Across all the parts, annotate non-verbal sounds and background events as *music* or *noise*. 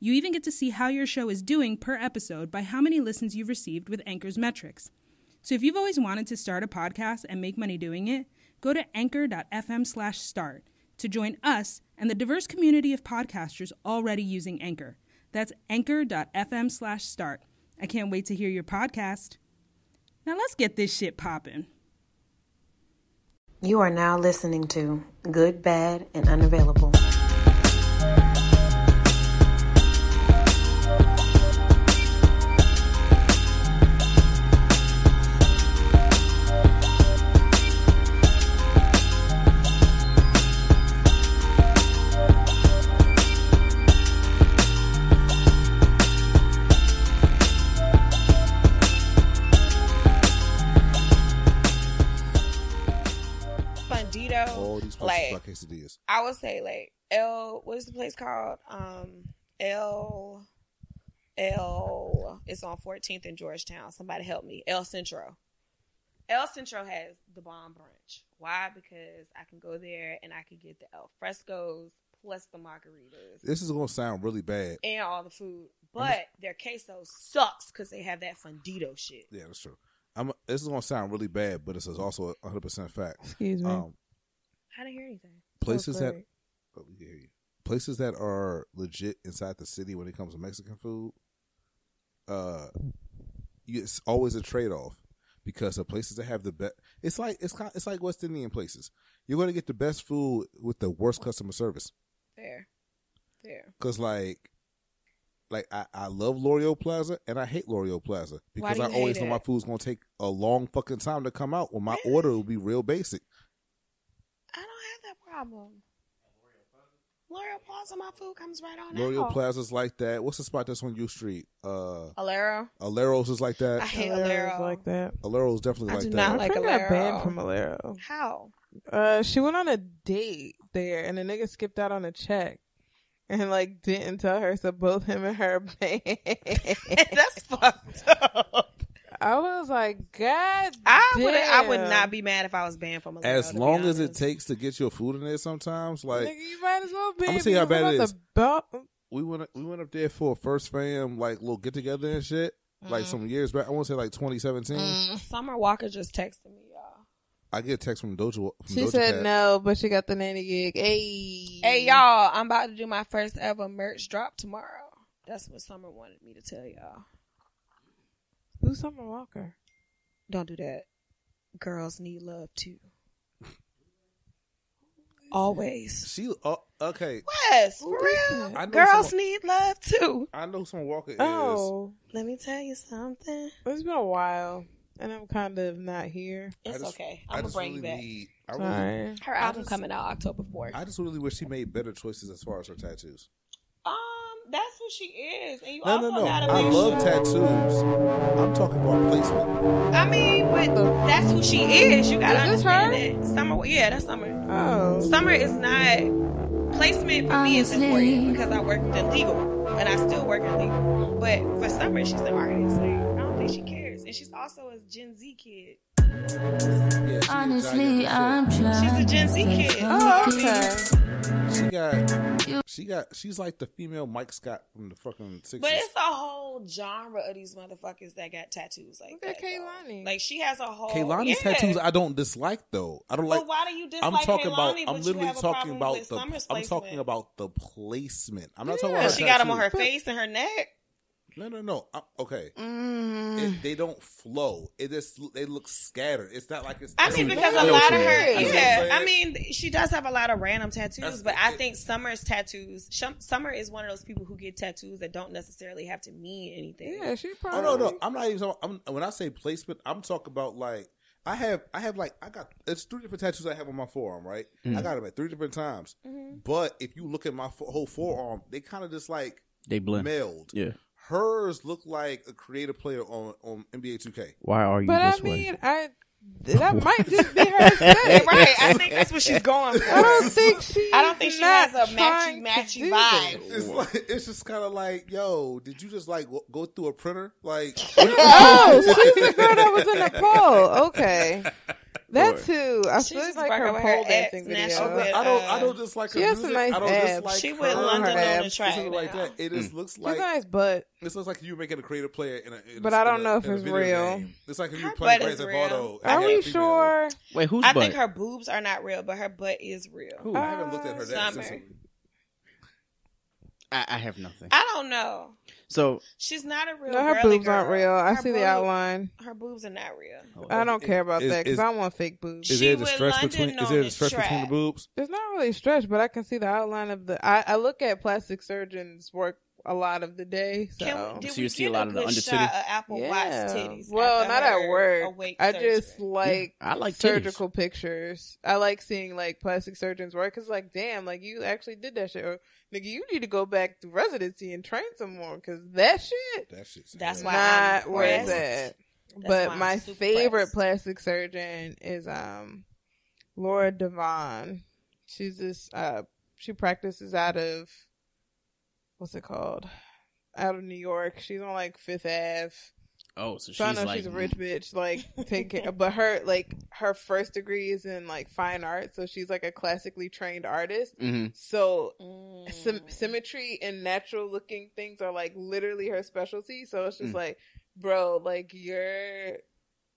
You even get to see how your show is doing per episode by how many listens you've received with Anchor's metrics. So if you've always wanted to start a podcast and make money doing it, go to anchor.fm slash start to join us and the diverse community of podcasters already using Anchor. That's anchor.fm slash start. I can't wait to hear your podcast. Now let's get this shit popping. You are now listening to Good, Bad, and Unavailable. I would say like L. What is the place called? Um, L. L. It's on 14th in Georgetown. Somebody help me. El Centro. El Centro has the bomb brunch. Why? Because I can go there and I can get the El Frescos plus the margaritas This is gonna sound really bad. and all the food. But their queso sucks because they have that Fundito shit. Yeah, that's true. I'm. This is gonna sound really bad, but it's also 100 percent fact. Excuse me. Um, I didn't hear anything. Places that oh, places that are legit inside the city when it comes to Mexican food, uh, it's always a trade off because the places that have the best, it's like it's kind, it's like West Indian places. You're going to get the best food with the worst customer service. Fair. Fair. Cause like, like I, I love Lauriol Plaza and I hate Lauriol Plaza because I always know my food's gonna take a long fucking time to come out. When my Really? order will be real basic. I don't have that problem. Lauriol Plaza, my food comes right on Lauriol out. Plaza's like that. What's the spot that's on U Street? Uh, Alero. Alero's is like that. I that. hate Alero's Alero. like that. Alero's definitely I like do that. not like friend got banned from Alero. How? Uh, she went on a date there, and the nigga skipped out on a check, and like didn't tell her. So both him and her *laughs* banned. *laughs* That's fucked up. I was like, God, I would I would not be mad if I was banned from Alero. As to long as it takes to get your food in there, sometimes like Nigga, you might as well be. I'ma tell you how bad it is. I'm about we went we went up there for a first fam like little get together and shit. Like Mm-hmm. some years back, I want to say like 2017. Summer Walker just texted me, y'all. I get a text from Doja. From She Doja said Cat. no, but she got the nanny gig. Hey, Hey y'all, I'm about to do my first ever merch drop tomorrow. That's what Summer wanted me to tell y'all. Who's Summer Walker? Don't do that. Girls need love too. Always. She uh, okay. Wes, for real. I know Girls some- need love too. I know some Walker is. Oh, Let me tell you something. it's been a while, and I'm kind of not here. I It's just- okay. I I'm gonna just bring really you back. need. I really, Sorry. Her album just- coming out October 4th. I just really wish she made better choices as far as her tattoos. That's who she is, and you No, also no, no. gotta I make love sure. tattoos. I'm talking about placement. I mean, but that's who she is. You gotta Is this understand that. Summer, yeah, that's Summer. Oh, Summer is not placement for me is important because I worked in legal and I still work in legal. But for Summer, she's an artist. Like, I don't think she cares, and she's also a Gen Z kid. Yeah, Honestly, I'm trying. She's a Gen Z kid. oh, okay. She got. She got. She's like the female Mike Scott from the fucking sixties. But it's a whole genre of these motherfuckers that got tattoos like Look at that. though. Kehlani. Like she has a whole. Kehlani's yeah. tattoos I don't dislike though. I don't like. but why do you dislike I'm talking about. I'm literally talking about the. I'm talking placement? about the placement. I'm not talking about. Her She got them on her face and her neck. No, no, no. I, okay, Mm. it, they don't flow. It just they look scattered. It's not like it's. I mean, because a lot of her, mean. You know what yeah. I'm I saying? mean, she does have a lot of random tattoos, That's- but I it- think Summer's tattoos. Summer is one of those people who get tattoos that don't necessarily have to mean anything. Yeah, she probably. Oh probably. no, no. I'm not even. I'm, when I say placement, I'm talking about like I have. I have like I got. It's three different tattoos I have on my forearm. Right. I got them at three different times. But if you look at my fo- whole forearm, they kind of just like They blend. meld. Yeah. Hers look like a creative player on on NBA 2K. Why are you But I way? mean, I that might just be her *laughs* aesthetic. right. I think that's what she's going for. I don't think she. I don't think she has a matchy matchy vibe. It's like it's just kind of like, yo, did you just like w- go through a printer? Like, *laughs* Oh, *laughs* she's the girl that was in the pole. Okay, that too. I She feel just like her up pole her dancing video. I with- don't, I don't, uh, I don't just like her she has some music. nice I don't just like She her. with her London on the abs. track Something like that. It just looks like nice, but This looks like you making a creative player in a. In But a, I don't know a, if it's real. Game. It's like if you Her play butt Grand is Theft. Auto. are we got a female. sure? Wait, who's I think her boobs are not real, but her butt is real. Who? I haven't looked at her that Summer. since. I, I have nothing. I don't know. So She's not a real. No, her girly boobs aren't real. I Her see the outline. Her boobs are not real. I don't care about Is- that because I want fake boobs. Is She there the with stretch London between? Is there the the stretch between the boobs? It's not really stretched, but I can see the outline of the. I, I look at plastic surgeons work a lot of the day, so. Can we, So you see get a lot of the good under shot titty? of Apple Watts titties? Well, not at her work. I surgery? just like I like titties. surgical pictures. I like seeing like plastic surgeons work because, like, damn, like you actually did that shit. Or nigga, you need to go back to residency and train some more because that shit That shit's That's hell. why I'm not where it's at. But my favorite pressed. plastic surgeon is um Lara Devgan. She's this uh she practices out of what's it called? Out of New York. She's on like Fifth Ave. oh, so she's So I know like she's a rich bitch, like take care *laughs* but her like her first degree is in like fine art, so she's like a classically trained artist. Mhm. So Mm. sym- symmetry and natural looking things are like literally her specialty. So it's just Mm. like, bro, like you're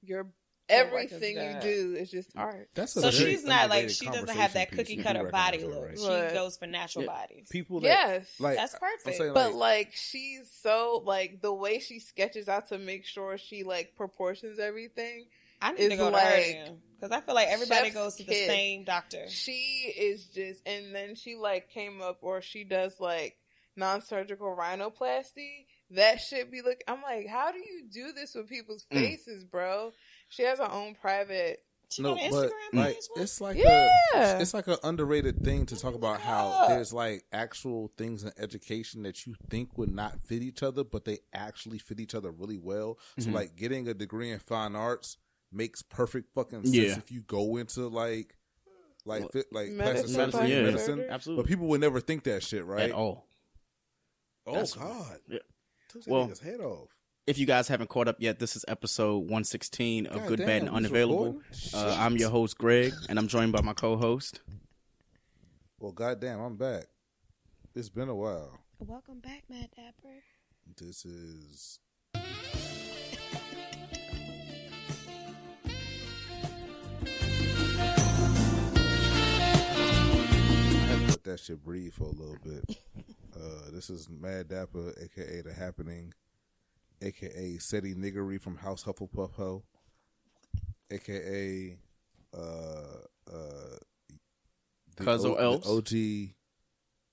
Your work is everything you do is just art. That's a So she's not like she doesn't have that cookie cutter body look. that, She right? Right. goes for natural Yeah. bodies. People that Yes, like That's perfect. saying, but like, like she's so like the way she sketches out to make sure she like proportions everything. I need it's to go to like her because I feel like everybody chef's goes to the kiss. same doctor. She is just, and then she like came up or she does like non-surgical rhinoplasty. That should be look. I'm like, how do you do this with people's Mm. faces, bro? She has her own private. She no, got an but like page. It's like Yeah. a it's like an underrated thing to talk about how there's like actual things in education that you think would not fit each other, but they actually fit each other really well. So Mhm. like getting a degree in fine arts makes perfect fucking sense Yeah. if you go into like like fit, like Medicine, plastic surgery, yeah. medicine. Absolutely. But people would never think that shit, right? At all. Oh That's- God, Yeah. took that Well, nigga's head off. If you guys haven't caught up yet, this is episode 116 of God Good, damn, Bad, and Unavailable. Uh, I'm your host, Greg, and I'm joined by my co-host. Well, goddamn, I'm back. It's been a while. Welcome back, Matt Dapper. This is. I had to let that shit breathe for a little bit. *laughs* Uh, this is Mad Dapper, aka The Happening, aka Seti Niggery from House Hufflepuff Ho, aka uh, uh, Cuz or else? OG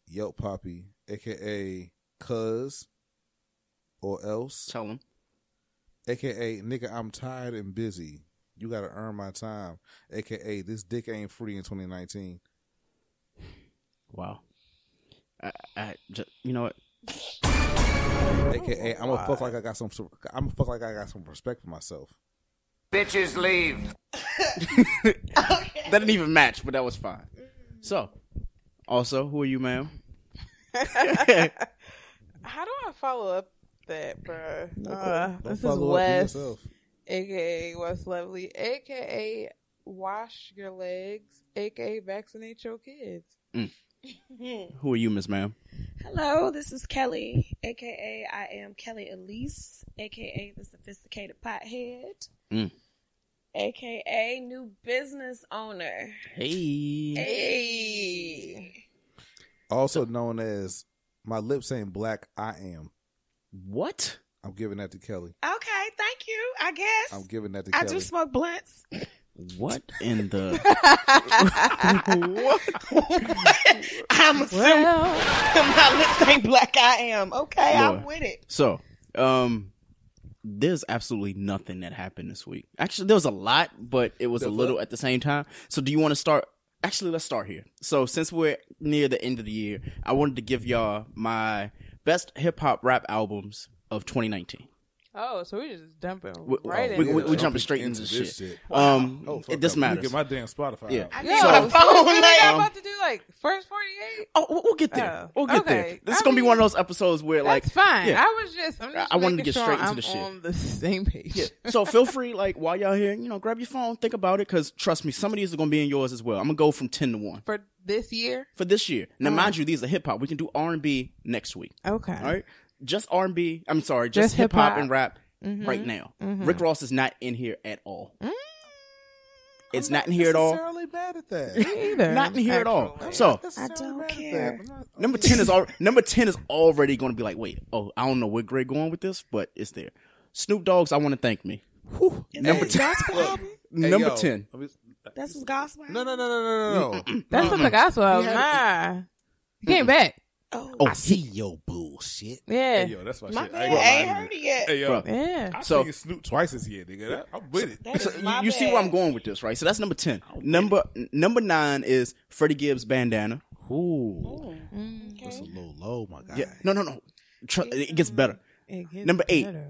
Yelp Poppy, aka Cuz or else, Tell him. aka nigga, I'm tired and busy. You gotta earn my time. AKA this dick ain't free in 2019. Wow. I, I just, you know what? AKA I'm gonna fuck like I got some. I'm gonna fuck like I got some respect for myself. Bitches leave. That didn't even match, but that was fine. So, also, who are you, ma'am? *laughs* How do I follow up that, bro? Uh, this is follow up, be Wes, aka Wes Lovely, aka Wash Your Legs, aka Vaccinate Your Kids. *laughs* Who are you, Miss Ma'am? Hello, this is Kelly, aka I am Kelly Elise, aka the sophisticated pothead, Mm. aka new business owner. Hey. Hey. Also known as my lips ain't black. I am. What? I'm giving that to Kelly. Okay, thank you. I guess I'm giving that to Kelly. I Kelly. do smoke blunts. What in the? *laughs* I'm assuming *laughs* my lips ain't black. I am okay. I'm with it. So, um, there's absolutely nothing that happened this week. Actually, there was a lot, but it was The a little fuck? at the same time. So, do you want to start? Actually, let's start here. So, since we're near the end of the year, I wanted to give y'all my best hip hop rap albums of 2019. Oh, so we just dumping We- right we- in. we- we it. jumping straight into this shit. shit. Um, Oh, it, fuck this up. Let me matters. Get my damn Spotify. Yeah. out. I Yo, need so my we *laughs* phone. really like, not um, about to do like first forty eight. Oh, we'll we'll get there. Oh, we'll get there. This I is gonna be one of those episodes where, like, That's fine. yeah. I was just. I'm just I wanted to get sure straight into I'm the shit. on the same page. Yeah. So feel free, like while y'all here, you know, grab your phone, think about it, because trust me, some of these are gonna be in yours as well. I'm gonna go from ten to one For this year. for this year. Now, Oh. mind you, these are hip hop. We can do R and B next week. Okay. All right, just R and B. I'm sorry, just, Just hip hop and rap Mhm. right now. Mhm. Rick Ross is not in here at all. Mm. It's I'm not in here at all. necessarily bad at that. Either. *laughs* Not in here at all. So I don't care. *laughs* number ten is al- number ten is already going to be like, wait, oh, I don't know where Greg going with this, but it's there. Snoop Dogg's "I Want to Thank Me." Whew. Number That's ten. gospel album. Number yo, ten. I That's his gospel. No, no, no, no, no, no, no. That's what the gospel album. He Nah. He came back. Oh, Oh, I see your bullshit. Yeah. Hey, yo, that's my, my shit. I man ain't, ain't heard it yet. Hey, yo, Bro. Yeah. I So- seen Snoop twice this year, nigga. I'm with it. That So you, you see where I'm going with this, right? So that's number ten. Number number nine is Freddie Gibbs bandana. Ooh, Mm, that's a little low, my guy. Yeah, no, no, no. Tr- it gets better. it gets Number eight. better.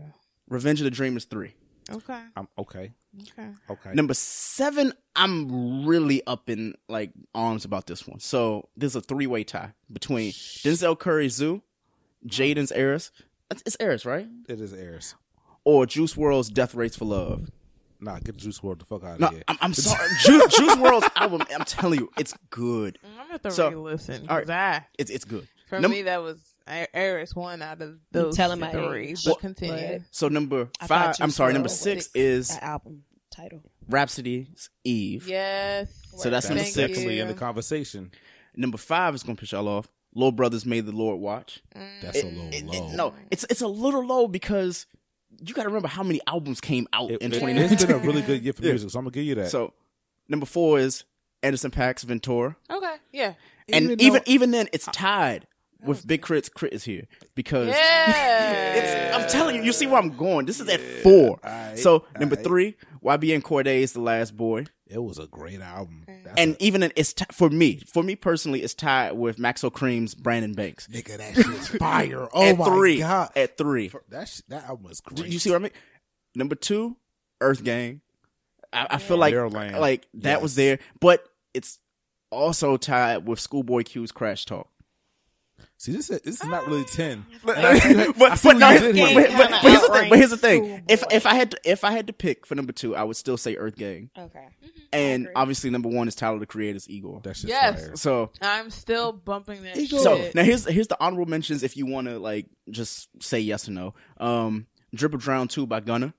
Revenge of the Dreamers three. Okay. I'm okay. Okay. Okay. Number seven, I'm really up in like arms about this one. So there's a three way tie between Denzel Curry's ZUU, Jaden's ERYS. It's, it's ERYS, right? It is ERYS. Or Juice WRLD's Death Race for Love. Nah, get Juice WRLD the fuck out of No, here. I'm, I'm *laughs* sorry. Juice, Juice WRLD's album, I'm telling you, it's good. I'm gonna have to So, re-listen. all 'cause I, It's it's good. for Num- me, that was ERYS one out of those telling my three. age, but continue. So number five, I'm sorry, number six six. is That album title. Rapsody's Eve. Yes. So that's number six. Definitely in the conversation. Number five is gonna piss y'all off. Little Brothers May the Lord Watch. Mm. That's a little It- it- low. no, it's it's a little low because you got to remember how many albums came out it, in it, 2019. has been a really good year for *laughs* Yeah. music, so I'm gonna give you that. So number four is Anderson Paak's Ventura, Okay. Yeah. and Even even though- even then it's tied with Big K.R.I.T.'s K.R.I.T. is here because Yeah. *laughs* it's. I'm telling you, you see where I'm going. This is at four. Aight, so number aight. three, YBN Cordae is the last boy. it was a great album. That's and a, even in, it's t- for me, for me personally, it's tied with Maxo Kream's Brandon Banks. nigga, that shit's *laughs* fire. Oh at my three, god, at three. that sh- that album was Do great. you see what I mean? Number two, Earth Gang. I, I feel like Maryland. like that was there, but it's also tied with Schoolboy Q's Crash Talk. See, this is, this is not really ten. But, no, here's the thing. But here's the thing. If if I had to if I had to pick for number two, I would still say Earth Gang, Okay. and obviously number one is Tyler the Creator's IGOR. That shit's Yes. fire. So I'm still bumping that IGOR. so now here's here's the honorable mentions if you want to like just say yes or no. Um, Drip or Drown Two by Gunna,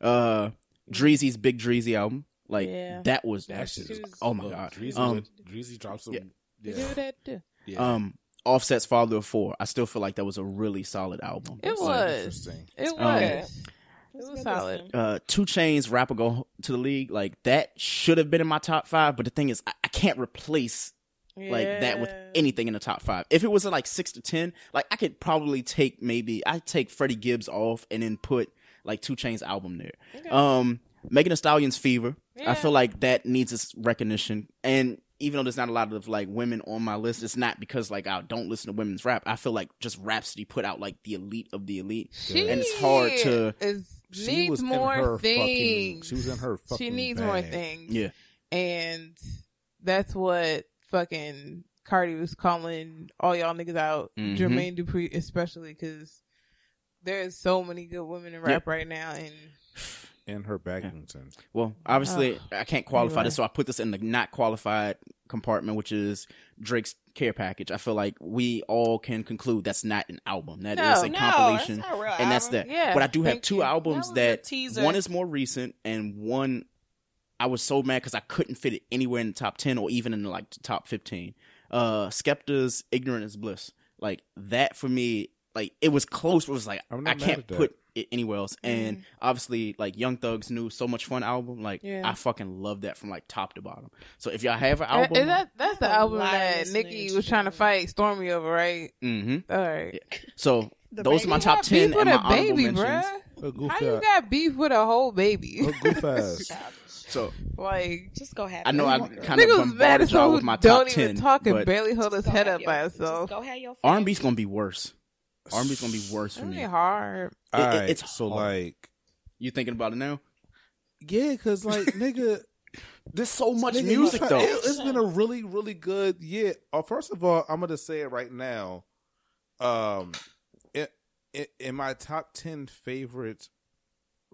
uh, Dreezy's Big Dreezy album. Like Yeah. that was That that shit shit. Oh my god. Dreezy, Um, went- Dreezy dropped some. yeah. Yeah, do that too. yeah. um, Offset's Father of Four. I still feel like that was a really solid album. It Like, was. interesting. It Um, was. That's it was solid. uh, 2 Chainz rapper go to the league like that should have been in my top five, but the thing is, I, I can't replace like that with anything in the top five. If it was like six to ten, like I could probably take maybe I take Freddie Gibbs off and then put like 2 Chainz album there. Um, Megan Thee Stallion's Fever. I feel like that needs its recognition. And even though there's not a lot of like women on my list, it's not because like I don't listen to women's rap. I feel like just Rapsody put out like the elite of the elite. She And it's hard to- is, She needs was in more her fucking- things. she was in her fucking. She fucking needs more things. Yeah. and that's what fucking Cardi was calling all y'all niggas out, Mhm. Jermaine Dupri especially, because there's so many good women in rap right now, and in her Baggington. Well, obviously, I can't qualify Anyway. this, so I put this in the not qualified compartment, which is Drake's Care Package. I feel like we all can conclude that's not an album. That is No, a no, compilation, that's not a real and that's album. that. Yeah, but I do have two you. albums That that, one is more recent, and one I was so mad because I couldn't fit it anywhere in the top ten or even in like the top fifteen. Uh, Skepta's "Ignorance is Bliss." Like that for me like it was close. But it was like I'm I not mad can't put. that. Put it anywhere else. And obviously, like Young Thug's new "So Much Fun" album, like Yeah. I fucking love that from like top to bottom. So if y'all have an album, is that that's the album that Nicki was trying to fight Stormi over, right? Mm-hmm. All right. So those are my top ten and my a honorable baby, mentions. bruh. A goof How you got beef with a whole baby? A goof *laughs* ass. So like Just go have. I know it. I kind of nigga was mad bombarded as y'all with my top don't even talk and barely hold his head up your- by himself. go have your. R and B's gonna be worse. R and B's gonna be worse for That me. ain't hard. It- it- Alright, it's so hard. like, You thinking about it now? yeah, cause like, *laughs* nigga, There's so much nigga, music you- though. It, has been a really, really good year. Uh, first of all, I'm gonna say it right now. Um, in, in, in my top ten favorite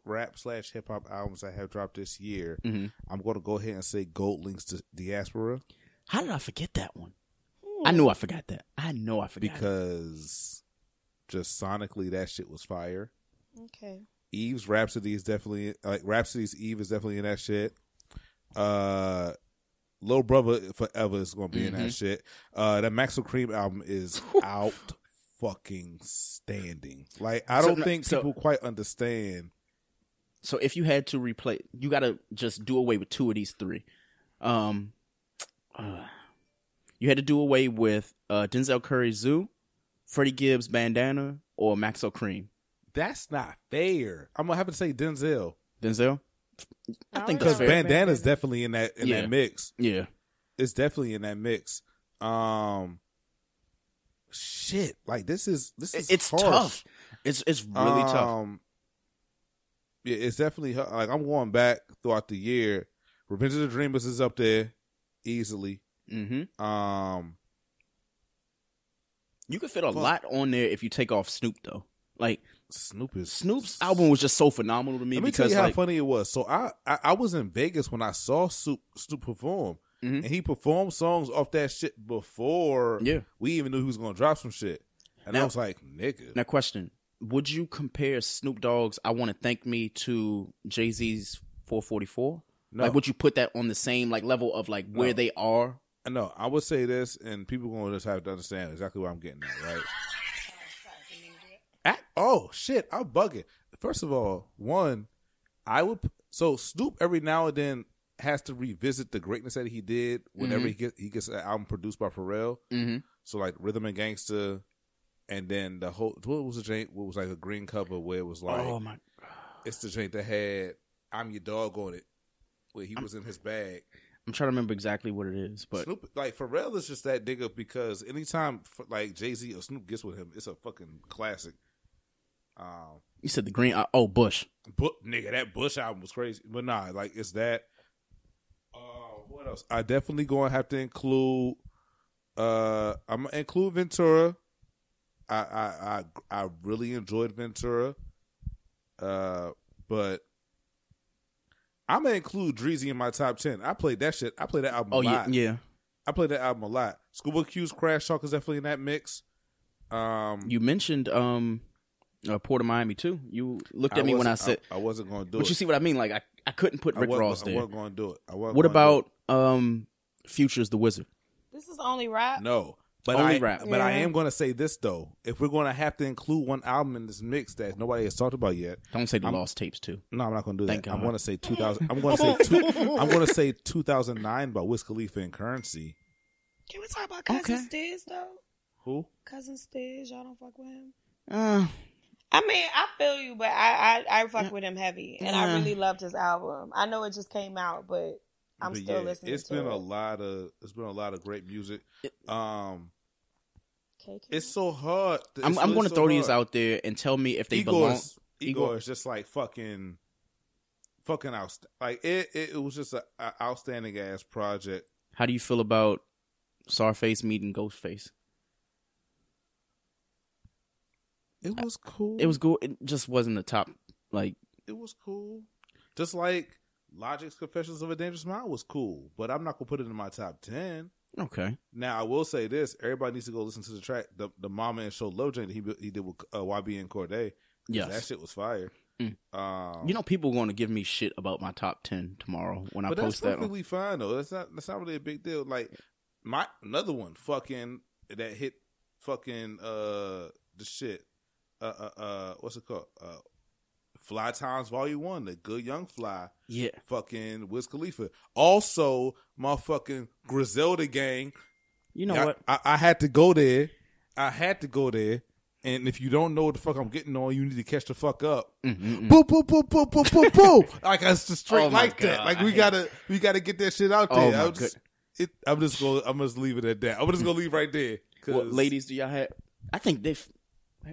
rap slash hip hop albums I have dropped this year, Mhm. I'm gonna go ahead and say GoldLink's to Diaspora How did I forget that one? I knew I forgot that. I know I forgot. it. Because just sonically that shit was fire. Okay. Eve's Rapsody is definitely like Rapsody's Eve is definitely in that shit. Uh Little Brother Forever is gonna be in Mm-hmm. that shit. Uh that Maxo Kream album is *laughs* out fucking standing. Like I don't no, think so- people quite understand. So if you had to replay, you got to just do away with two of these three. Um, uh, you had to do away with uh, Denzel Curry's ZUU, Freddie Gibbs' Bandana, or Maxo Kream. That's not fair. I'm gonna have to say Denzel. Denzel, I think Because that's fair. Bandana's definitely in that in Yeah. that mix. Yeah, It's definitely in that mix. Um shit. Like this is this is it's harsh. tough. It's it's really tough. Um, Yeah, it's definitely like I'm going back throughout the year. Revenge of the Dreamers is up there easily. hmm Um, You could fit a Fuck. lot on there if you take off Snoop though. Like Snoop is Snoop's album was just so phenomenal to me Let me tell because you how funny it was. So I, I I was in Vegas when I saw Snoop, Snoop perform, Mhm. and he performed songs off that shit before Yeah. we even knew he was gonna drop some shit. And I was like, nigga, Now, question: Would you compare Snoop Dogg's "I Want to Thank Me" to Jay Z's "444"? No. Like, would you put that on the same like level of like where No. they are? No, I would say this, and people gonna just have to understand exactly what I'm getting at, right? At, oh shit, I'm bugging. First of all, one, I would so Snoop every now and then has to revisit the greatness that he did whenever he gets he gets an album produced by Pharrell. Mm-hmm. So like Rhythm and Gangsta, and then the whole what was the joint? What was like a green cover where it was like oh my! it's the joint that had "I'm Your Dog" on it, where he was in his bag. I'm trying to remember exactly what it is, but Snoop like Pharrell is just that nigga because anytime like Jay Z or Snoop gets with him, it's a fucking classic. Um, you said the green. Oh, Bush. but nigga, that Bush album was crazy. But nah, like it's that. Uh, what else? I definitely gonna have to include. Uh, I'm gonna include Ventura. I I I, I really enjoyed Ventura. Uh, but I'm gonna include Dreezy in my top ten. I played that shit. I played that album Oh a yeah, lot. yeah. I played that album a lot. Schoolboy Q's Crash Talk is definitely in that mix. Um, You mentioned um, uh, Port of Miami too. You looked I at me when I said, I, wasn't going to do but it. But you see what I mean? Like I, I couldn't put Rick wasn't- Ross I wasn't going to do it. I wasn't What gonna do about um, Future's The Wizard? This is only rap. no? But Only I, rap. But I Yeah. am going to say this though: if we're going to have to include one album in this mix that nobody has talked about yet, Don't say the I'm- Lost Tapes too. no, I'm not going to do Thank that. I'm God. going to say 2000. I'm going to say two, I'm going to say 2009 *laughs* by Wiz Khalifa and Currency. Can we talk about Cousin Okay. Stiz though? Who? Cousin Stiz, y'all don't fuck with him. Uh, I mean, I feel you, but I I, I fuck with him heavy, and I Yeah. really loved his album. I know it just came out, but I'm But still yeah, listening. It's to been it. a lot of it's been a lot of great music. Um, KK? it's so hard. I'm, I'm going to so throw these out there and tell me if they Igor belong. is, Igor is just like fucking, fucking out. Like it, it, it was just an outstanding ass project. How do you feel about Czarface meeting Ghostface? It was cool. It was cool. It just wasn't the top. Like It was cool. Just like Logic's Confessions of a Dangerous Mind was cool, but I'm not gonna put it in my top ten. okay, Now I will say this: everybody needs to go listen to the track, the the Mama and Show Love Jane that he he did with uh, YBN Cordae. Yes. that shit was fire. Mm. Um, you know people going to give me shit about my top ten tomorrow when I but that's post that. On. perfectly fine though. That's not that's not really a big deal. Like my another one, fucking that hit, fucking uh the shit. uh, uh, uh, what's it called? Uh, Fly Times Volume One, the Good Young Fly, Yeah. fucking Wiz Khalifa. Also, motherfucking Griselda gang. You know I, what? I, I had to go there. I had to go there. And if you don't know what the fuck I'm getting on, you need to catch the fuck up. Mm-mm-mm. Boo, boo, boo, boo, boo, boo, boo. *laughs* Like it's just straight Oh my like that. Like we gotta, we gotta get that shit out Oh there. my I'm just, it, I'm just gonna, I'm just leave it at that. I'm just gonna leave right there. What ladies do y'all have? I think they.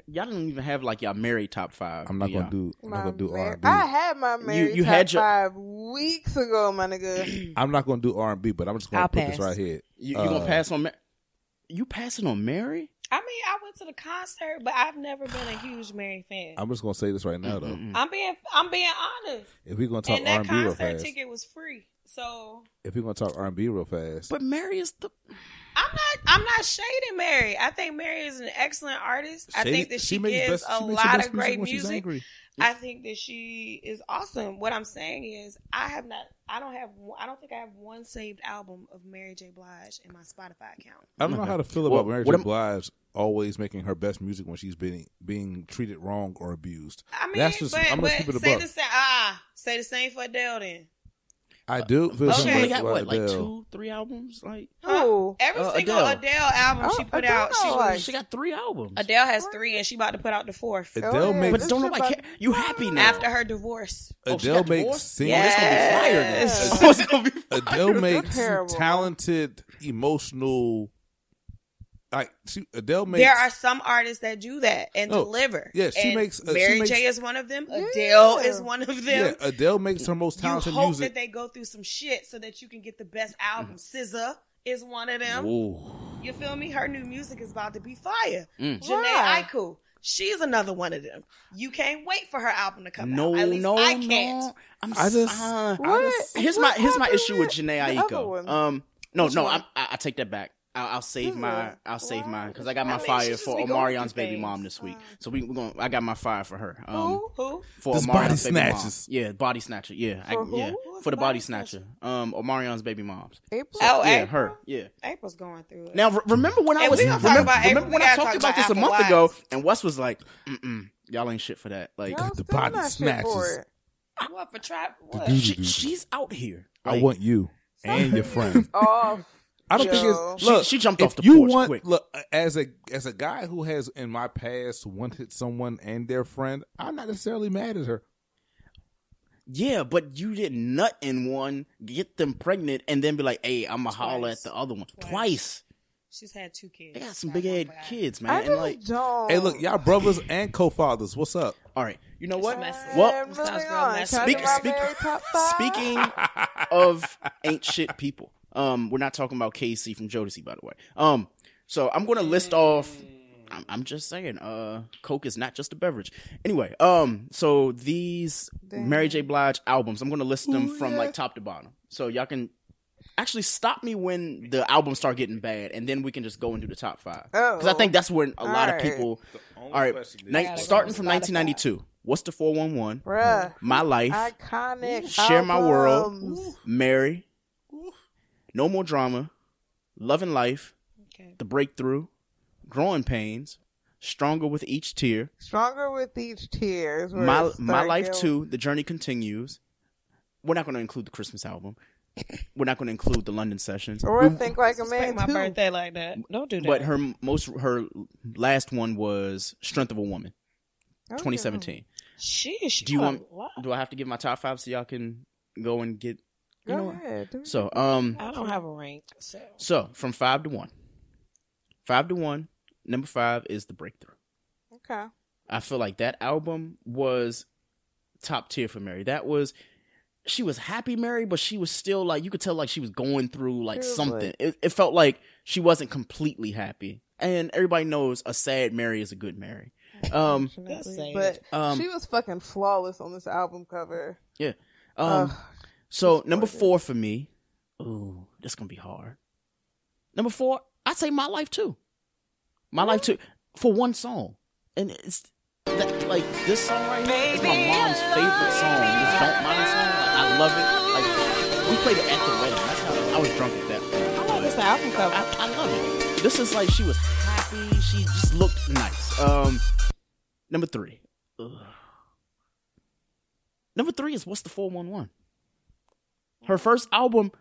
Y'all don't even have like y'all married top five. I'm not do gonna y'all? do, I'm not gonna do mar- R and B. I had my married you top had your- five weeks ago, my nigga. *clears throat* I'm not gonna do R and B, but I'm just gonna I'll put this right here. You, you Uh, gonna pass on? Ma- you passing on Mary? I mean, I went to the concert, but I've never been a huge Mary fan. I'm just gonna say this right now, though. I'm being, I'm being honest. If we're gonna talk and R&B real concert fast, ticket was free, so if we're gonna talk R and B real fast, But Mary is the. I'm not, I'm not shading Mary. I think Mary is an excellent artist. I think that she, makes gives best- a makes the lot of great when she's music. I think that she is awesome. What I'm saying is, I have not, I don't have, I don't think I have one saved album of Mary J. Blige in my Spotify account. I don't know how to feel Well, about Mary J. am- Blige always making her best music when she's being being treated wrong or abused. I mean, That's just- but, I'm gonna but keep it a say buck. the same. Ah, say the same for Adele then. I do feel Okay. She some only got about what, like two, three albums? Like Who? Every Uh, single Adele. Adele, album she Oh, put Adele, out, she was, she got three albums. Adele has three, and she about to put out the fourth Adele Oh, yeah, makes but don't shit nobody about- care. You happy now? after her divorce. Oh, Adele got makes divorced? singles. Oh, it's gonna be fire Yes. then. *laughs* Oh, it's gonna be. Adele makes talented, emotional. Like she, Adele makes. there are some artists that do that and No, deliver. yeah, she And makes- uh, she Mary makes- J is one of them. Yeah. Adele is one of yeah, them. Adele makes her most talented You talented hope music. that they go through some shit so that you can get the best album. SZA is one of them. Ooh. You feel me? Her new music is about to be fire. Mm. Janae Why? Aiku, she's another one of them. You can't wait for her album to come No, out. At least no, I can't. no. I'm I just- uh, What? here's What my here's my issue with Jhené the Aiko. Um, no, Which no. I, I I take that back. I'll, I'll save SZA. my I'll save Why? mine because I got my I mean, fire just for be Omarion's baby things. mom this week. So we we going I got my fire for her. Um, Who? Who? for This Omarion's body baby snatches. mom. Yeah, body snatcher. Yeah, I, For who? yeah, Who's for the the body body snatcher. Um, Omarion's baby moms. April. Oh, yeah, April? her. Yeah. April's going through it. Now re- remember when I was we remember, about April, remember when I talked about about this a month Watch. ago, and Wes was like, Mm-mm, "Y'all ain't shit for that." Like, Y'all the body not shit snatches. for what for trap? What? she's out here. I want you and your friend. Off. I don't think it's She- look. she jumped off the you porch want, quick. Look, as a as a guy who has in my past wanted someone and their friend, I'm not necessarily mad at her. Yeah, but you didn't nut in one, get them pregnant, and then be like, "Hey, I'm gonna holler at the other one Twice. twice." She's had two kids. They got some big head for Adam. kids, I man. just And like, don't. Hey, look, y'all brothers and co-fathers. What's up? all right, you know It's what? messy. Well, And Sounds moving real on. messy. Can I Speak- speak- very top five? Speaking of ain't shit people, um, we're not talking about K-Ci from Jodeci, by the way. Um, so I'm gonna list off. I'm, I'm just saying, uh, Coke is not just a beverage. Anyway, um, so these Mary J. Blige albums, I'm gonna list them from like top to bottom. So y'all can actually stop me when the albums start getting bad, and then we can just go into the top five. Oh. Because I think that's when a lot of people. All right, ni- starting from 1992. What's the 411? Bruh. My life. Iconic. Share My World. albums. Mary, No More Drama, Love and Life, Okay. The Breakthrough, Growing Pains, Stronger with Each Tear, Stronger with each tear. is where My My Life going. Too, The Journey Continues. We're not going to include the Christmas album. We're not going to include the London sessions. Or think like a Respect man my too. birthday like that. Don't do that. But her most her last one was Strength of a Woman, Okay. 2017. Sheesh. Do you want? What? Do I have to give my top five so y'all can go and get? Go You know what? ahead. do So, um, I don't have a rank. So so from five to one, five to one. Number five is the breakthrough. Okay. I feel like that album was top tier for Mary. That was she was happy Mary, but she was still like you could tell like she was going through like She something. It, it felt like she wasn't completely happy. And everybody knows a sad Mary is a good Mary. Um, That's Unfortunately. sad. But Um, she was fucking flawless on this album cover. yeah. Um, Ugh. So number four for me. Ooh, that's gonna be hard. Number four, I'd say my life too. My life too for one song, and it's that, like this song right here is my mom's favorite song. This "Don't Mind" song, like, I love it. Like we played it at the wedding. That's how I was drunk at that point. I like this album cover. I, I love it. This is like she was happy. She just looked nice. Um, Number three. Ugh. Number three is what's the four one one. Her first album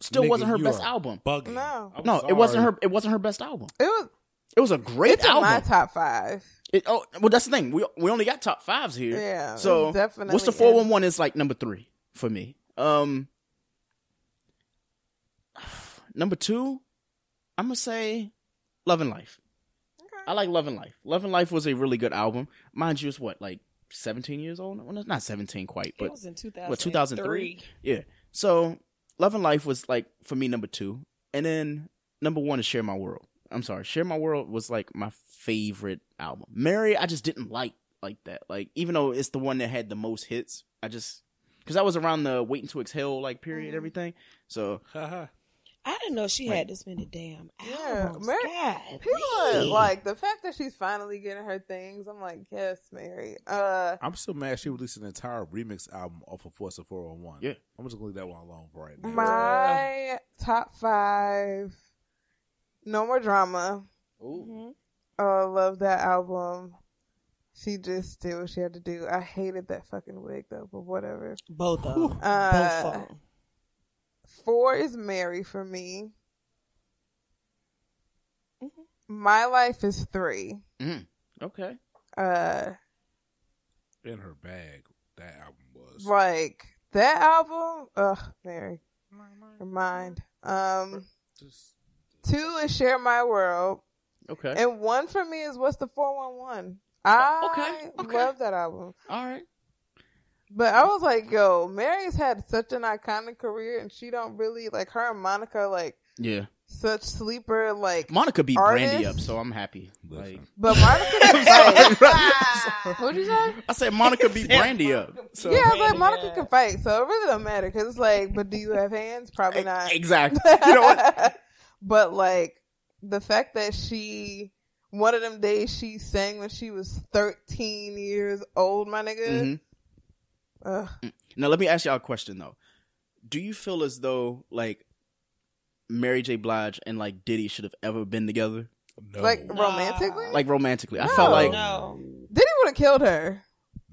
still Nigga, wasn't her best album. Bugging. No. I'm No, it wasn't her. It wasn't her best album. It was. It was a great It's in album. my top five. It, oh, well, that's the thing. We we only got top fives here. Yeah, So definitely what's the four one one is like number three for me. Um, *sighs* number two, I'm gonna say Love and Life. I like Love and Life. Love and Life was a really good album. Mind you, it's what like 17 years old. Well, not 17 quite, but It was in 2003. what 2003? Yeah. So Love and Life was like for me number two, and then number one is Share My World. I'm sorry, Share My World was like my favorite album. Mary, I just didn't like like that. Like even though it's the one that had the most hits, I just because that was around the Waiting to Exhale like period, Mm-hmm. everything. So I didn't know she had this many damn Yeah, albums. Mary- God, People are like the fact that she's finally getting her things. I'm like, yes, Mary. Uh, I'm still mad she released an entire remix album off of Force of 401. Yeah. I'm just gonna leave that one alone for right now. my top five. No more drama. Mhm. Oh, love that album. She just did what she had to do. I hated that fucking wig though, but whatever. both of them. Uh, both of them. Four is Mary for me. Mhm. My life is three. mm, okay, Uh, In her bag, that album was. like that album. Ugh, Mary, her mind. Um, Just, two is Share My World, okay, and one for me is What's the Four One One. I okay, okay. love that album. all right. But I was like, yo, Mary's had such an iconic career, and she don't really like her and Monica like Yeah, such sleeper like. Monica beat Brandy up, so I'm happy. Like but Monica *laughs* can fight. *laughs* What'd you say? I said, Monica beat *laughs* Brandy up. So Yeah, I was like, Monica can fight, so it really don't matter because it's like, but do you have hands? Probably not. exactly. You know what? but like the fact that she one of them days she sang when she was 13 years old, my nigga. Mhm. Ugh. Now let me ask y'all a question though. Do you feel as though like Mary J. Blige and like Diddy should have ever been together? no. Like Nah. romantically? Like romantically. I felt like no. Diddy would have killed her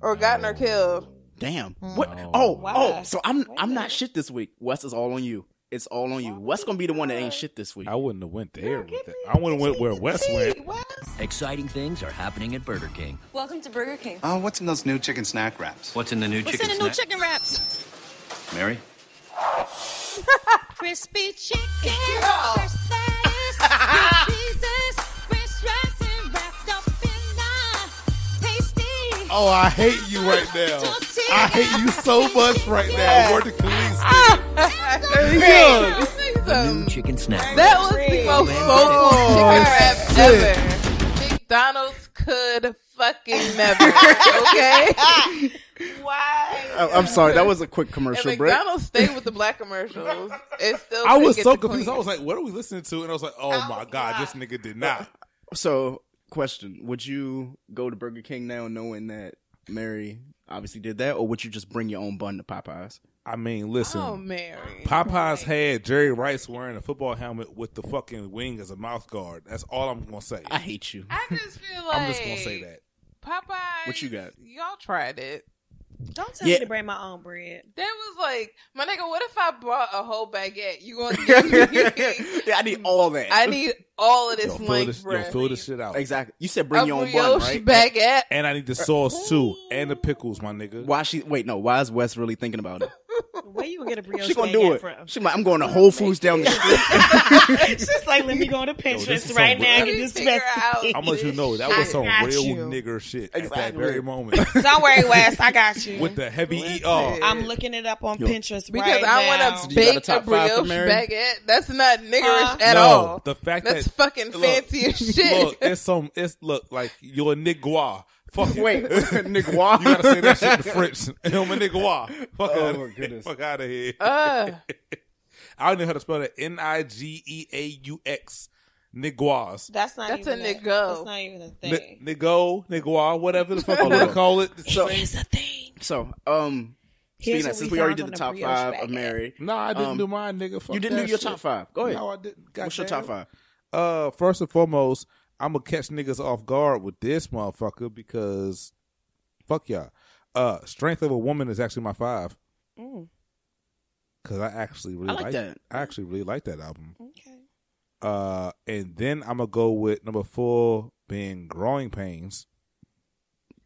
or gotten her killed. damn. Mm. What oh Why? oh so I'm Wait a I'm not shit this week. Wes is all on you. It's all on you. Wes gonna be the one that ain't shit this week. I wouldn't have went there with Give that. I wouldn't give went where the Wes went. Wes. Exciting things are happening at Burger King. Welcome to Burger King. Oh, what's in those new chicken snack wraps? What's in the new chicken snack? What's chicken in the new snack? chicken wraps? Mary? *laughs* Crispy chicken, fresh lettuce, grilled cheeses, French dressing wrapped up in a tasty. Oh, I hate you right now. I hate you so much right now. Word to Khalees. There you go. New chicken snack. That was the most soulful chicken wrap ever. McDonald's could fucking never. Okay? *laughs* Why? I- I'm sorry, that was a quick And commercial break. McDonald's stayed with the black commercials. It still I was so confused. queen. I was like, what are we listening to? And I was like, oh my God, this nigga did not. So, question: Would you go to Burger King now, knowing that Mary obviously did that, or would you just bring your own bun to Popeyes? I mean, listen. Oh, Mary. Popeyes had Jerry Rice wearing a football helmet with the fucking wing as a mouth guard. That's all I'm gonna say. I hate you. I just feel like *laughs* I'm just gonna say that. Popeyes. What you got? Y'all tried it. Don't tell Yeah. me to bring my own bread. That was like, my nigga. What if I brought a whole baguette? You gonna *laughs* give me? yeah, I need all that. I need all of this Yo, fill length this, yo, fill this shit out. exactly. You said bring a your own brioche bun, right? baguette. And I need the sauce too, and the pickles, my nigga. Why she? Wait, no. Why is Wes really thinking about it? Where you gonna get a brioche she gonna baguette do it. from? She like, I'm going to Whole Foods down the *laughs* street. She's like, let me go to Pinterest is right some- now Let and me get this figure out- recipe. I'm you know that I was some real you. nigger shit at that very moment *laughs* Don't worry, Wes. I got you. with the heavy Listen. ER. I'm looking it up on Yo. Pinterest Because right I now. want to you got a bake a top five for brioche Mary? baguette. That's not niggerish Huh? at no, all. the fact That's that fucking look, fancy as shit. Look, it's some. It's look like you're nigga. Fuck. Wait, nigga, *laughs* You gotta say that shit in French. *laughs* I'm nigga. Fuck Oh, out my goodness. Fuck out of here. uh, *laughs* I don't know how to spell that. N I G E A U X. Niguas. That's not That's even a a niggo. That's not even a thing. Niggo, nigua, whatever the fuck you want to call it. So- It's a thing. So, um, Here's speaking of, what since we we already did the top five of. Mary, No, I didn't Um, do mine, nigga. Fuck you didn't do your shit. top five. Go ahead. No, I didn't. What's your top five? Uh, first and foremost, I'm gonna catch niggas off guard with this motherfucker because fuck y'all. Uh, Strength of a Woman is actually my five Mm. because I actually really I like that. I actually really like that album. Okay. Uh, and then I'm gonna go with number four being Growing Pains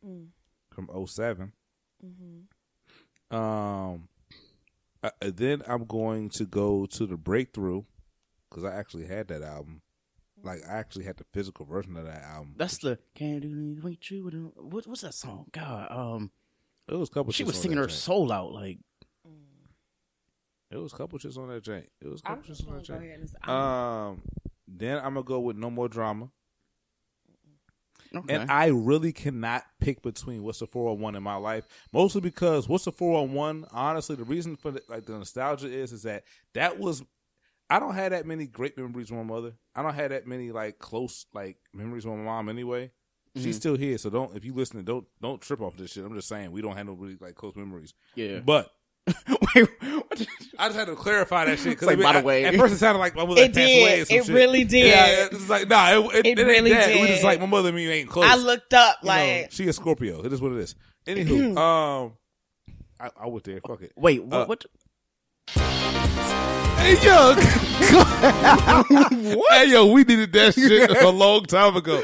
Mm. from 07. Mm-hmm. Um, uh, then I'm going to go to the Breakthrough because I actually had that album. Like I actually had the physical version of that album. That's the can't do anything true. with a- What, what's that song? God, um, It was a couple. she was singing her joint. soul out. Like, It was a couple shits on that joint. It was a I'm couple just shits on that go joint. ahead and. s- Um, then I'm gonna go with No More Drama. okay, And I really cannot pick between what's the 401 in my life, mostly because what's the 401. Honestly, the reason for the, like the nostalgia is is that that was I don't have that many great memories with my mother. I don't have that many like close like memories with my mom anyway. She's Mhm. still here, so don't if you listening, don't don't trip off this shit. I'm just saying we don't have no really like close memories. yeah. But *laughs* Wait? I just had to clarify that shit It's like, by the way- at first it sounded like my mother It passed away. did. It shit. really did. Yeah, it's like nah, it, it, It it ain't really that. It was just like my mother and me ain't close. I looked up You know, like she a Scorpio. It is what it is. Anywho, *clears throat* um, I, I went there. Fuck it. Wait, what? Uh, what? Hey yo, *laughs* hey yo, we needed that *laughs* shit a long time ago.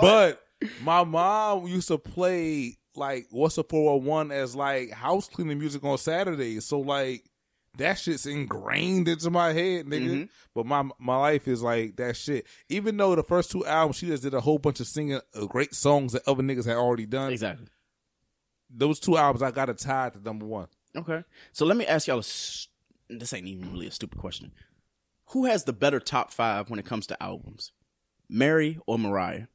But my mom used to play like what's a four hundred one as like house cleaning music on Saturdays. So like that shit's ingrained into my head, nigga. Mhm. But my my life is like that shit. Even though the first two albums she just did a whole bunch of singing uh, great songs that other niggas had already done. Exactly. Those two albums I got to tie to number one. Okay. So let me ask y'all. A, s- this ain't even really a stupid question. Who has the better top five when it comes to albums, Mary or Mariah?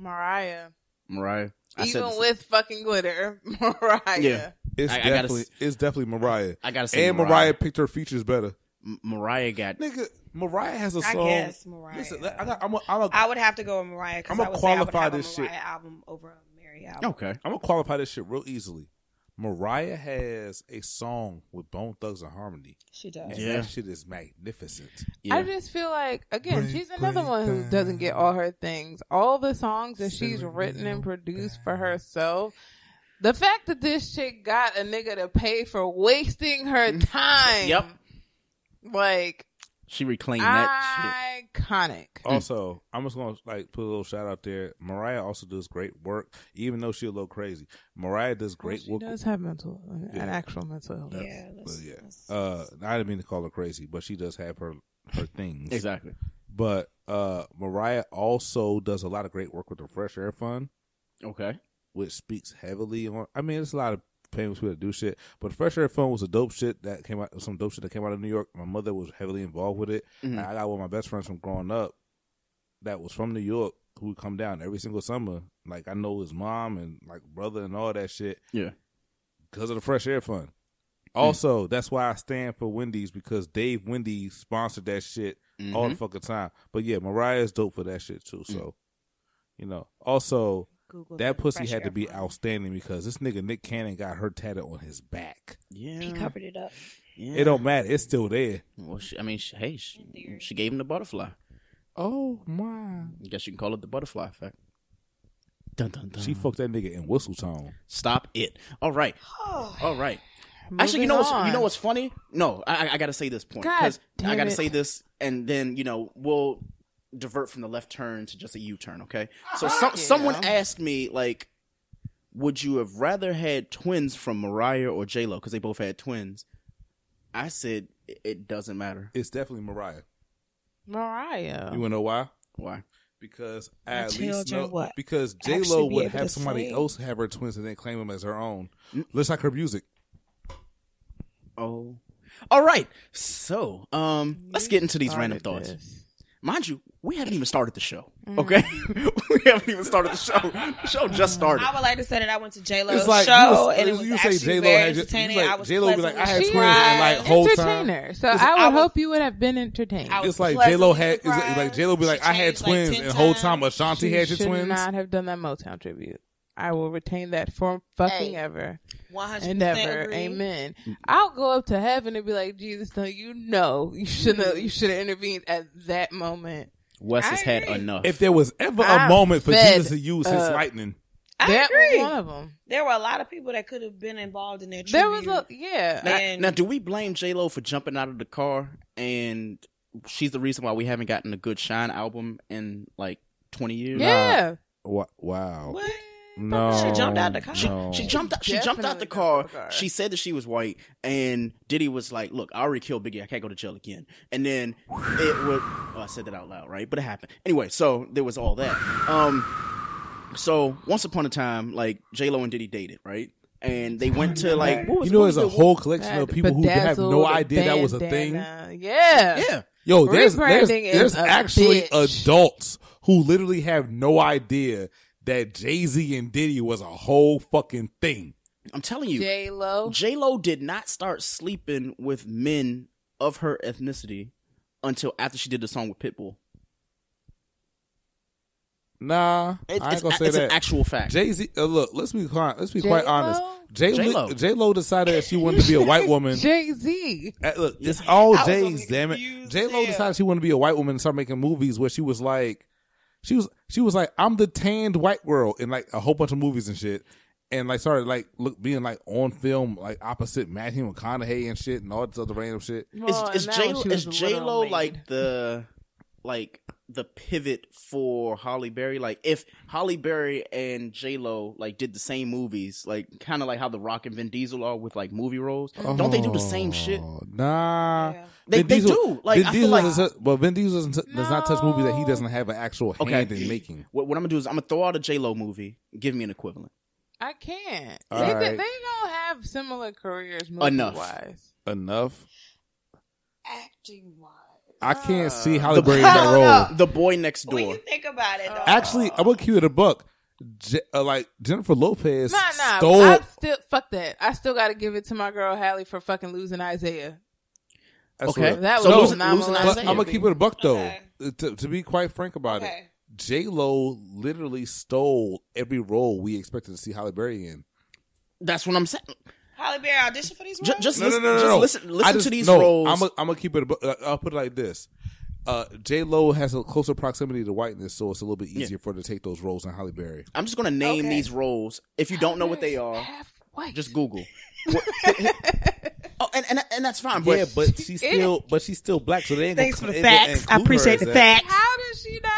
Mariah. Mariah. I Even this- with fucking glitter, *laughs* Mariah. Yeah. It's I- I gotta definitely it's definitely Mariah. I gotta say and Mariah. Mariah picked her features better. M- Mariah got. Nigga, Mariah has a song. I guess Mariah. Listen, I got, I'm a, I'm a, I would have to go with Mariah because I'ma I say I would qualify have a this shit. Mariah album over a Mary album. Okay. I'm gonna qualify this shit real easily. Mariah has a song with Bone Thugs-n-Harmony. She does. And Yeah. that shit is magnificent. I just feel like again, Break, she's another break one who down. doesn't get all her things. All the songs that she's written and produced for herself. The fact that this chick got a nigga to pay for wasting her *laughs* time. Yep. Like She reclaimed that iconic. Also, I'm just gonna like put a little shout out there. Mariah also does great work, even though she's a little crazy. Mariah does great work. she work. does have mental, an actual mental illness. Yeah, But yeah, let's- uh, I didn't mean to call her crazy, but she does have her her things. Exactly. But uh, Mariah also does a lot of great work with the Fresh Air Fund. Okay. which speaks heavily on. I mean, there's a lot of famous people that do shit, but Fresh Air Fund was a dope shit that came out. Some dope shit that came out of New York. My mother was heavily involved with it. Mhm. I got one of my best friends from growing up that was from New York who would come down every single summer. Like I know his mom and like brother and all that shit Yeah. because of the Fresh Air Fund. Also, that's why I stand for Wendy's because Dave Wendy sponsored that shit all the Mhm. fucking time. But yeah, Mariah is dope for that shit too. So, you know, also Google that pussy had to be Fund. outstanding because this nigga Nick Cannon got her tatted on his back. Yeah. He covered it up. Yeah. It don't matter; it's still there. Well, she, I mean, she, hey, she, she gave him the butterfly. Oh my! I guess you can call it the butterfly effect. Dun dun dun. She fucked that nigga in whistle tone. Stop it. All right. Oh. All right. Actually, you Moving know what's you know what's funny? No, I, I- I got to say this point because I got to it. say this, and then you know we'll divert from the left turn to just a U turn. Okay. So some, Yeah. someone asked me like, would you have rather had twins from Mariah or J Lo because they both had twins? I said it, it doesn't matter. It's definitely Mariah. Mariah. You wanna know why? Why? Because I Her at least know what? because J Lo be would have somebody sing. else have her twins and then claim them as her own. Looks like her music. Oh. All right. So, um, let's get into these random thoughts. this. Mind you, we haven't even started the show. Mm. Okay, *laughs* we haven't even started the show. The show just started. I would like to say that I went to J Lo's It's like show was- and it was you say actually J-Lo very had ju- entertaining. you like I was J-Lo be like, I had pleasantly twins and, like, surprised. whole time- Entertainer. So I would I was- hope you would have been entertained. I was It's like J Lo pleasantly had. It's like, like. J Lo be like, She I had changed, like, twins, 10 and whole time times. Ashanti she had your should twins. not have done that Motown tribute. I will retain that for fucking Hey. ever 100% and ever. agree. Amen. I'll go up to heaven and be like, Jesus, no, you know, you should have, you should have intervened at that moment. Wes has had enough. If there was ever a I'm moment for fed Jesus to use his up. lightning, I that agree. was one of them. There were a lot of people that could have been involved in their There was a yeah. now, and- now, do we blame J Lo for jumping out of the car and she's the reason why we haven't gotten a good Shyne album in like twenty years? yeah. Wa- wow. What? No, She jumped out the car. She, no. she jumped out. She jumped out the car. the car. She said that she was white, and Diddy was like, "Look, I already killed Biggie. I can't go to jail again." And then it would. Oh, I said that out loud, right? But it happened anyway. So there was all that. Um, so once upon a time, like J Lo and Diddy dated, right? And they went to like what was, You know, there's a the- whole collection of people who have no idea that was a thing. Yeah. yeah. Yo, there's there's, Rebranding is there's a actually bitch. adults who literally have no idea that Jay Z and Diddy was a whole fucking thing. I'm telling you, J Lo. J Lo did not start sleeping with men of her ethnicity until after she did the song with Pitbull. Nah, It- I ain't it's gonna say it's an actual fact. Jay Z, uh, look, let's be quite, let's be quite J-Lo? honest. J J-Lo. J Lo decided that she wanted to be a white woman. *laughs* Jay Z. Uh, look, it's all I was J's, damn it. confused J as Lo decided she wanted to be a white woman and start making movies where she was like, she was, she was like, I'm the tanned white girl in like a whole bunch of movies and shit, and like started like look being like on film like opposite Matthew McConaughey and shit and all this other random shit. Well, is oh, is and J now she is was a J little Lo like the like the pivot for Halle Berry? Like if Halle Berry and J Lo like did the same movies, like kind of like how The Rock and Vin Diesel are with like movie roles, don't they do the same oh, shit? Oh, Nah, Yeah. They- Vin they Diesel- do. Like, Vin I feel Diesel like- doesn't touch- but Vin Diesel doesn't, t- does not touch movies that he doesn't have an actual hand Okay. in making. What, what I'm gonna do is I'm gonna throw out a J Lo movie. Give me an equivalent. I can't. All they, right. they don't have similar careers movie Enough. wise. Enough. Acting wise. I can't see Halle Berry in that role. no. the boy next When door. you think about it, though, Actually, I'm gonna keep it a buck. J- uh, like Jennifer Lopez Nah, nah. stole. I still fuck that. I still got to give it to my girl Halle for fucking losing Isaiah. That's Okay. what- That So was losing- phenomenal. losing But Isaiah. I'm gonna keep it a buck though. Okay. Uh, To, to be quite frank about it, Okay. J Lo literally stole every role we expected to see Halle Berry in. That's what I'm saying. Halle Berry audition for these roles. Ju- Just, No, no, listen, no, no, just no. listen, listen just- to these no, roles. I'm gonna I'm gonna keep it. Uh, I'll put it like this: uh, J Lo has a closer proximity to whiteness, so it's a little bit easier for her to take those roles than Halle Berry. I'm just gonna name Okay. these roles. If you don't know what they are, Half white. just Google. *laughs* *laughs* Oh, and, and and that's fine. But yeah, but she's *laughs* still, but she's still black, so they ain't. Thanks gonna, for the facts. I appreciate the facts. How does she not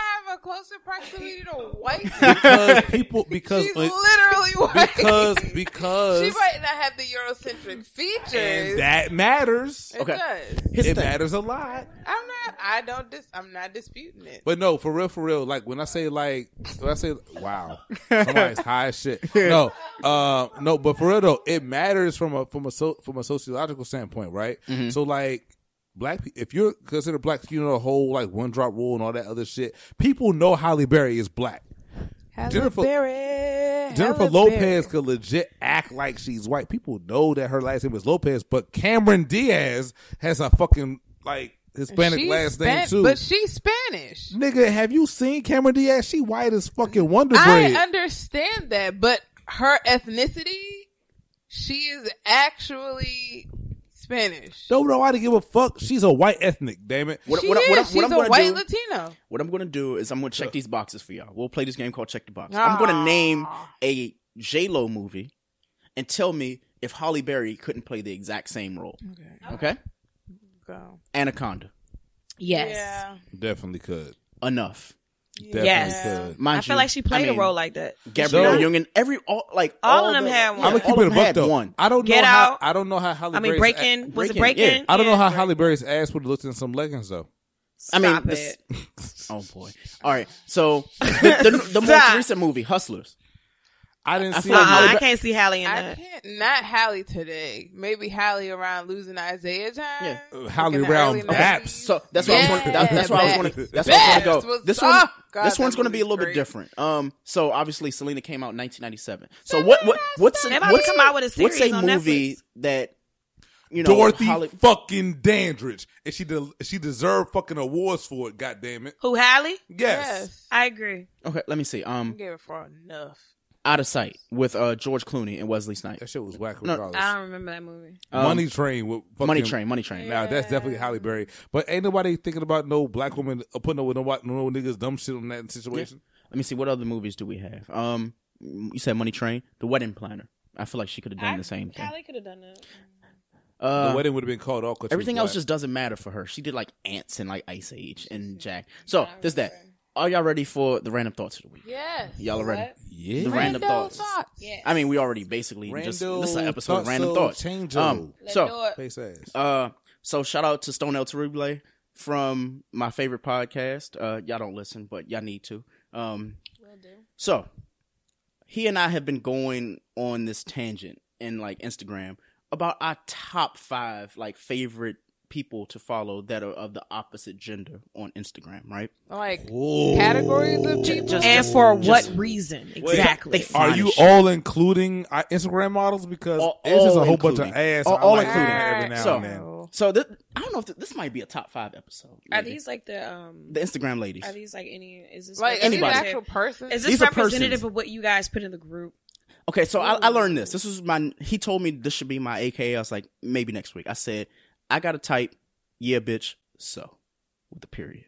have a closer proximity to white? *laughs* because people because She's uh, literally white. because *laughs* because she might not have the Eurocentric features. and that matters. it Okay. does. here's It thing. matters a lot. I'm not. I don't. Dis, I'm not disputing it. But no, for real, for real. Like when I say like when I say wow, *laughs* somebody's high as shit. No, uh, no, but for real though, it matters from a from a so, from a sociological standpoint, right? Mm-hmm. So like. Black, if you're considered black, you know the whole like one drop rule and all that other shit. People know Halle Berry is black. Halle Jennifer- Berry, Jennifer Halle Lopez Berry. could legit act like she's white. People know that her last name is Lopez, but Cameron Diaz has a fucking like Hispanic She's last name Span- too. but she's Spanish. Nigga, have you seen Cameron Diaz? She white as fucking Wonder Bread. I understand that, but her ethnicity, she is actually Spanish. Don't nobody give a fuck. She's a white ethnic. Damn it. What, she what, is. what, I'm- She's what I'm a gonna white do, Latino. What I'm gonna do is I'm gonna check these boxes for y'all. We'll play this game called Check the Box. I'm gonna ah. name a J Lo movie and tell me if Halle Berry couldn't play the exact same role. Okay. Okay, Go. Anaconda. Yes. Yeah. Definitely could. Enough. Definitely Yes. could. Mind I feel you, like she played I mean, a role like that. Gabrielle So- Union. Every all like All of them the- had one. yeah, I'm gonna keep all it a of them buck had though. one. I don't Get know how Out. I don't know how Halle I mean, Berry's breaking a- was it Breaking, breaking? I don't know how Yeah. Halle Berry's ass would have looked in some leggings though. I mean, Stop this- it. *laughs* oh boy. All right. So *laughs* the, the, the most Stop. recent movie, Hustlers. I didn't I see feel like Uh-uh, Halle I can't see Halle in I that. can't. Not Halle today. Maybe Halle around losing Isaiah time. Yeah. Uh, Halle Like in the around early Baps. So that's what I was going. That, that's where I was going. to That's where I was going to go. This one. oh, God, this one's going to be a movie's little bit different. Um. So obviously, Selena came out in 1997. So what? What? What's a, They've what's, come out with a what's series a on movie Netflix. that you know? Dorothy Holly- fucking Dandridge, and she de- she deserved fucking awards for it. God damn it! Who Halle? Yes. Yes. I agree. okay, let me see. I Um, gave it for enough. Out of Sight with uh, George Clooney and Wesley Snipes. That shit was whack No, regardless. I don't remember that movie. Um, Money Train with fucking, Money Train, Money Train. Now that's definitely Halle Berry. But ain't nobody thinking about no black woman uh, putting up with no, white- no niggas dumb shit on that situation. Let me see what other movies do we have. Um, you said Money Train, The Wedding Planner. I feel like she could have done I- the same thing. Halle could have done that. Uh, the wedding would have been called off. 'cause she was everything else black. just doesn't matter for her. She did like Antz and like Ice Age and Jack. So there's that. Are y'all ready for the random thoughts of the week? Yes. Y'all are ready? What? yeah. The random Random thoughts. Yeah. I mean, we already basically just this is an episode of random Thoughts-o thoughts. Change Um, so do it. face ass. Uh, so shout out to Stone El Terrible from my favorite podcast. Uh, y'all don't listen, but y'all need to. Um, Will do. so he and I have been going on this tangent in like Instagram about our top five like favorite people to follow that are of the opposite gender on Instagram, right? Like Whoa. categories of people. just- And for just- what reason exactly? They Are you all including uh, Instagram models? Because All- it's just a whole bunch of including. ass. All- all like including. every now So- and then. So th- I don't know if th- this might be a top five episode. Are these like the um? the Instagram ladies? Are these like any? Is this Like is he an Anybody. actual person? Is this These representative of what you guys put in the group? Okay, so I, I learned this. This was my. He told me this should be my AKA. I was like, maybe next week. I said, I got to type, yeah, bitch, so, with a period.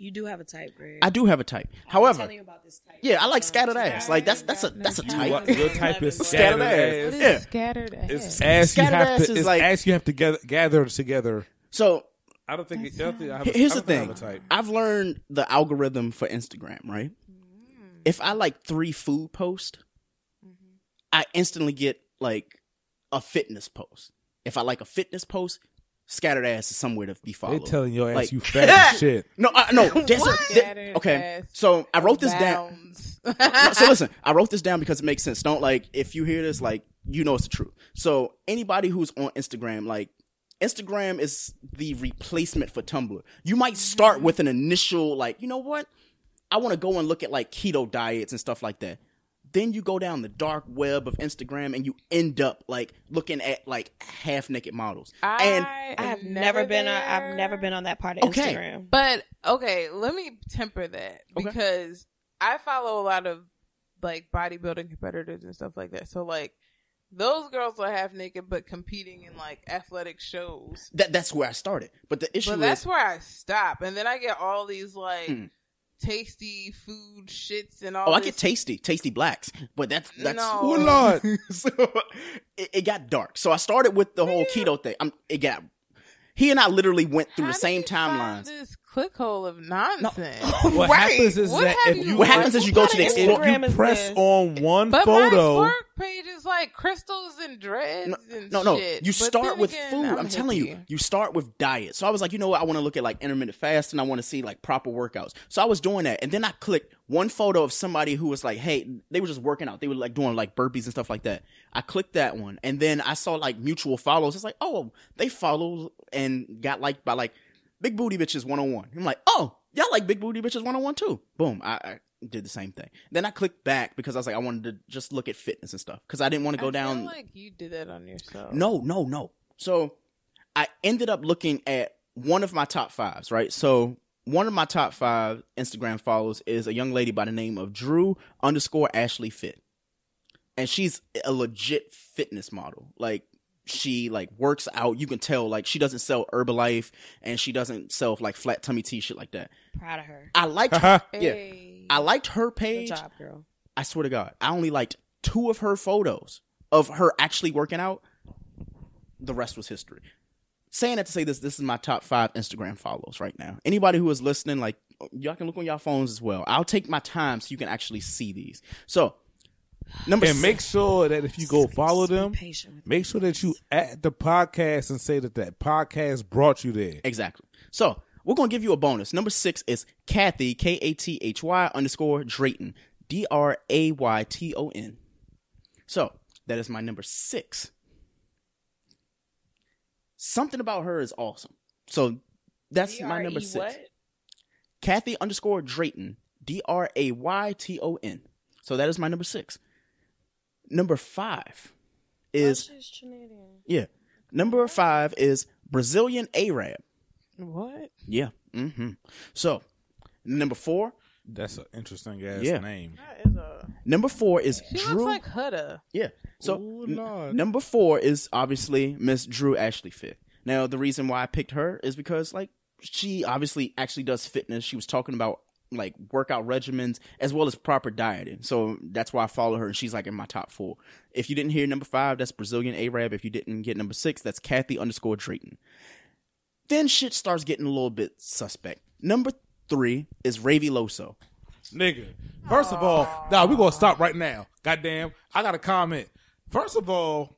You do have a type, Greg. I do have a type. I'm However, telling you about this type. yeah, I like scattered ass. Like that's that's a that's a type. What, your type is *laughs* Scattered scattered ass. ass. Yeah. Scattered ass. It's ass you have ass to. is It's like- ass you have to gather, gather together. So I don't think. I don't think I have a, here's I the don't think I thing. have a type. I've learned the algorithm for Instagram. Right. Mm. If I like three food posts, mm-hmm. I instantly get like a fitness post. If I like a fitness post, scattered ass is somewhere to be followed. They followed. telling your ass Like- you fat as *laughs* shit. No, I, no. *laughs* That's a, Scattered that- okay. So I wrote this down. *laughs* No, so listen, I wrote this down because it makes sense. Don't like if you hear this, like you know it's the truth. So anybody who's on Instagram, like Instagram is the replacement for Tumblr. You might start with an initial like, you know what? I want to go and look at like keto diets and stuff like that. Then you go down the dark web of Instagram and you end up like looking at like half naked models. and I, I have am never been. On. I've never been on that part of Okay. Instagram. But okay, let me temper that Okay. because I follow a lot of like bodybuilding competitors and stuff like that. So like those girls are half naked but competing in like athletic shows. that that's where I started. But the issue But that's where I stop, and then I get all these like Mm. Tasty food shits and all. Oh, I get tasty, tasty blacks, but that's that's No. Oh Lord. *laughs* so it, it got dark. So I started with the whole keto thing. I'm, it got. He and I literally went through How the same you timelines. This click hole of nonsense. *laughs* What Right. happens is What that if you- you What happens is you go to the What explore. kind Instagram you press this? on one But photo. my spark page is like crystals and dreads and No, no. shit. You start with again, food. I'm, telling you, you start with diet. So I was like, you know what? I want to look at like intermittent fasting. I want to see like proper workouts. So I was doing that, and then I clicked one photo of somebody who was like, hey, they were just working out. They were like doing like burpees and stuff like that. I clicked that one, and then I saw like mutual follows. It's like, oh, they follow and got liked by like big booty bitches 101. I'm like, oh, y'all like big booty bitches 101 too. Boom. I, I did the same thing. Then I clicked back because I was like, I wanted to just look at fitness and stuff because I didn't want to go I down. Like you did that on yourself. No, no, no. So I ended up looking at one of my top fives, right? So one of my top five Instagram follows is a young lady by the name of Drew underscore Ashley Fit. And she's a legit fitness model. Like she like works out. You can tell like she doesn't sell Herbalife and she doesn't sell like flat tummy tea shit like that. Proud of her. I liked *laughs* her, yeah. Hey. I liked her page. Good job, girl. I swear to God, I only liked two of her photos of her actually working out. The rest was history. Saying that to say this, this is my top five Instagram follows right now. Anybody who is listening, like y'all can look on your phones as well. I'll take my time so you can actually see these. So number and six, make sure that if you go follow them, make sure that you at the podcast and say that that podcast brought you there. exactly. So we're gonna give you a bonus. Number six is Kathy K A T H Y underscore Drayton D R A Y T O N. So that is my number six. Something about her is awesome. So that's my number six. what? Kathy underscore Drayton D R A Y T O N. So that is my number six. Number five is she's Trinidadian. yeah. Number five is Brazilian Arab. What? Yeah. Mm-hmm. So number four, That's an interesting ass Yeah. name. That is a Number four is She Drew. looks like Huda. Yeah. So Ooh, n- Lord. number four is obviously Miss Drew Ashley Fit. Now the reason why I picked her is because like she obviously actually does fitness. She was talking about like workout regimens as well as proper dieting. So that's why I follow her and she's like in my top four. If you didn't hear number five, that's Brazilian Arab. If you didn't get number six, that's Kathy underscore Drayton. Then shit starts getting a little bit suspect. Number three is Ravi Loso. Nigga. First of all, nah, we gonna stop right now. Goddamn, I got a comment. First of all,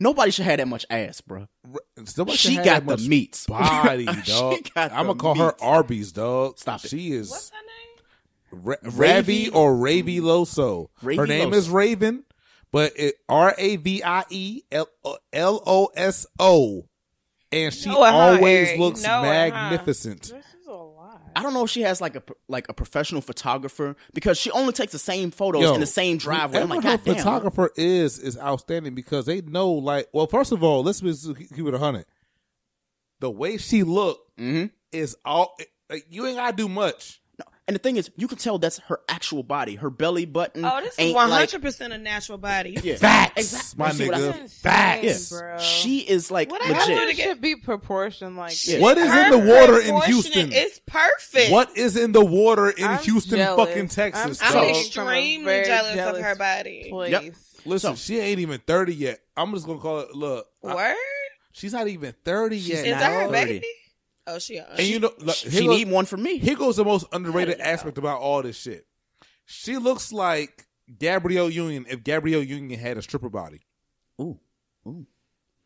Nobody should have that much ass, bro. somebody She got the much meats. *laughs* body, She dog. got I'm gonna call her. Arby's, dog. Stop it. She is What's her name? Ra- Ravi- Ravi or Ravi mm. Loso. Ravi Her name Loso. is Raven, but it R A V I E L L O S O, and she know always Eric? looks You know it, huh? I don't know if she has like a like a professional photographer because she only takes the same photos Yo, in the same driveway. I'm like, God damn. photographer is is outstanding because they know, like, well, first of all, let's keep it a hundred. The way she look hmm is all. Like, you ain't gotta do much. No. And the thing is, you can tell that's her actual body. Her belly button. Oh, this is ain't one hundred percent a natural body. Yeah. Facts, Exactly. my You see what I nigga. said? Insane, Facts. bro. She is like What I gotta legit. to get- should be proportioned like Yeah. What is Her in the water in Houston? It's perfect. What is in the water in I'm Houston, jealous. fucking Texas? I'm So- dog? extremely Very jealous, of her body. place. Yep. Listen, So- she ain't even thirty yet. I'm just gonna call it. Look, I- she's not even thirty yet. Is that her baby? Oh, she. And you know, look, She here, goes, need one for me. here goes the most underrated I don't know. aspect about all this shit. She looks like Gabrielle Union if Gabrielle Union had a stripper body Ooh, ooh.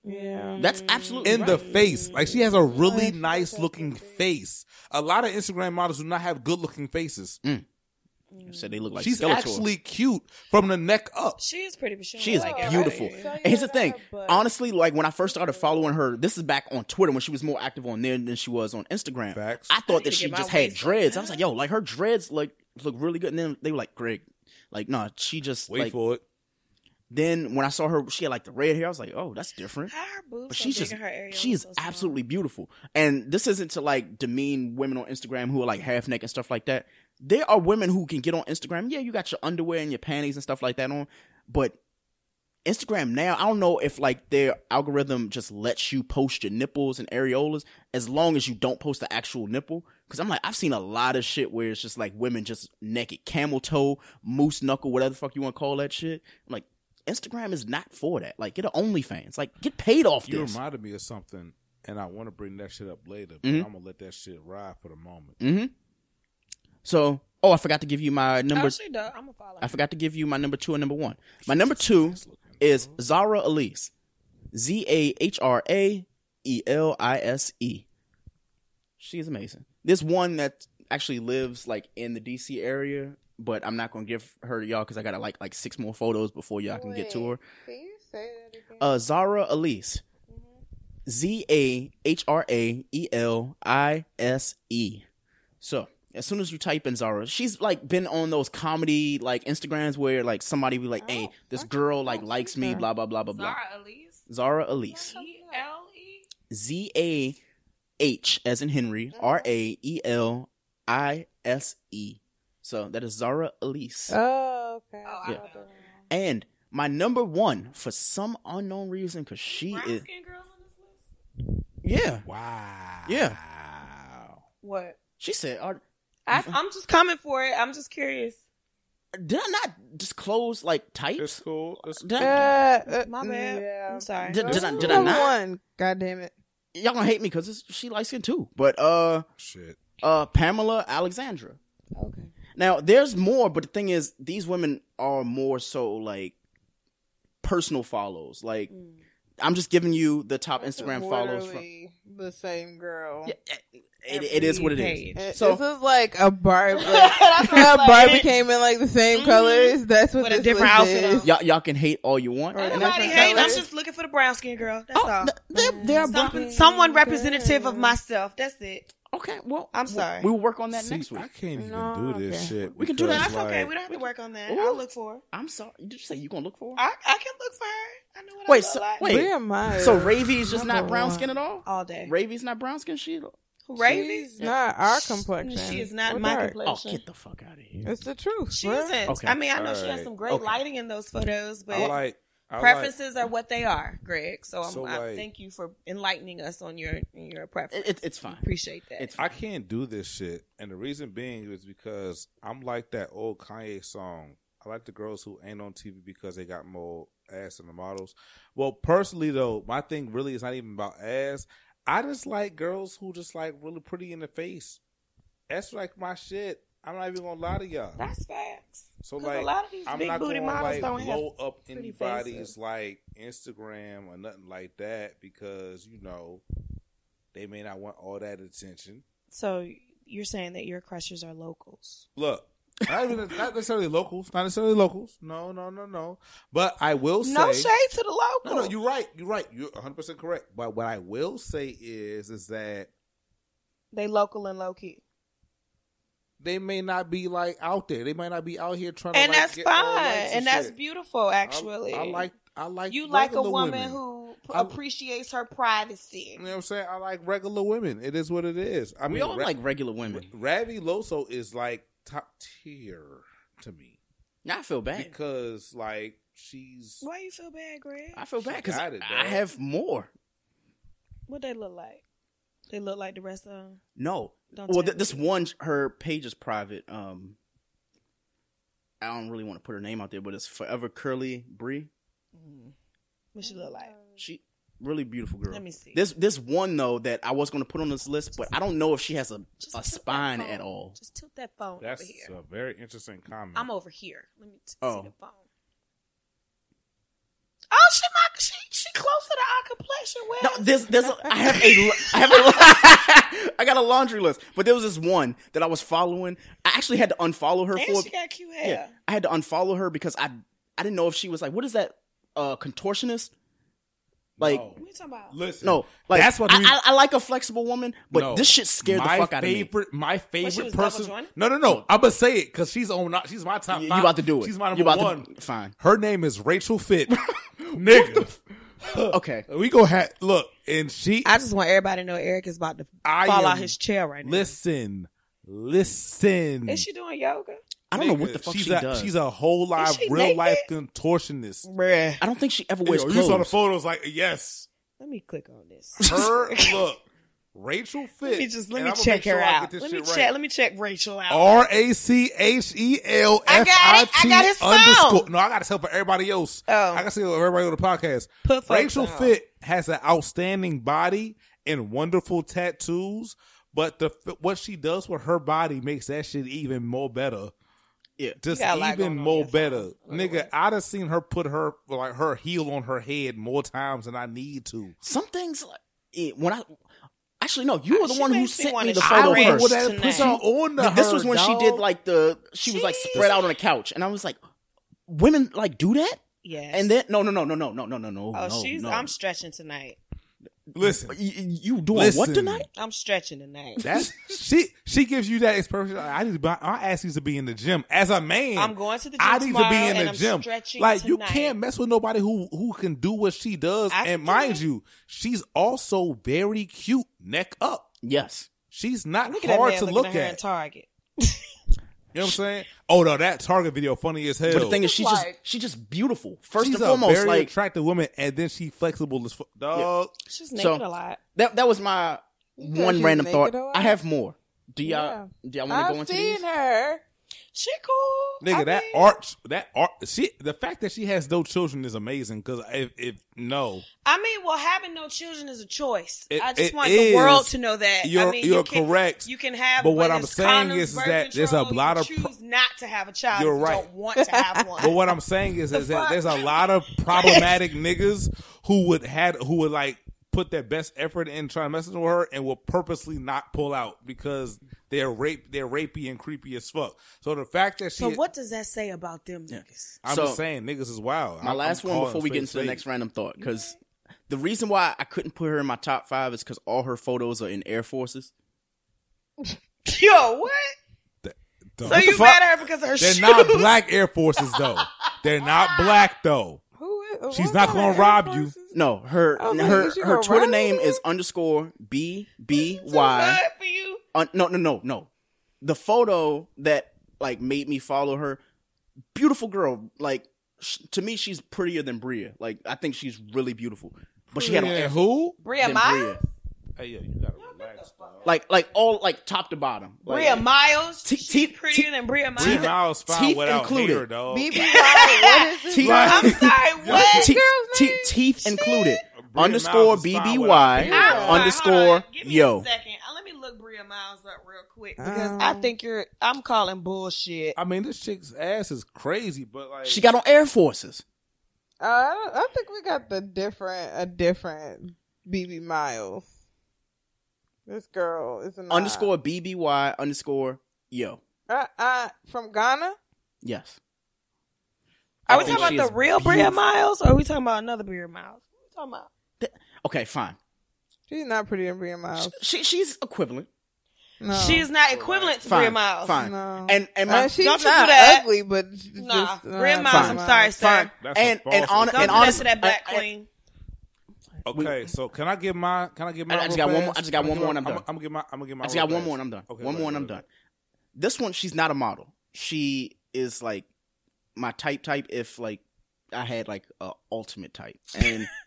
Yeah. That's absolutely in right. the face. Like she has a really nice looking face. A lot of Instagram models do not have good looking faces. Mm. Said they look like She's Skeletor. actually cute from the neck up. She is pretty, but she, She is like beautiful. Right. So And here's the thing. got. Honestly, like when I first started following her, this is back on Twitter when she was more active on there than she was on Instagram. Facts. I I thought need that she just had dreads. I was like, yo, like her dreads like look really good. And then they were like, Greg, like, nah, she just Wait like. for it. Then when I saw her, she had like the red hair. I was like, oh, that's different. How her boobs But she's just and her areola she's so absolutely beautiful. And this isn't to like demean women on Instagram who are like half naked and stuff like that. There are women who can get on Instagram. Yeah, you got your underwear and your panties and stuff like that on, but Instagram now, I don't know if like their algorithm just lets you post your nipples and areolas as long as you don't post the actual nipple. Cause I'm like, I've seen a lot of shit where it's just like women just naked, camel toe, moose knuckle, whatever the fuck you want to call that shit. I'm like, Instagram is not for that. Like, get an OnlyFans. Like, get paid off You this. reminded me of something, and I want to bring that shit up later, but Mhm. I'm gonna let that shit ride for the moment. Mm-hmm. So, oh, I forgot to give you my number. She does. I'm gonna follow. I forgot to give you my number two and number one. My number two is Zahra Elise. Z A H R A E L I S E. She is amazing. This one that actually lives like in the DC area, but I'm not gonna give her to y'all because I gotta like like six more photos before y'all can get to her. Can you say that again? Uh, Zahra Elise. Z A H R A E L I S E. So as soon as you type in Zahra, she's like been on those comedy like Instagrams where like somebody be like, "Hey, this girl like likes me," blah blah blah blah blah. Zahra Elise. Zahra Elise. E L E. Z A H as in Henry R A E L I S E. So that is Zahra Elise. Oh, okay. Oh, Yeah. And my number one for some unknown reason, because she is skin girls on this list. yeah Wow. Yeah. What? she said. Are, I, I'm just coming for it. I'm just curious. did I not disclose like It's types? cool. It's Did I- Uh, uh, My bad. Yeah. I'm sorry. Did- did I- did I not? One. God damn it. y'all gonna hate me because she likes skin too. But uh, shit. uh, Pamela Alexandra. okay. Now there's more, but the thing is, these women are more so like personal follows. Like I'm just giving you the top Instagram follows from. The same girl. Yeah, it, it is what it Page. is. It- So this is like a Barbie. *laughs* Like, That's what how I'm Barbie saying. came in like the same Mhm. colors. That's what With a this different outfit is. on. y'all y'all can hate all you want. Or Ain't nobody that's- hating. I'm just looking for the brown skin girl. That's Oh, all. th- there, there are Something, brown- someone representative of myself. That's it. Okay, well, I'm we- sorry. We will work on that See, next week. I can't even No, do this okay. shit. We can do that. because, That's okay. We don't have to work on that. Ooh. I'll look for her. I'm sorry. Did you say you gonna look for? her? I, I can look for her. I know what Wait, I look so- like. wait. Where am I? So Ravi is just not brown one. skin at all. All day. Ravi's not brown skin. She Who Raven? She's not our complexion. She is not We're my dark. Oh, complexion. Oh, get the fuck out of here. It's the truth. She bruh. isn't. Okay. I mean, I know she has some great Okay. lighting in those photos, but I like I preferences are what they are, Greg. So, I'm, So, I like- thank you for enlightening us on your your preference. It, it, it's fine. Appreciate that. It's I can't do this shit, and the reason being is because I'm like that old Kanye song. I like the girls who ain't on TV because they got more ass than the models. Well, personally though, my thing really is not even about ass. I just like girls who just like really pretty in the face. That's like my shit. I'm not even gonna lie to y'all. That's facts. So like, a lot of these I'm big not booty gonna models like don't have blow up anybody's faces. like Instagram or nothing like that because you know they may not want all that attention. So you're saying that your crushes are locals? Look, not even not necessarily locals, not necessarily locals. No, no, no, no. But I will say No shade to the locals. No, no, you're right. You're right. You're 100 percent correct. But what I will say is, is that They local and low key, they may not be like out there. They might not be out here trying and to. like, that's get all fine, likes and that's beautiful. Actually, I, I like. I like. you like a woman women. who p- I- appreciates her privacy. You know what I'm saying? I like regular women. It is what it is. I we mean, all Ra- like regular women. Ravi Loso is like top tier to me Now I feel bad. because like she's Why you feel bad, Greg? I feel bad because got it, I have more. What they look like? They look like the rest of them. No. Don't well, th- this one, her page is private. Um, I don't really want to put her name out there, but it's Forever Curly Bree. What she look like? She really beautiful girl. Let me see. This this one though that I was going to put on this list, but I don't know if she has a a spine at all. Just tilt that phone that's over here. a very interesting comment. I'm over here. Let me t- Oh. see the phone. Oh, she my she she closer to the our complexion. Where? No, there's there's a, I have a I have a *laughs* I got a laundry list, but there was this one that I was following. I actually had to unfollow her and for she got cute hair. yeah. I had to unfollow her because I I didn't know if she was like what is that uh contortionist like No. What you talking about? Listen, no like that's what I, we- I, I like a flexible woman, but No. this shit scared my the fuck out favorite, My favorite was double person. No, no, no. Mm. I'm gonna say it because she's on. She's my top. You- you about to do it. She's my number about to- one. fine. Her name is Rachel Fit. *laughs* Nigga, me. *laughs* Okay, we go have look, and she. I just want everybody to know Eric is about to I fall out am- his chair right now. Listen, listen. Is she doing yoga? I don't know what the fuck she's she a, does. She's a whole live, she real life contortionist. Bruh. I don't think she ever You, wears know, you saw the photos, like yes, Let me click on this. her *laughs* look, Rachel Fit. let me just let me check sure her out. Let me check. right. Let me check Rachel out. R A C H E L I F got I it. I T got his phone. underscore. No, I got to tell for everybody else. Oh. I got to tell everybody on the podcast. Put Rachel on. Fit has an outstanding body and wonderful tattoos, but the what she does with her body makes that shit even more better. Yeah. Just got a lot even more better, phone. nigga. I done seen her put her like her heel on her head more times than I need to. Some things like when I actually no, you uh, were the She one who sent me the photo first. would that put her on to this her, was when she did like the she was like spread out on the couch, and I was like, women like do that. Yes. And then no no no no no no no no no. oh, no, she's. no. I'm stretching tonight. Listen, Y- y- you doing Listen. what tonight? I'm stretching tonight. That's she. She gives you that expression. I need to. Be, I ask you to be in the gym as a man. I'm going to the gym I need to be in the I'm gym. stretching Like you can't mess with nobody who who can do what she does. I and do mind it. you, she's also very cute, neck up. Yes. She's not Look at that hard man to look at at. Target. *laughs* You know what I'm saying? Oh no, that Target video funny as hell. But the thing is, she's just like- she's just beautiful. First she's and foremost, a very like attractive woman, and then she flexible as fuck. Dog. She's So- naked a lot. that. That was my one random thought. I have more. Do y'all Yeah. do y'all want to go I've into seen her. She cool. Nigga, I that mean, art, that art, she, the fact that she has no children is amazing. Because if, if no, I mean, well, having no children is a choice. It- I just want the world to know that. You're- I mean, you're you can, correct. You can have, But what I'm saying condoms, is- is that there's a lot of choose not to have a child. You're if you right. Don't want to have *laughs* one. But what I'm saying is, is that there's a lot of *laughs* problematic niggas who would had who would like put their best effort in trying to mess with her and will purposely not pull out because they're rape they're rapey and creepy as fuck. So the fact that she so what does that say about them niggas? I'm So- just saying niggas is wild. My I'm- last I'm one before we get spade into the next random thought, because the reason why I couldn't put her in my top five is because all her photos are in Air Forces. *laughs* Yo, what? That- So what you fuck? mad at her because of her They're shoes? not black Air Forces though. They're not *laughs* black though. Who is, She's What not gonna rob Air you. No, her I was her is her Twitter name you? is underscore b b y. Good for no, no, no, no. The photo that like made me follow her, beautiful girl. Like sh- to me, she's prettier than Bria. Like I think she's really beautiful. But she had on Yeah, Air who? Bria than Miles. Bria. Hey, yo, you gotta relax. dog. Like like all like top to bottom. Like, Bria Miles. T- She's prettier T- than Bria Miles. Bria Teeth- Miles fine teeth without included. hair, dog. BB what is this? Teeth- I'm sorry. What? Te- girl's te- name? teeth included. Bria underscore Miles is fine bby without hair, I'm dog. sorry, underscore hold on. Me yo. A second. Uh, Let me look Bria Miles up real quick because Um, I think you're. I'm calling bullshit. I mean, this chick's ass is crazy, but like She got on Air Forces. Uh, I, don't- I think we got the different a different BB Miles. This girl is not. Underscore bby underscore yo. Uh, uh, from Ghana. Yes. Are I we talking about the real Bria. Miles, or are we talking about another Bria Miles? What are we talking about? Okay, fine. She's not pretty in Bria Miles. She she's equivalent. No. She is not equivalent to Fine, Bria Miles. fine. No. And and my Uh, she's Don't not you do that. ugly, but it's Nah, just, Bria uh, Miles. Fine. I'm sorry, sir. fine. That's a and and on. Don't and do that honest, to that black and- queen. Okay, so can I get my? Can I get my? I just real got one more- I just got Can one more and I'm done. I'm gonna get my. I'm gonna get my. I just got one fast. more and I'm done. Okay, one more and I'm done. This one, she's not a model. She is like my type type. If like I had like a ultimate type, and *laughs*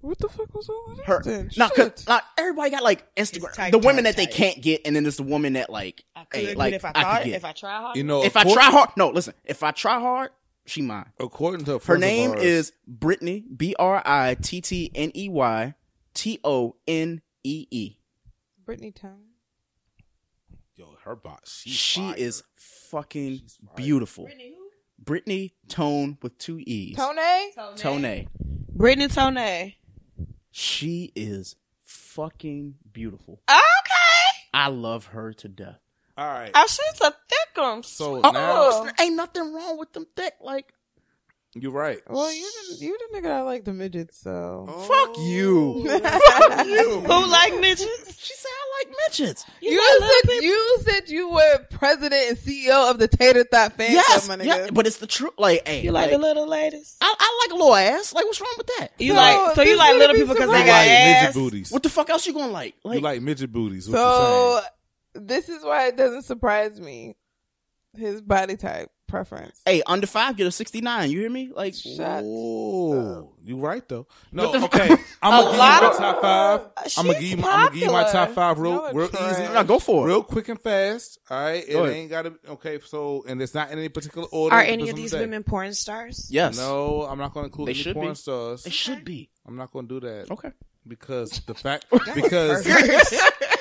What the fuck was all this? her then? not cause not everybody got like Instagram. type, The women type, that they can't get, and then there's the woman that like I could hey, like if I I could get. if I try hard. You know, if I try hard, no, listen. If I try hard, she mine. according to Her name ours- is Brittany B R I T T N E Y T O N E E. Brittany Town. yo her box. She's She fire. is fucking She's fire. beautiful. Brittany Tone with two E's. Tone? Tone. Brittany Tone. She is fucking beautiful. Okay. I love her to death. All right. Oh, she's a thickums. So Oh, now ain't nothing wrong with them thick. Like, you're right. Well, you the, you the nigga that like the midgets, so. Oh. fuck you. *laughs* Who like midgets? She said I like midgets. You, You said people? you said you were president and CEO of the Tater Thought fan Yes, club, my yeah, but it's the truth. Like, hey, You like the little ladies? I, I like a little ass. Like, what's wrong with that? You So, like so you like little people because they got like ass. midget booties. What the fuck else you gonna like? Like, you like midget booties. What you So saying? This is why it doesn't surprise me. His body type preference. hey, under five, get a sixty nine. You hear me? Like, Shut you right though. No, the- okay. *laughs* I'm gonna A give you lot my of- top five. Uh, I'm gonna give. I'm gonna give you my top five real, Y'all real trash. easy. No, go for it. Real quick and fast. All right. It Go ahead. ain't got to. Okay. So, and it's not in any particular order. Are any of these day. women porn stars? yes, No, I'm not going to include They any should porn be. stars. they should be. I'm not going to do that. Okay. Because the *laughs* fact, because, *laughs*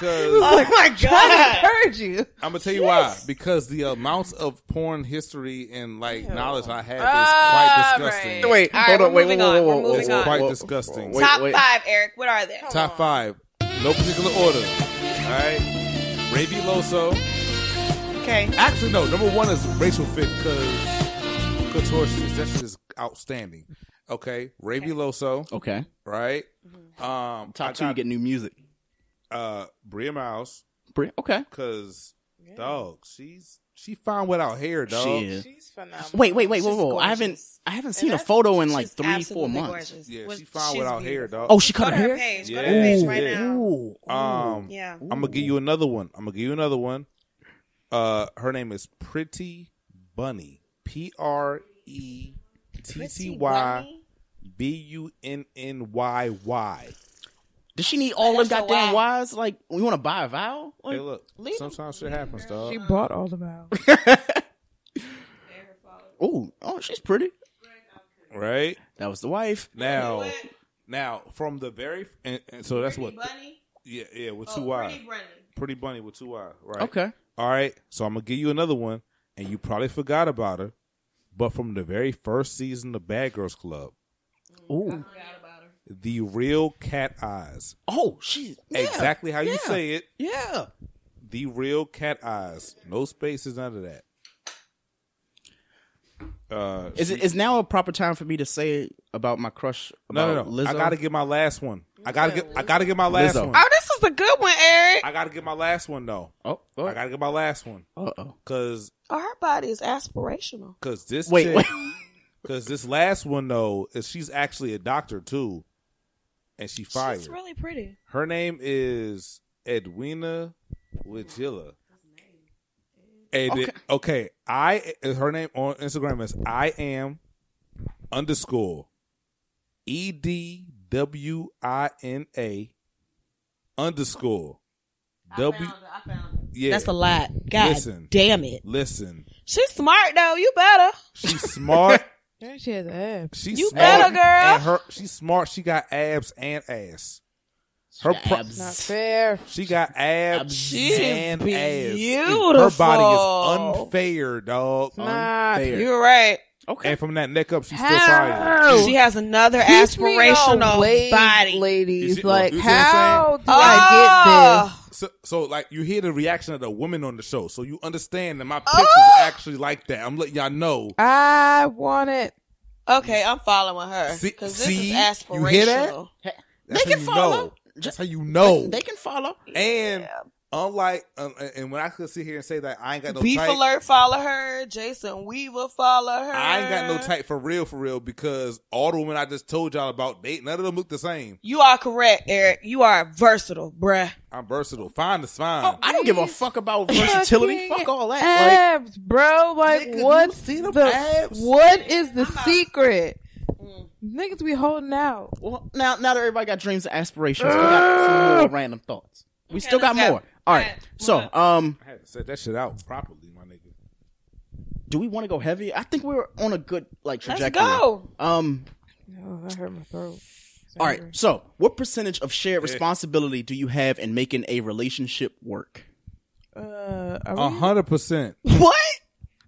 because Oh my god, I god! encourage you. I'm gonna tell you why. Because the amounts of porn history and like knowledge I have is quite disgusting. right. Wait, All right, hold we're on. Wait, moving wait, wait, wait, It's on. quite disgusting. wait, Top wait. five, Eric. What are they? Top five, no particular order. All right, Ray Loso. Okay. Actually, no. Number one is Rachel Fick because contortionist. That shit is outstanding. Okay, Ray B. Loso. Okay. Right. Mm-hmm. Um, Top I two, you get new music. Uh Bria Miles Bri- Okay. because dog, she's she fine without hair, dog. She is. She's phenomenal. Wait, wait, wait, She's whoa, whoa! I haven't. I haven't seen a photo in like three, four months. gorgeous. Yeah, Was- she fine she's without hair, beautiful. dog. Oh, she cut to her her hair. page. Go to Yeah. her page Ooh. right Yeah. now. Ooh. Um, Yeah. I'm gonna give you another one. I'm gonna give you another one. Uh, her name is Pretty Bunny. P R E T T Pretty Y Bunny? B U N N Y Y. Does she need all That's them goddamn why. Y's? Like, we want to buy a vowel? Like, Hey, look. leave Sometimes shit happens, dog. She bought all the vows. *laughs* oh, oh, she's pretty. Right That was the wife. now, now from the very and, and so that's what. Bunny? Yeah, yeah, with Oh, two Y. Pretty Bunny. Bunny with two Y. Right. Okay. All right. So I'm gonna give you another one, and you probably forgot about her, but from the very first season of Bad Girls Club, Ooh. The real cat eyes. Oh, she yeah, exactly how you say it. Yeah. The real cat eyes. No spaces under that. Uh, Is it is now a proper time for me to say about my crush about no, no, no. Lizzo? I gotta get my last one. I gotta get. I gotta get my last Lizzo. one. Oh, this is a good one, Eric. I gotta get my last one though. Oh, go I gotta get my last one Uh oh. because Oh, her body is aspirational. because this Wait, chick, wait. Because *laughs* this last one though, is she's actually a doctor too, and she fired. She's really pretty. Her name is Edwina Wigilla. And Okay. okay. okay, I her name on Instagram is I am underscore E D W I N A underscore W. Yeah, That's a lot. God Listen. damn it. Listen, She's smart though. You better. she's smart. *laughs* Yeah, she has abs. She's You smart, better, girl. And her, she's smart. She got abs and ass. Her pro- Abs. Not fair. She got abs She's and ass. Her body is unfair, dog. Not. Unfair. You're right. Okay. And from that neck up, she's still fire. How? She has another Teach me your aspirational ways, body. ladies. You see- like, you see how do I Oh. get this? So, so like you hear the reaction of the women on the show, so you understand that my pitch is Oh. actually like that. I'm letting y'all know. I want it. Okay, I'm following her See, because this see? is you hear that? aspirational. They can follow. know. That's how you know. They can follow. and unlike, um, and when I could sit here and say that I ain't got no Beef type, Alert follow her. Jason Weaver follow her. I ain't got no type for real, for real, because all the women I just told y'all about, they none of them look the same. You are correct, Eric. You are versatile, bruh. I'm versatile. Fine is fine. Oh, I don't give a fuck about versatility. Fuck all that. Like, abs, bro. Like, Nigga, you what's see the abs? what is the secret? Niggas be holding out. well, now now that everybody got dreams and aspirations, we got some more random thoughts. We Okay, still got more. All right. Alright, So, moving um, I had to set that shit out properly, my nigga. do we want to go heavy? I think we're on a good like Let's trajectory. go. Um. Oh, that hurt my throat. All right. So, what percentage of shared responsibility do you have in making a relationship work? Uh, are A we, hundred percent. *laughs* What?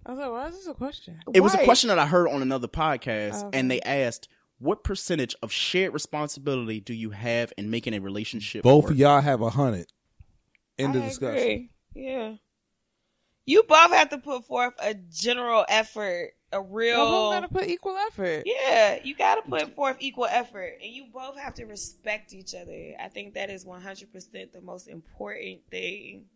I was like, why is this a question? It was a Right. question that I heard on another podcast, Okay. and they asked, "What percentage of shared responsibility do you have in making a relationship?" Both work? of y'all have a hundred. End of discussion. agree. Yeah. You both have to put forth a general effort, a real. Well, who gotta put equal effort? Yeah, you got to put forth equal effort, and you both have to respect each other. I think that is one hundred percent the most important thing.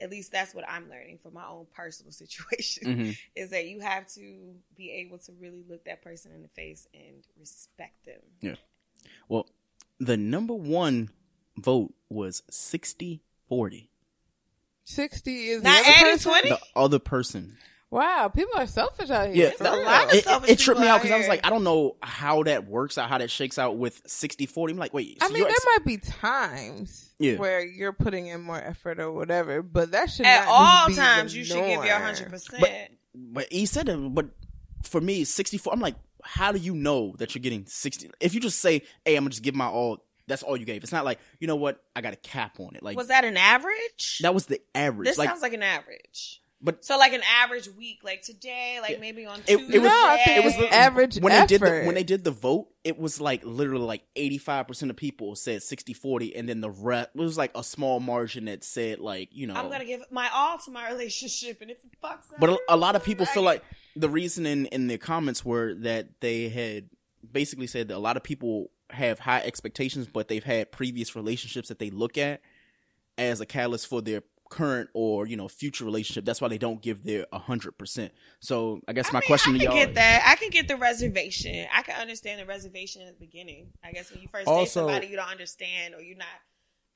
At least that's what I'm learning from my own personal *laughs* situation. Mhm. Is that you have to be able to really look that person in the face and respect them. Yeah. Well, the number one vote was 60 40. Sixty is Not the other 20? The other person. Wow, people are selfish out here. Yeah. There's a lot of It, it, selfish it tripped me out out because I was like, I don't know how that works out, how that shakes out with 60 40. I'm like, wait. I mean, there ex- might be times Yeah. where you're putting in more effort or whatever, but that should At not all be times, the you should give your hundred percent. But he said it, but for me, 64, I'm like, how do you know that you're getting 60? If you just say, hey, I'm going to just give my all, that's all you gave. It's not like, you know what, I got a cap on it. Like, Was that an average? that was the average. This like, sounds like an average. But- so like an average week, like today, like Yeah. maybe on It- Tuesday. it was- No, I think it was the- average when effort. they did the when they did the vote, it was like literally like 85% of people said 60-40 and then the rest it was like a small margin that said like, you know, I'm gonna give my all to my *laughs* relationship, and if it fucks up, But a, a lot of people feel like the reason in, in the comments were that they had basically said that a lot of people have high expectations, but they've had previous relationships that they look at as a catalyst for their current or you know future relationship. That's why they don't give their hundred percent. So I guess I my mean, question I to y'all, get that. I can get the reservation. I can understand the reservation at the beginning. I guess when you first date somebody, you don't understand, or you're not.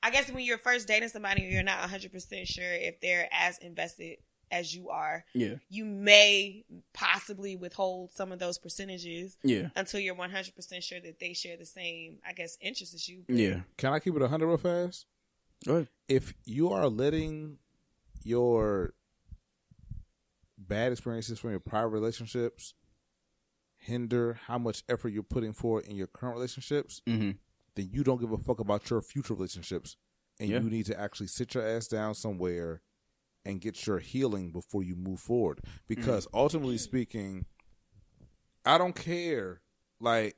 I guess when you're first dating somebody, you're not 100 percent sure if they're as invested as you are. yeah, You may possibly withhold some of those percentages yeah, until you're 100 percent sure that they share the same, I guess, interests as you. Yeah. Can I keep it hundred real fast? Go ahead. If you are letting your bad experiences from your prior relationships hinder how much effort you're putting forward in your current relationships, Mm-hmm. then you don't give a fuck about your future relationships, and Yeah. you need to actually sit your ass down somewhere and get your healing before you move forward. Because mm. ultimately speaking, I don't care. Like,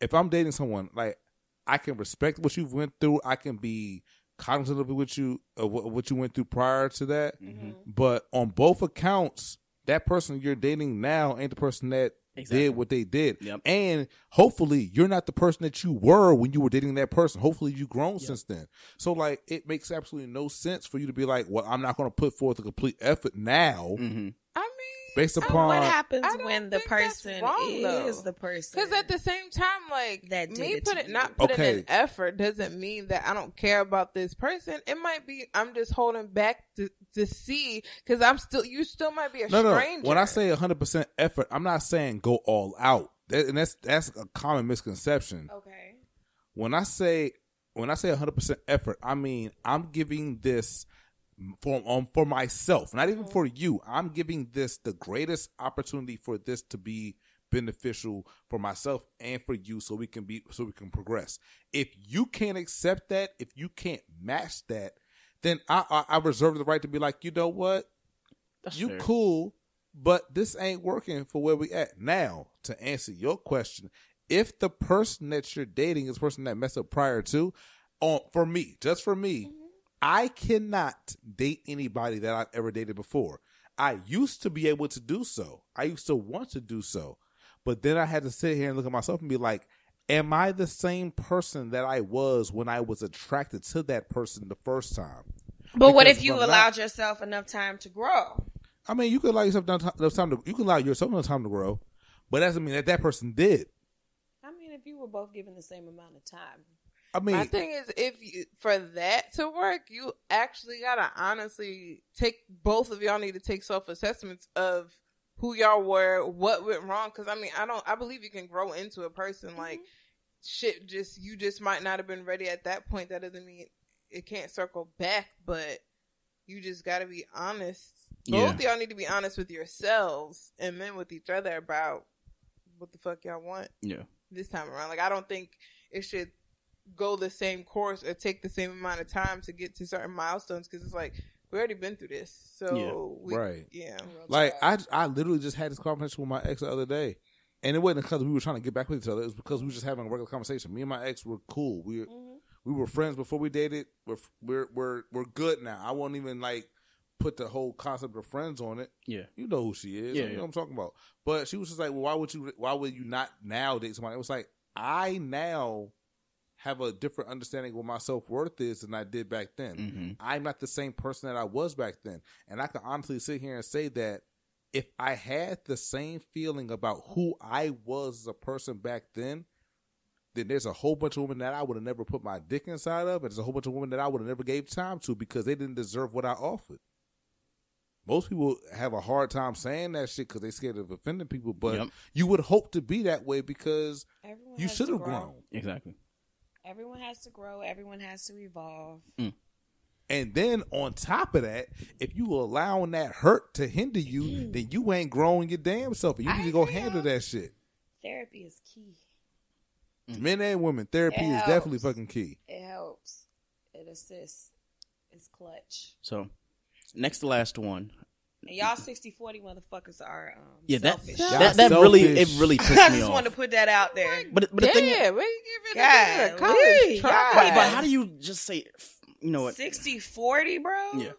if I'm dating someone, like I can respect what you've went through. I can be cognizant of what you of what, what you went through prior to that. Mm-hmm. But on both accounts, that person you're dating now ain't the person that Exactly. did what they did. Yep. And hopefully you're not the person that you were when you were dating that person. Hopefully you've grown since then. So like it makes absolutely no sense for you to be like, well, I'm not going to put forth a complete effort now. Mm-hmm. I mean, based upon what happens when the person wrong, though. is the person? Because at the same time, like That me it put it not putting Okay. in effort doesn't mean that I don't care about this person. It might be I'm just holding back to to see because I'm still you still might be a no, no. stranger. When I say 100 percent effort, I'm not saying go all out. That, and that's that's a common misconception. okay, When I say when I say 100 percent effort, I mean I'm giving this for um, for myself, not even for you. I'm giving this the greatest opportunity for this to be beneficial for myself and for you, so we can be so we can progress. If you can't accept that, if you can't match that, then I I, I reserve the right to be like, you know what, That's you fair. cool, but this ain't working for where we at now. To answer your question, if the person that you're dating is person that messed up prior to, on for me, just for me, I cannot date anybody that I've ever dated before. I used to be able to do so. I used to want to do so, but then I had to sit here and look at myself and be like, "Am I the same person that I was when I was attracted to that person the first time?" but what if you I'm allowed not- yourself enough time to grow? I mean, you could allow yourself enough enough time to you can allow yourself enough time to grow, but that doesn't mean that that person did. I mean, if you were both given the same amount of time, I mean, My thing is, if you for that to work, you actually gotta honestly take both of y'all need to take self assessments of who y'all were, what went wrong. Because I mean, I don't, I believe you can grow into a person. Mm-hmm. Like shit, just you just might not have been ready at that point. That doesn't mean it can't circle back, but you just gotta be honest. Yeah. Both of y'all need to be honest with yourselves and then with each other about what the fuck y'all want Yeah. this time around. Like I don't think it should go the same course or take the same amount of time to get to certain milestones because it's like we already been through this. So we, Right. yeah, like I I literally just had this conversation with my ex the other day, and it wasn't because we were trying to get back with each other. It was because we were just having a regular conversation. Me and my ex were cool. We mm-hmm. we were friends before we dated. We're we're we're we're good now. I won't even like put the whole concept of friends on it. Yeah. You know who she is. Yeah, you know yeah. what I'm talking about. But she was just like, well, why would you? Why would you not now date somebody? It was like I now have a different understanding of what my self worth is than I did back then. Mm-hmm. I'm not the same person that I was back then, and I can honestly sit here and say that if I had the same feeling about who I was as a person back then, then there's a whole bunch of women that I would have never put my dick inside of, and there's a whole bunch of women that I would have never gave time to because they didn't deserve what I offered. Most people have a hard time saying that shit because they're scared of offending people, but Yep. you would hope to be that way because everyone you should have grow. grown. Exactly. Everyone has to grow. Everyone has to evolve. Mm. And then on top of that, if you allowing that hurt to hinder you, mm-hmm. then you ain't growing your damn self. You I need to go handle that shit. Therapy is key. Mm. Men and women, therapy It is definitely fucking key. It helps. It assists. It's clutch. So, next to last one. And y'all 60 40 motherfuckers are um, Yeah, that selfish. that, that really it Selfish. really *laughs* I pissed me just off. wanted to put that out there. But but the thing yeah, we give it God, a, a college wee, try. but, but how do you just say, you know what? 60 40, bro? Yeah.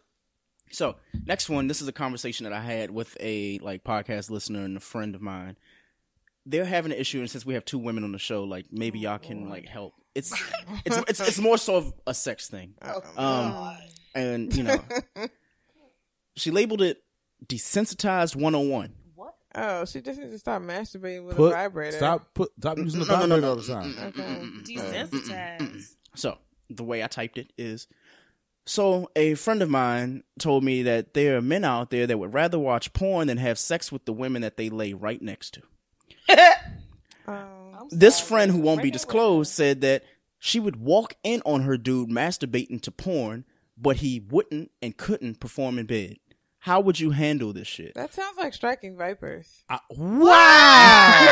So next one, this is a conversation that I had with a like podcast listener and a friend of mine. They're having an issue, and since we have two women on the show, like maybe y'all can like help. It's *laughs* it's it's it's more so of a sex thing. Um, and you know, *laughs* she labeled it desensitized 101. Oh, she just needs to stop masturbating with a vibrator. stop put stop using the No, no, no, vibrator no. all the time. Okay. Desensitized. *clears throat* So the way I typed it is so a friend of mine told me that there are men out there that would rather watch porn than have sex with the women that they lay right next to. *laughs* Um, This friend who won't be disclosed said that she would walk in on her dude masturbating to porn, but he wouldn't and couldn't perform in bed. How would you handle this shit? that sounds like striking vipers. I- wow!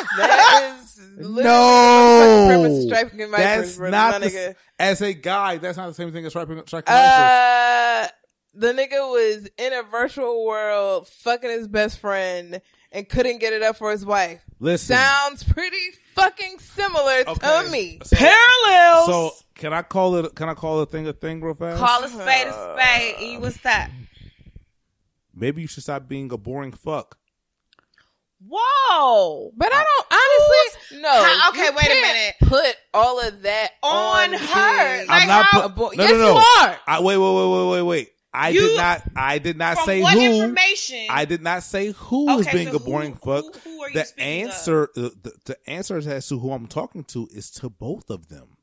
*laughs* That is no, striking vipers. that's not the, as a guy. That's not the same thing as striking striking vipers. Uh, the nigga was in a virtual world fucking his best friend and couldn't get it up for his wife. Listen, Sounds pretty fucking similar to Okay. me. So- Parallels. So can I call it? Can I call a thing a thing real fast? Call a spade a spade. And you would stop. Maybe you should stop being a boring fuck. Whoa. But I don't honestly no. How- okay, you wait a can't minute. Put all of that On on, her. Like I'm not. how- put- a boy- no, yes, no, no. you are. I, wait, wait, wait, wait, wait, wait. I You- did not. I did not say who. information? I did not say who is Okay, being so a boring who- fuck. who- who are you the answer, the, the, the answer as to who I'm talking to is to both of them.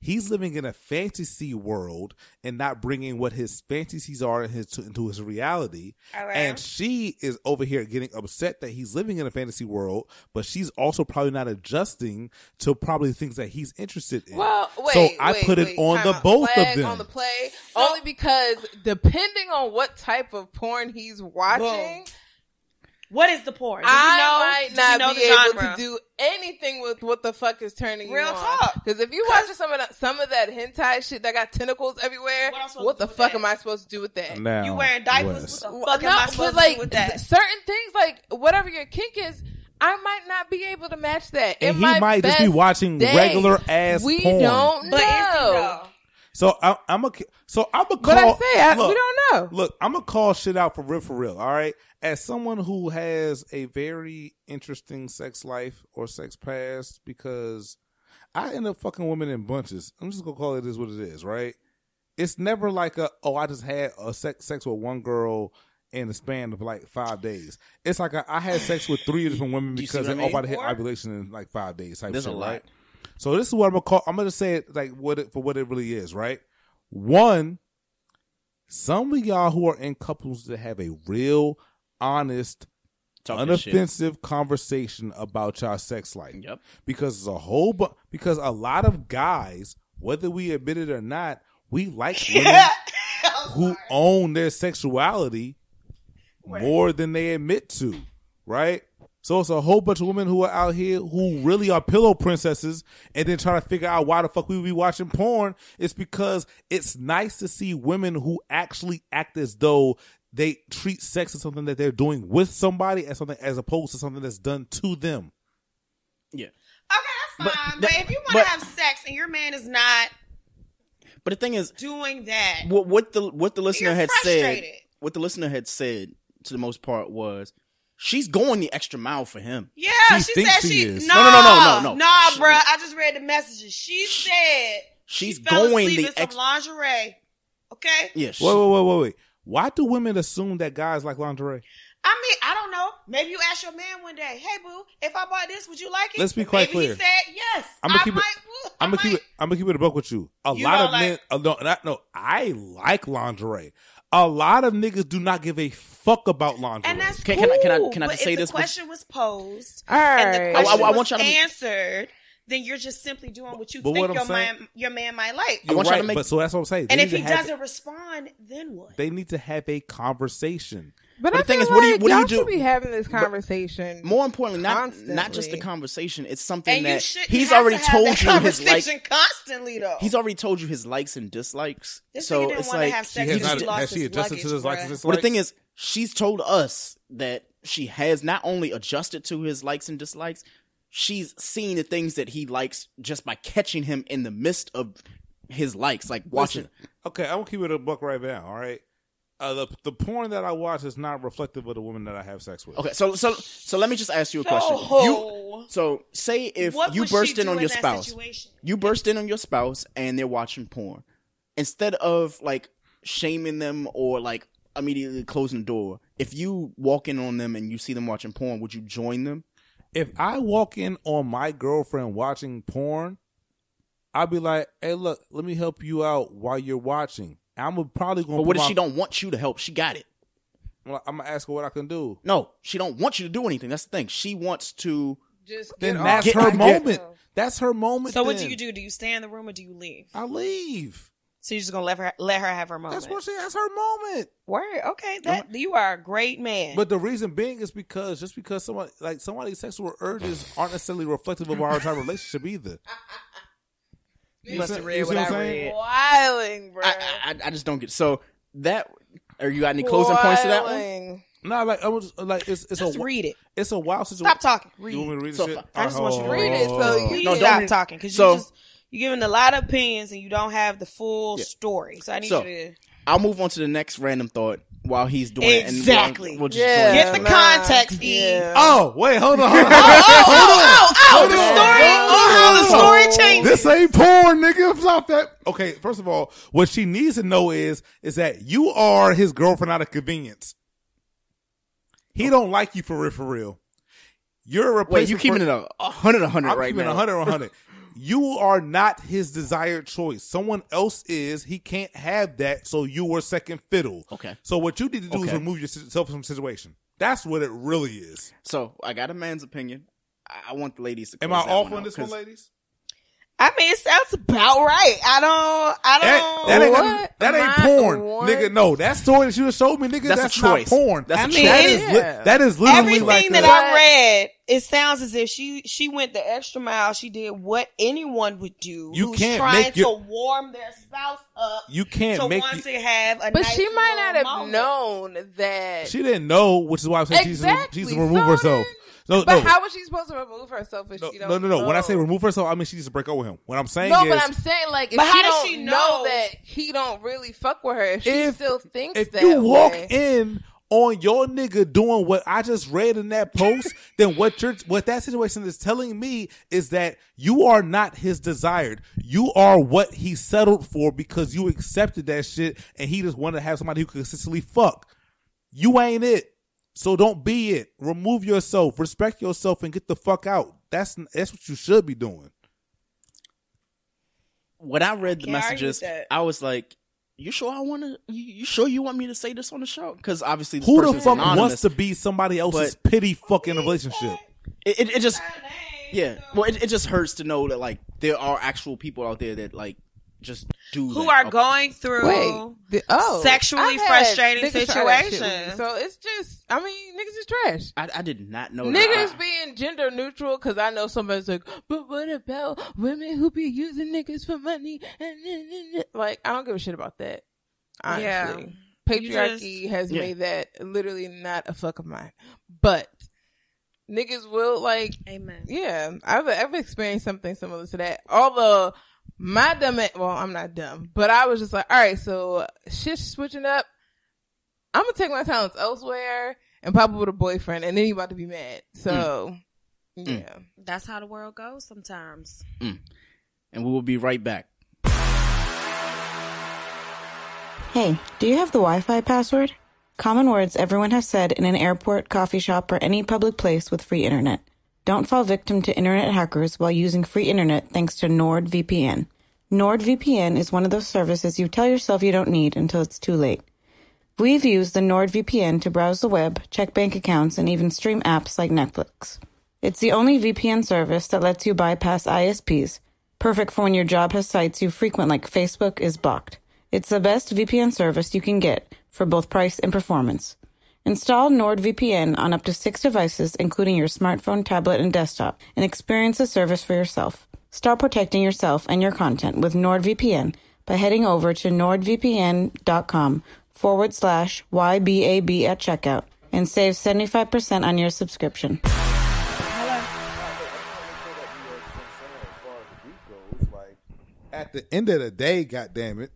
He's living in a fantasy world and not bringing what his fantasies are in his, to, into his reality. Oh, All right. And she is over here getting upset that he's living in a fantasy world, but she's also probably not adjusting to probably things that he's interested in. Well, wait. so I wait, put it wait, on the out. both of them. On the play, only because depending on what type of porn he's watching, What is the porn? Do you I know, might do you not know be able to do anything with what the fuck is turning Real you on. talk. Because if you watching some of that, some of that hentai shit that got tentacles everywhere, What what the fuck that? am I supposed to do with that? Now, You wearing diapers? Wes. What the Well, fuck am no, I supposed but to like do with that? certain things, like whatever your kink is, I might not be able to match that. And In he my might just be watching day, regular ass We porn. don't But is he know. Though? So I, I'm a so I'm a call. But I say I, look, we don't know. Look, I'm gonna call shit out for real, for real. All right, as someone who has a very interesting sex life or sex past, because I end up fucking women in bunches. I'm just gonna call it is what it is, right? It's never like a oh I just had a sex sex with one girl in the span of like five days. It's like a, I had sex with three different women Do you see because what I they all mean? about to hit ovulation in like five days. Type There's a lot. right? So this is what I'm gonna call. I'm gonna say it like what it, for what it really is, right? One, some of y'all who are in couples that have a real, honest, Talking shit. unoffensive conversation about y'all sex life. Yep. Because it's a whole bu- because a lot of guys, whether we admit it or not, we like *laughs* women who own their sexuality more than they admit to, right? So it's a whole bunch of women who are out here who really are pillow princesses and then trying to figure out why the fuck we be watching porn. It's because it's nice to see women who actually act as though they treat sex as something that they're doing with somebody as something as opposed to something that's done to them. Yeah. Okay, that's fine. But, that- if you want to have sex and your man is not But the thing is, doing that, what what the what the listener had said, what the listener had said to the most part was, she's going the extra mile for him. yeah, He she thinks said he she is. no, No, no, no, no, no, no. nah, She- bruh. I just read the messages. She said She's she fell going asleep the in some ex- lingerie. Okay, Yeah, she- Wait, wait, wait, wait, wait. Why do women assume that guys like lingerie? I mean, I don't know. Maybe you ask your man one day, "Hey, boo, if I bought this, would you like it?" Let's be quite maybe clear. He said yes. I'm gonna I keep might, it. I'm gonna keep it. I'm gonna keep it a buck with you. A You lot of like- men. Uh, no, not, no. I like lingerie. A lot of niggas do not give a fuck about lingerie. And that's Can- cool. can I- can I- can I just say if this the bef- question was posed All and the right. I- I- I want was y'all to- answered, then you're just simply doing what you But think what your saying- man your man might like. I You're want y'all right, to make- but so that's what I'm saying. They And if he doesn't respond, then what? they need to have a conversation. But, But I the thing is, what do you- like what do you y'all do- should be having this conversation. more importantly, not not just the conversation. It's something and that shouldn't he's have already to have told that you his like. conversation constantly though. He's already told you his likes and dislikes. This so nigga didn't it's like have He has not. lost Has she his adjusted to his likes bruh. and dislikes? Well, the thing is, she's told us that she has not only adjusted to his likes and dislikes, she's seen the things that he likes just by catching him in the midst of his likes, like watching. Listen, okay, I'm gonna keep it a buck right now. All right. Uh, the the porn that I watch is not reflective of the woman that I have sex with. Okay, so so so let me just ask you a question. You, So, so say if what you burst in on your spouse, situation? you burst in on your spouse and they're watching porn, instead of like shaming them or like immediately closing the door, if you walk in on them and you see them watching porn, would you join them? If I walk in on my girlfriend watching porn, I'll be like, "Hey, look, let me help you out while you're watching." I'm probably going. To But what if she don't want you to help? She got it. I'm gonna ask her what I can do. No, she don't want you to do anything. That's the thing. She wants to. Just Then get that's off Get- her get- moment. girl. That's her moment. so what do you do? Do you stay in the room or do you leave? I leave. So you're just gonna let her let her have her moment. That's what she. That's her moment. Word. Okay, that you are a great man. But the reason being is because just because somebody like somebody's sexual urges aren't necessarily reflective of our entire relationship either. *laughs* you must have read what what I I'm saying? read. Wilding, bro. I, I I just don't get. So that. Are you got any closing points to that one? Wilding. No, like I was like it's it's Just a read it. it's a wild situation. Stop talking. Read. You want me to read So the shit? I just want you to read it so oh. you- No, stop read- talking because so- you just you're giving a lot of opinions and you don't have the full Yeah. story. So I need So, you to I'll move on to the next random thought while he's doing it. Exactly. We'll, we'll Yeah, get the nah, context, E. yeah. Oh wait, hold on. *laughs* Oh, oh, oh, hold on. oh, oh, oh, the story. Oh, how the story thing. This ain't porn, nigga. Stop that. Okay, first of all, what she needs to know is is that you are his girlfriend out of convenience. He don't like you for real, for real. You're a Wait, replacement. you keeping for- it a, a hundred, a hundred I'm right keeping now. it 100 100. *laughs* You are not his desired choice. Someone else is. He can't have that, so you were second fiddle. Okay. So what you need to do is remove yourself from the situation. That's what it really is. So I got a man's opinion. I I want the ladies to. Am I off on this one, ladies? I mean, it sounds about right. I don't. I don't. that ain't, What? that ain't porn, one? nigga. No, that story that you just showed me, nigga, That's a that's, choice. not porn. That's a That choice. is li- Yeah. that is literally Everything like that a- I read, it sounds as if she she went the extra mile. She did what anyone would do. You who's can't trying make your- to warm their spouse up. You can't to make want you- to have a. But nice she might not have moment. known that. She didn't know, which is why I'm saying she's Exactly. she's remove So herself. then- No, but no, how was she supposed to remove herself if no, she don't? no, no, no. When I say remove herself, I mean she needs to break up with him. What I'm saying No, is, but I'm saying like if But she how does don't she know? know? that he don't really fuck with her, if she still thinks if that you walk way, in on your nigga doing what I just read in that post, *laughs* then what you're what that situation is telling me is that you are not his desired. You are what he settled for because you accepted that shit and he just wanted to have somebody who could consistently fuck. You ain't it. So don't be it. Remove yourself, respect yourself, and get the fuck out. That's that's what you should be doing. when I read the Can't messages. I was like, "You sure I want to? You, you sure you want me to say this on the show? Because obviously, this Who the fuck anonymous. wants to be somebody else's pity fucking relationship? It, it, it just, yeah. Well, it, it just hurts to know that like there are actual people out there that like just do Who that. are Okay. going through wait, the, oh, sexually frustrating niggas try that shit with me. situations. So it's just, I mean, niggas is trash. I, I did not know that. Niggas I- being gender neutral because I know somebody's like, but what about women who be using niggas for money? And like, I don't give a shit about that. Honestly, Yeah. Patriarchy just- has Yeah. made that literally not a fuck of mine. But niggas will like, Amen. yeah, I've I've experienced something similar to that. Although my dumb, well, I'm not dumb, but I was just like, all right, so shit's switching up. I'm gonna take my talents elsewhere and pop up with a boyfriend, and then you about to be mad. So, mm. yeah, mm. That's how the world goes sometimes. Mm. and we will be right back. Hey, do you have the Wi Fi password? Common words everyone has said in an airport, coffee shop, or any public place with free internet. Don't fall victim to internet hackers while using free internet thanks to NordVPN. NordVPN is one of those services you tell yourself you don't need until it's too late. We've used the NordVPN to browse the web, check bank accounts, and even stream apps like Netflix. It's the only VPN service that lets you bypass ISPs, perfect for when your job has sites you frequent like Facebook is blocked. It's the best VPN service you can get for both price and performance. Install NordVPN on up to six devices, including your smartphone, tablet, and desktop, and experience the service for yourself. Start protecting yourself and your content with NordVPN by heading over to nordvpn.com forward slash YBAB at checkout and save 75% on your subscription. At the end of the day, goddamn it,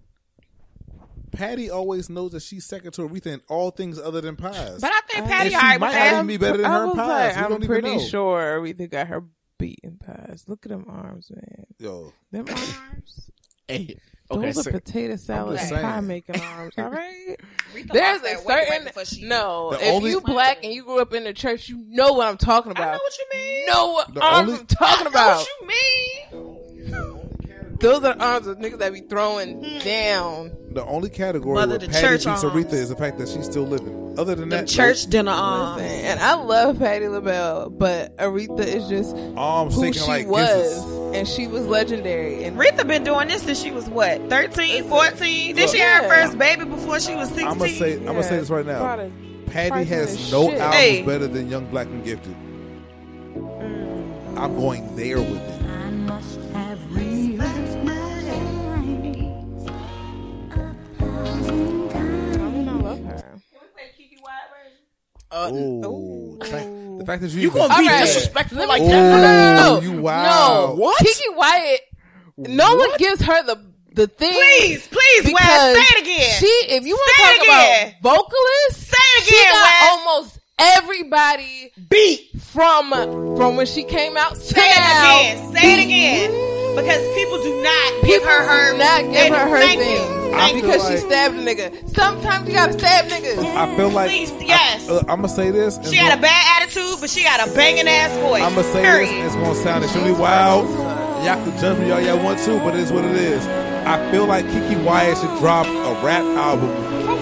Patti always knows that she's second to Aretha in all things other than pies. But I think Patti and she alright might not even be better than I her in pies. like, we I'm don't pretty even know. sure we think got her beaten pies. Look at them arms, man. Yo, Them arms. Hey, okay, Those are so- potato salad and pie making arms. All right. *laughs* There's a that right certain no. The if only- you black and you grew up in the church, you know what I'm talking about. I know what you mean. know what The arms only- I'm talking I know about. what you mean. Those are arms of niggas that be throwing hmm. down. the only category Mother where the Patti church beats arms. Aretha is the fact that she's still living. Other than Them that, church dinner arms. Listen, and I love Patti LaBelle, but Aretha is just no, arms who she like was, gizzards. and she was legendary. And Aretha been doing this since she was what, 13, 14? Did she have her first baby before she was 16? I'm gonna say, I'm gonna say this right now. Brought Patty price has no shit. albums Hey. better than Young Black and Gifted. Mm. I'm going there with it. Uh, Ooh, the fact, the fact that you you even gonna be All right. disrespectful like me- that? no, no, no, no, you no. wow. No, What? Keke Wyatt. No one gives her the the thing. Please, please, Wes, say it again. She, if you want to Say it talk again. about vocalists, Say it again. she again, got Wes. almost everybody beat. from from when she came out. Say it again. Say it again. Because people do not give her her. not give her her thank thing You. Thank you. because she stabbed a nigga. Sometimes you gotta stab niggas. I feel like Please, yes. Uh, I, am gonna say this. She had a bad attitude, but she got a banging ass voice. I'm gonna say Period. this. and It's gonna sound extremely wild. Y'all can judge me all y'all want to, but it is what it is. I feel like Keke Wyatt should drop a rap album.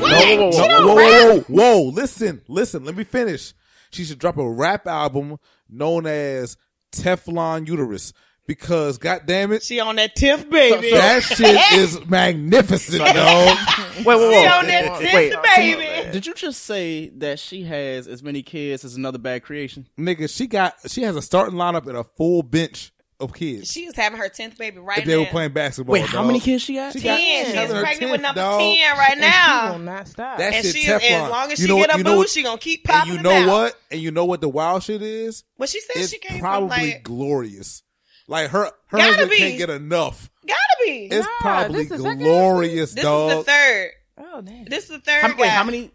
what? No, She whoa, don't whoa, rap. whoa, whoa, whoa! Listen, listen. Let me finish. She should drop a rap album known as Teflon Uterus because, god damn it, She on that tiff baby. that *laughs* shit is magnificent, dog. *laughs* Wait, wait, She wait. on that tiff Wait, baby. Did you just say that she has as many kids as another bad creation? Nigga, she got she has a starting lineup and a full bench of kids. She is having her tenth baby right if they were playing basketball. Wait, how many kids she got? She got Ten. She's another pregnant 10th, with number dog. ten right now. She will now. not stop. That And shit she, Teflon. as long as You she get a you know boo, she gonna keep popping. And you know out. what? And you know what the wild shit is? What she said It's she came probably from like glorious. Like her, her Gotta husband be. can't get enough. gotta be. It's Nah, probably this the second glorious, this dog. is the third. Oh damn. This is the third. How, wait, how many?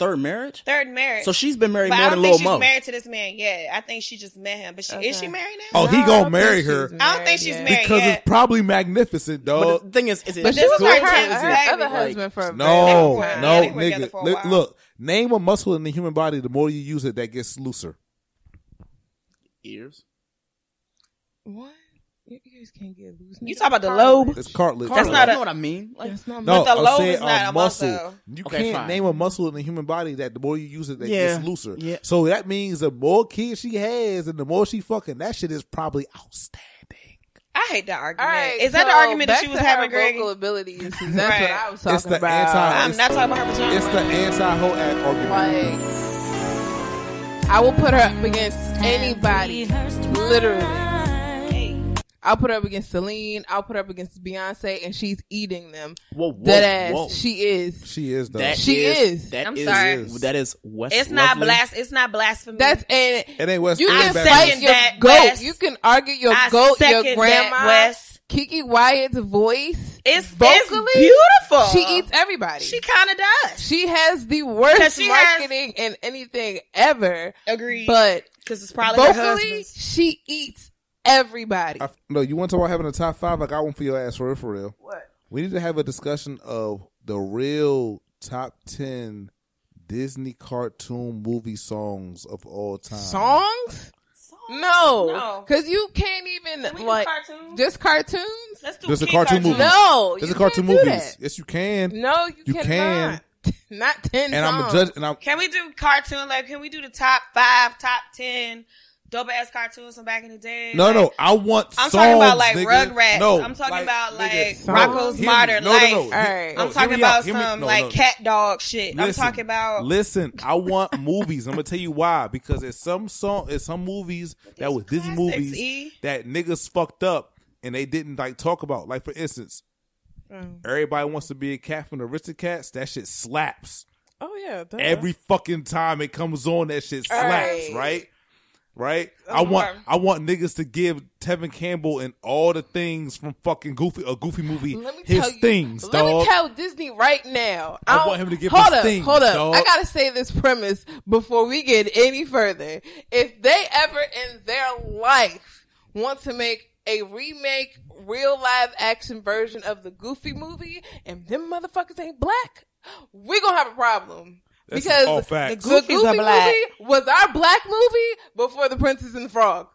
Third marriage? Third marriage. So she's been married but more I than don't Lil think she's Mo. married to this man yet. I think she just met him. But she is she Okay. married now? oh, he No, gonna marry her I don't think she's yet. married because yet. it's probably magnificent, But dog. the thing is, is it But she This was is her with her, tenth her baby. other Like, husband for a No, very long They time. were- no, they were together nigga. for a Li- while. Look, name a muscle in the human body. The more you use it, that gets looser. ears? What? Your ears can't get loose. You talk about the lobe? It's cartilage. That's Cartilage, not you know what I mean. Like, That's not No, But the I'm lobe saying is not a a muscle. muscle. You Okay, can't fine. name a muscle in the human body that the more you use it, that Yeah, gets looser. yeah. So that means the more kids she has and the more she fucking, that shit is probably outstanding. I hate that All argument. right, is that the argument that she was to having, her Greg? vocal abilities. 'cause That's Right. what I was talking It's the about. anti- I'm not talking about her vagina. It's the anti-hoe act argument. Like, I will put her up against anybody. Literally. Hey. I'll put her up against Celine. I'll put her up against Beyonce, and she's eating them. Whoa, whoa, Dead ass. whoa. She is. She is though. That She is. That I'm is- sorry. That is West. It's not Lovely. blas. It's not blasphemy. That's and it ain't West. you can ain't I back- fight your that, goat. Wes. You can argue your I goat, your grandma. Wes. Keke Wyatt's voice. it's vocally, it's beautiful. She eats everybody. She kind of does. She has the 'Cause worst she has- marketing in anything ever. Agreed. But because it's probably vocally, husband's. she eats everybody. I, no, you want to talk about having a top five? I got one for your ass for real, for real. What? We need to have a discussion of the real top ten Disney cartoon movie songs of all time. Songs? No, No. because you can't even Can we do like cartoons? just cartoons. Let's do There's a kid cartoon movie. No, There's you a cartoon can't do movies. Yes, you can. No, you, You cannot. *laughs* Not ten. and I'm a judge. And I'm Can we do cartoon? Like, can we do the top five, top ten dope ass cartoons from back in the day? no, Like, no. I want. Songs. I'm songs, talking about like nigga. Rugrats. No, I'm talking like, about like nigga, no, Rocko's hear me. Modern no, Life. No, no, All right. no, I'm talking hear me out. about Hear me- some no, like no. cat dog shit. I'm talking about *laughs* Listen, I want movies. I'm gonna tell you why. Because it's some song, it's some movies that was Disney movies E. that niggas fucked up and they didn't like talk about. Like for instance, Mm. everybody wants to be a cat from the Aristocats. That shit slaps Oh yeah, duh. every fucking time it comes on. That shit slaps, Right. right? Right? I want. I want niggas to give Tevin Campbell and all the things from fucking Goofy a Goofy movie his you. things, let dog. me tell Disney right now. I don't- want him to give hold up, things, Hold up, dog. I gotta say this premise before we get any further. If they ever in their life want to make a remake, real live action version of the Goofy movie, and them motherfuckers ain't black, we gonna have a problem. That's because all the facts. Goofy, black. movie was our black movie before the Princess and the Frog.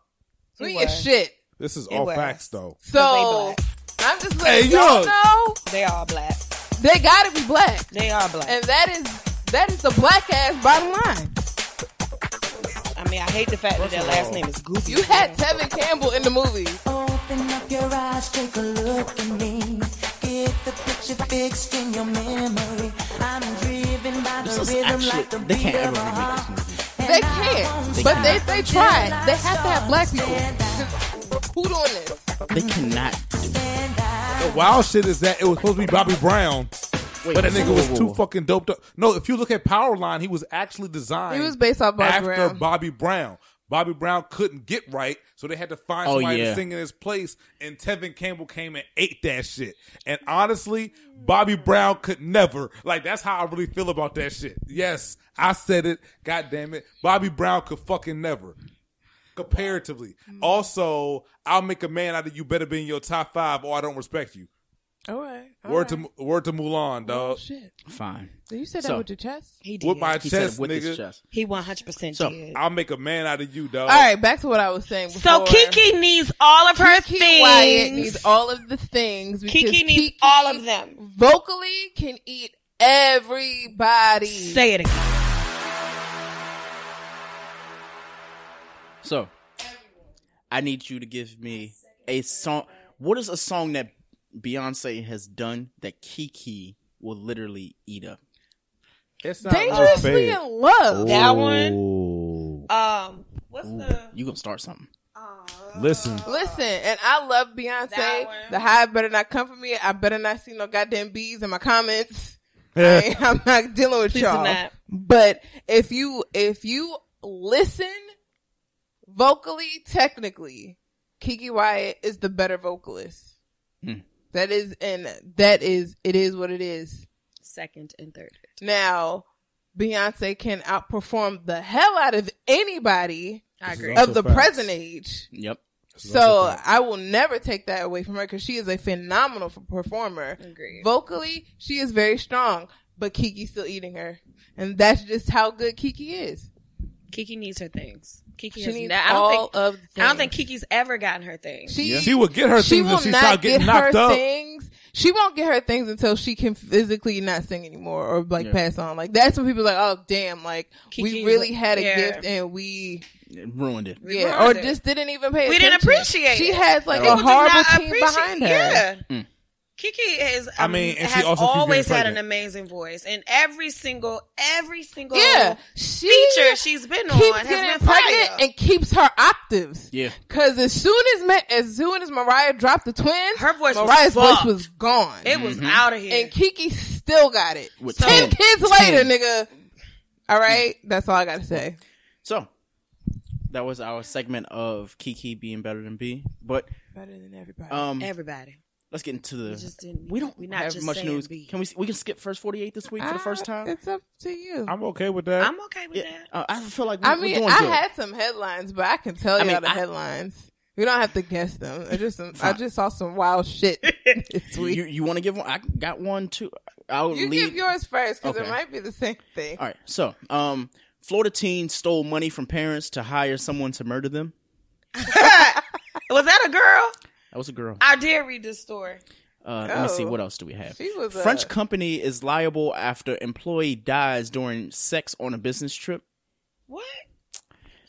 So It we get shit. This is It all was. facts though. So I'm just letting Hey, y'all yo. know they are black. they gotta be black. They are black. And that is that is the black ass bottom line. I mean, I hate the fact that their last name is Goofy. You had Tevin Campbell in the movie. Open up your eyes, take a look at me. Get the picture fixed in your memory. I'm driven by the This is rhythm actually like the they beat can't of ever remake heart. this movie. They can't, but they they tried. They have to have black people. Who doing this? They cannot. The wild shit is that it was supposed to be Bobby Brown, Wait, but that nigga whoa, was whoa, too fucking doped up. No, if you look at Powerline, he was actually designed. He was based off Bobby after Brown. Bobby Brown. Bobby Brown couldn't get right, so they had to find Oh, somebody yeah. to sing in his place. And Tevin Campbell came and ate that shit. And honestly, Bobby Brown could never. Like that's how I really feel about that shit. Yes, I said it. God damn it, Bobby Brown could fucking never. comparatively. Mm. Also, I'll make a man out of you better be in your top five, or I don't respect you. All right. all Word right. to word to Mulan, dog. Oh, shit. Fine. You said that So- with your chest? He did. With my He said chest, it with nigga. his chest. He 100% So, did. I'll make a man out of you, dog. All right, back to what I was saying before. So Keke needs all of her Keke things. Wyatt needs all of the things. Keke needs Keke all of them. Vocally can eat everybody. Say it again. So, I need you to give me a song. What is a song that Beyonce has done that Keke will literally eat up? It's not Dangerously in love. That one. Um, what's the? You gonna start something? Listen, Listen, and I love Beyonce. The hive better not come for me. I better not see no goddamn bees in my comments. *laughs* I ain't- I'm not dealing with Please y'all. But if you if you listen vocally, technically, Keke Wyatt is the better vocalist. Hmm. That is, and that is, it is what it is. Second and third. Now, Beyonce can outperform the hell out of anybody I agree. of the facts. present age. Yep. So. I will never take that away from her because she is a phenomenal performer. Agreed. Vocally, she is very strong, but Keke's still eating her, and that's just how good Keke is. Keke needs her things. Keke She has needs not, I don't all think. of the I don't think. Keke's ever gotten her things. She she would get her she things will if she not started get getting her up. things. She won't get her things until she can physically not sing anymore or like Yeah. pass on. Like that's when people are like, oh damn, like we really had a yeah. gift and we It ruined it. We yeah, or it. just didn't even pay. We didn't attention. appreciate She it. has like At a all. Horrible team behind her. Yeah. Mm. Keke is. I um, mean, and she has also always had an amazing voice, and every single, every single Yeah, she feature she's been on has getting been pregnant fire. and keeps her octaves. Yeah. Cause as soon as Ma- as soon as Mariah dropped the twins, Her voice was Mariah's voice was gone. it was out of here. and Keke still got it. With ten 10. kids 10. later, nigga. All right, that's all I gotta say. So, that was our segment of Keke being better than B. But Better than everybody. um, Everybody. Let's get into the. We just didn't. we don't We're not have just much news. B. Can we? We can skip first forty eight this week for the first time. It's up to you. I'm okay with that. I'm okay with Yeah, that. uh, I feel like we, I we're mean, doing I good. had some headlines, but I can tell I you mean, all the I- headlines. We don't have to guess them. I just, *laughs* I just saw some wild shit *laughs* this week. you you want to give one? I got one too. I'll You lead. give yours first because Okay. it might be the same thing. All right. So, um, Florida teen stole money from parents to hire someone to murder them. *laughs* Was that a girl? That was a girl. I did read this story. Uh, Let me see. Oh. What else do we have? Was a- French company is liable after employee dies during sex on a business trip. What?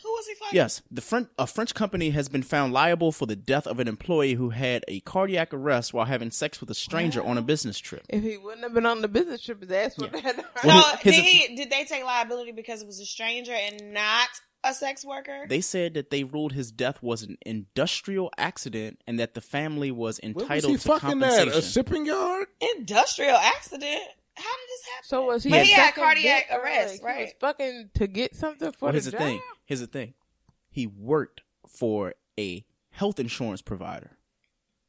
Who was he fighting? Yes, the French a French company has been found liable for the death of an employee who had a cardiac arrest while having sex with a stranger on a business trip. If he wouldn't have been on the business trip, his ass would have had. So Well, *laughs* his- did he? Did they take liability because it was a stranger and not a sex worker? They said that they ruled his death was an industrial accident and that the family was Where was entitled he to fucking at? A shipping yard? Industrial accident. How did this happen? So was he? But he had cardiac dick arrest, like, he right? was fucking to get something for Well, the here's the thing. Here's the thing. He worked for a health insurance provider.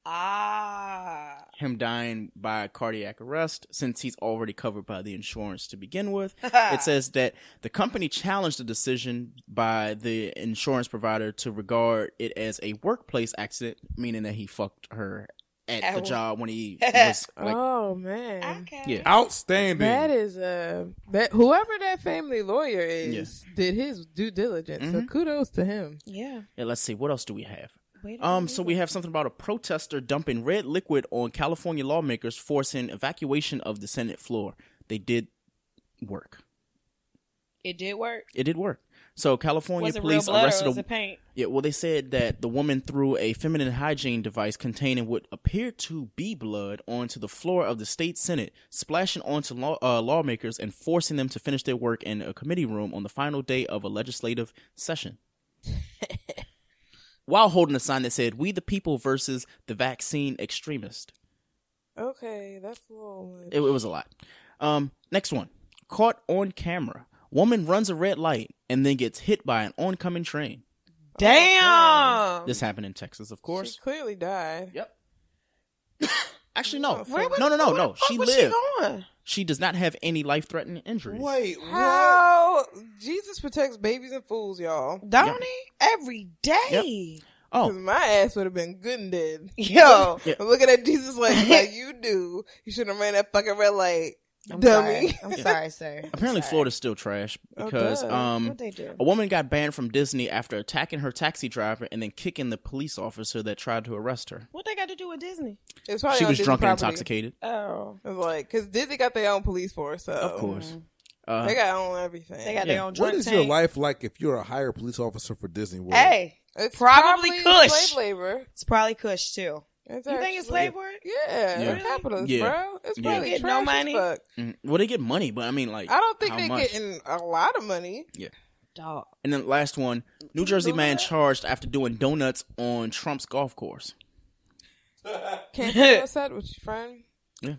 Ah. Him dying by cardiac arrest, since he's already covered by the insurance to begin with, *laughs* it says that the company challenged the decision by the insurance provider to regard it as a workplace accident, meaning that he fucked her at At the work. job when he *laughs* was like, oh man, Okay. yeah. Outstanding. that is uh that whoever that family lawyer is did his due diligence. So Mhm. kudos to him. Yeah. Yeah, let's see. What else do we have? Um, so we have something about a protester dumping red liquid on California lawmakers, forcing evacuation of the Senate floor. They did work. It did work. It did work. So California Was it real police arrested was a it paint? yeah. Well, they said that the woman threw a feminine hygiene device containing what appeared to be blood onto the floor of the state senate, splashing onto law, uh, lawmakers and forcing them to finish their work in a committee room on the final day of a legislative session. *laughs* While holding a sign that said "We the People" versus the vaccine extremist. Okay, that's a little. It, it was a lot. Um, next one. Caught on camera. Woman runs a red light and then gets hit by an oncoming train. Damn. This happened in Texas, of She course. clearly died. Yep. Actually, no, Where was- no, no, no, no. She was she lived. going? She does not have any life threatening injuries. Wait, How Jesus protects babies and fools, y'all. Don't he? Every day. Oh. Cause my ass would have been good and dead. Yo. *laughs* Yeah. looking at Jesus like, *laughs* like you do. You should have ran that fucking red light, I'm dummy. sorry. I'm sorry, sir. *laughs* Apparently, Sorry. Florida's still trash Oh, because duh. um, What'd they do? a woman got banned from Disney after attacking her taxi driver and then kicking the police officer that tried to arrest her. What they got to do with Disney? It's probably She was Disney drunk and intoxicated. Oh. It's like, cause Disney got their own police force, so Of course. Uh, they got own everything. They got Yeah. their own What is tank. your life like if you're a higher police officer for Disney World? Hey, It's Probably probably Kush. slave labor. it's probably Kush too. It's you think it's actually- slave work? Yeah, Yeah. they're capitalists, Yeah. bro. It's Yeah. probably Get no trash as money. fuck. mm, well, they get money, but I mean, like, I don't think they're getting a lot of money. Yeah. Dog. And then last one, New Jersey man that? charged after doing donuts on Trump's golf course. *laughs* *laughs* Can't you upset with your friend? Yeah.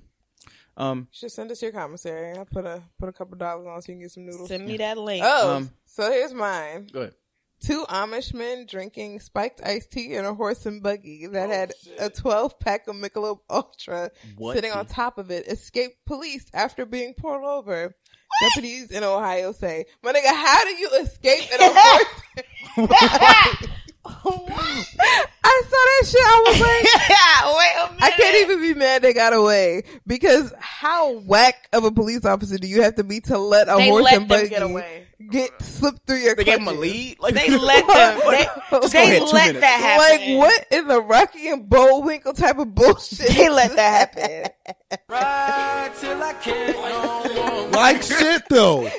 Um, You should send us your commissary. I put a put a couple dollars on so you can get some noodles. Send me that link. Oh, Um, so here's mine. go ahead. Two Amish men drinking spiked iced tea in a horse and buggy that oh, had a 12 pack of Michelob Ultra What sitting the- on top of it escaped police after being pulled over. Deputies in Ohio say, "My nigga, how do you escape in a *laughs* horse?" *laughs* I saw that shit. I was like, *laughs* yeah, wait a minute. I can't even be mad they got away because how whack of a police officer do you have to be to let a They horse let and buggy get away. get slipped through your? They gave him a lead. Like They let *laughs* them. They, they ahead, let minutes. that happen. Like what in the Rocky and Bullwinkle type of bullshit? They let that happen. *laughs* right till i can't Like shit though.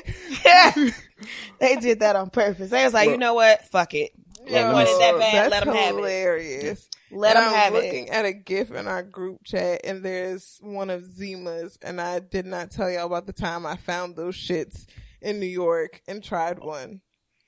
Yeah. they did that on purpose. They was like, you know what? Fuck it. They Yo, wanted that bad. That's Let them have it. hilarious. Let And them I'm have looking it. at a GIF in our group chat, and there's one of Zima's, and I did not tell y'all about the time I found those shits in New York and tried one.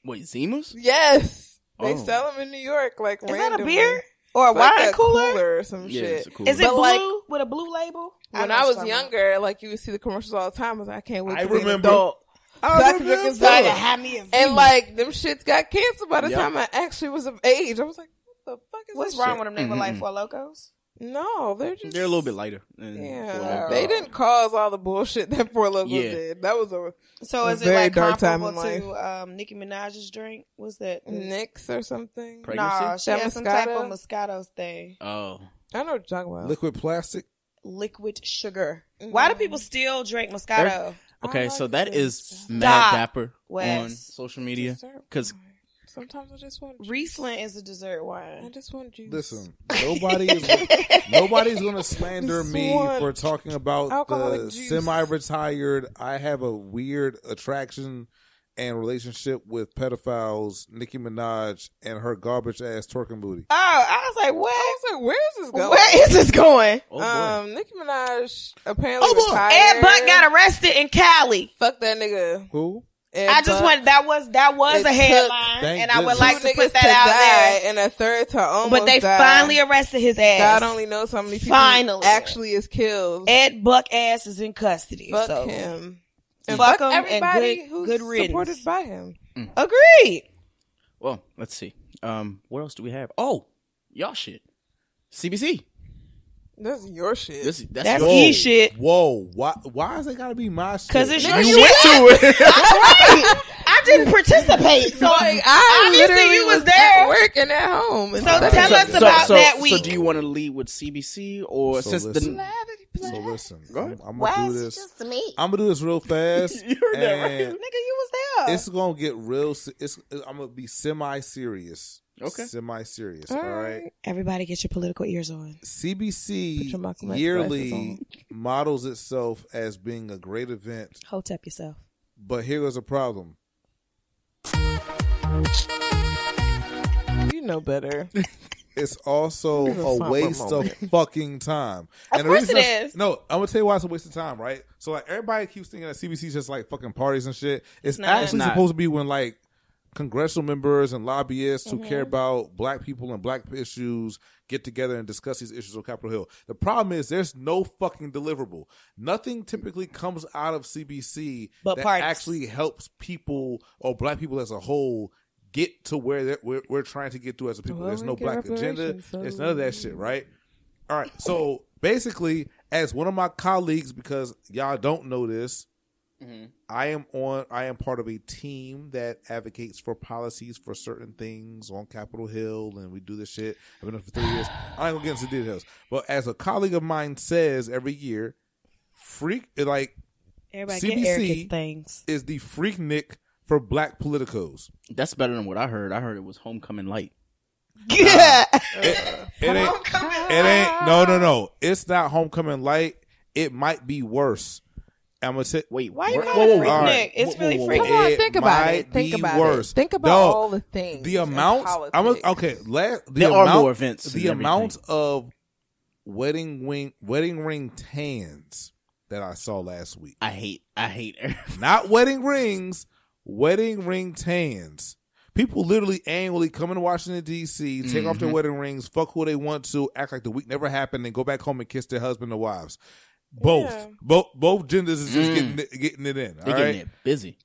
Wait, Zima's? Yes, they Oh. sell them in New York. Like, Is that a beer or a It's like wine a cooler? or some Yeah, shit? it's a. Is it But, blue like, with a blue label? When know I was you're about. younger, like you would see the commercials all the time. I was like, I can't wait I to be an remember. adult. I So I could drink remember. and So I sell can it. have me a And like them shits got canceled by the Yep. time I actually was of age. I was like, what the fuck is What's this wrong shit? with them? They were like four lokos. No, they're just They're a little bit lighter. Yeah, they didn't cause all the bullshit that Four Lokos Yeah. did. That was a So A is it very like dark time comparable to um, Nicki Minaj's drink? Was that? Nix or something. Pregnancy? Nah, she That has some type of Moscato thing. Oh, I know what you're talking about. Liquid plastic. Liquid sugar. Why do people still drink Moscato? Okay. I So like that this. is Mad Dapper Wes. on social media because sometimes I just want juice. Riesling is a dessert wine. I just want juice. Listen, nobody is *laughs* nobody's gonna slander me for talking about alcoholic the juice. semi-retired. I have a weird attraction and relationship with pedophiles, Nicki Minaj and her garbage ass twerking booty. Oh, I was like, what? I was like, where is this going? Where is this going? oh Um, Nicki Minaj apparently Oh, boy. retired. Ed Buck got arrested in Cali. Fuck that nigga. Who? Ed I just Buck. want that was that was It a headline, Thank and I would like Two to put that to out die there. and a third to almost But they die. finally arrested his ass. God only knows how many people Finally. actually is killed. Ed Buck ass is in custody. Fuck so. him. And Fuck fuck, him and everybody good- who's good riddance. supported by him. Agreed. well, let's see. Um, what else do we have? Oh, y'all shit. CBC. That's your shit. This that's, That's your E shit. Whoa! Why? Why is it gotta be my shit? Cause it's You your went shit. to it. right. *laughs* I didn't participate. So *laughs* like I obviously literally you was at there. work and at home. And So stuff. tell us about that week. So do you want to lead with CBC or So since listen. the So listen, Go I'm. I'm gonna do this. just me. I'm gonna do this real fast. You heard that, right? Nigga, you was there. It's gonna get real. It's I'm gonna be semi serious. Okay. Semi serious. All All right. right. Everybody get your political ears on. CBC your Malcolm X yearly glasses models itself as being a great event, Hold up yourself. but here was a problem. You know better. *laughs* It's also This a a somber waste of moment. fucking time. Of the course reason it. No, I'm gonna tell you why it's a waste of time, right? So like everybody keeps thinking that CBC is just like fucking parties and shit. It's, not. actually not. supposed to be when like congressional members and lobbyists who Mm-hmm. care about black people and black issues get together and discuss these issues on Capitol Hill. The problem is there's no fucking deliverable. Nothing typically comes out of CBC But that parties. actually helps people or black people as a whole get to where they're- we're, we're trying to get to as a people. Well, there's no black agenda. so- There's none of that shit, right? All right. So basically, as one of my colleagues, because y'all don't know this, mm-hmm. I am on. I am part of a team that advocates for policies for certain things on Capitol Hill, and we do this shit. I've been doing it for three years. *sighs* I ain't gonna get into details, but as a colleague of mine says every year, freak like Everybody get CBC things. is the freaknik for black politicos. That's better than what I heard. I heard it was homecoming light. *laughs* Yeah. It ain't. It ain't. No, no, no. It's not homecoming light. It might be worse. I'm gonna say. Wait, Why are you where- calling it whoa, whoa, freaknik? whoa. It's Whoa, really whoa, whoa, Come on, think about might it. Think be about worse. it. Think about No, all the things. The amount. I'm politics. a, okay. La, the There are more events The and amount of wedding ring, wedding ring tans that I saw last week. I hate. I hate. *laughs* Not wedding rings. Wedding ring tans. People literally annually come into Washington D.C., take off their Mhm. wedding rings, fuck who they want to, act like the week never happened, and go back home and kiss their husband or wives. Both, Yeah. both, both genders is just Mm. getting it, getting it in. They're all getting right? it busy.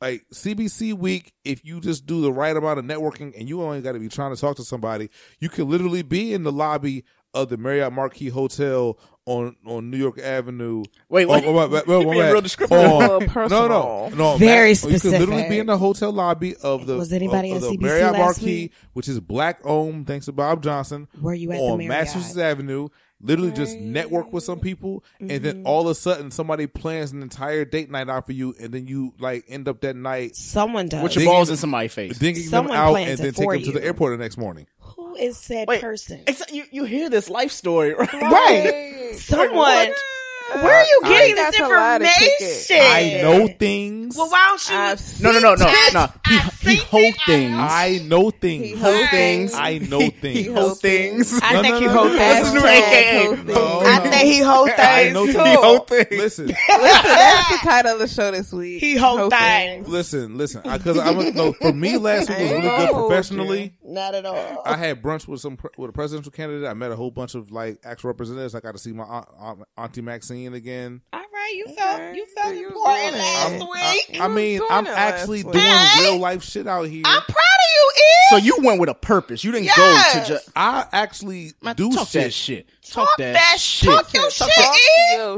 like CBC week, if you just do the right amount of networking and you only got to be trying to talk to somebody, you can literally be in the lobby of the Marriott Marquis Hotel on on New York Avenue. Wait, wait. Oh, oh, wait, wait, You're wait, being wait. real descriptive. On- A no, no, no. Very Matt, You can literally be in the hotel lobby of the Was anybody of, at of the CBC Marriott last Marquis, week? which is black owned, thanks to Bob Johnson. Were you at the on Marriott? Massachusetts Avenue? Literally just network with some people, and Mm-hmm. then all of a sudden somebody plans an entire date night out for you, and then you like end up that night Someone does. With your Digging- balls in somebody's face. digging them Someone out plans and then take for them to the airport the next morning. Who is said Wait, person? Except you, you hear this life story, *laughs* right? Right. Someone. Where are you I getting got this to lie to information? I know things. Well, why don't you? I've No, no, no, no, no. He, he seen hold things. I know things. He hold things. I know things. He things. hold things. I No, think no, he no, hold no, things. That's his new Hashtag AKA. hold things. No, I think he hold *laughs* I things know too. things. He hold things. Listen, Listen, *laughs* that's the title of the show this week. He hold things. listen, listen. Because I'm no. For me, last week was really good Oh, professionally. Not at all. I had brunch with some with a presidential candidate. I met a whole bunch of like actual representatives. I got to see my aunt, aunt, auntie Maxine again. All right, you felt you felt So you important doing last I'm- week. I, I mean, I'm actually doing week. Hey. real life shit out here. I'm proud of you, E. So you went with a purpose. You didn't Yes. go to just I actually do talk shit. that shit. Talk, Talk that, that shit. Talk your shit, E. Yo.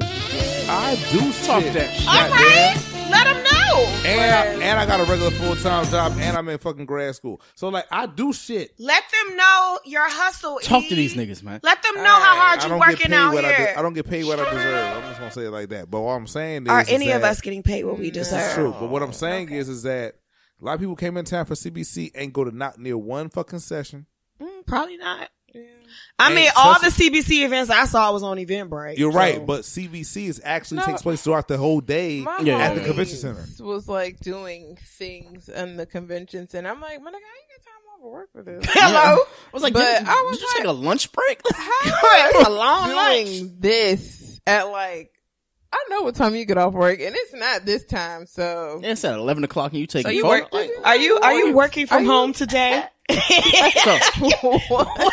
I do Talk shit. that shit. All Goddamn. right, let them know. And I, and I got a regular full time job, and I'm in fucking grad school. So like, I do shit. Let them know your hustle. Talk E. to these niggas, man. Let them know how hard you don't working out what I, here. de- I don't get paid what I deserve. I'm just gonna say it like that. But what I'm saying is, Are is any of that- us getting paid what we deserve? is true. But what I'm saying is, is that a lot of people came in town for CBC and go to not near one fucking session. Mm, probably not. I And mean, all the CBC events I saw was on Eventbrite. You're so- right, but CBC is actually No. takes place throughout the whole day My at the convention center. Was like doing things in the convention center. I'm like, man, I ain't got time off of work for this. *laughs* Hello. I was like, But did, I was did you take a lunch break? *laughs* it's a long lunch. this at like I know what time you get off work, and it's not this time. So it's at eleven o'clock, and you take So you work? Like, Are you are you working from Are you- home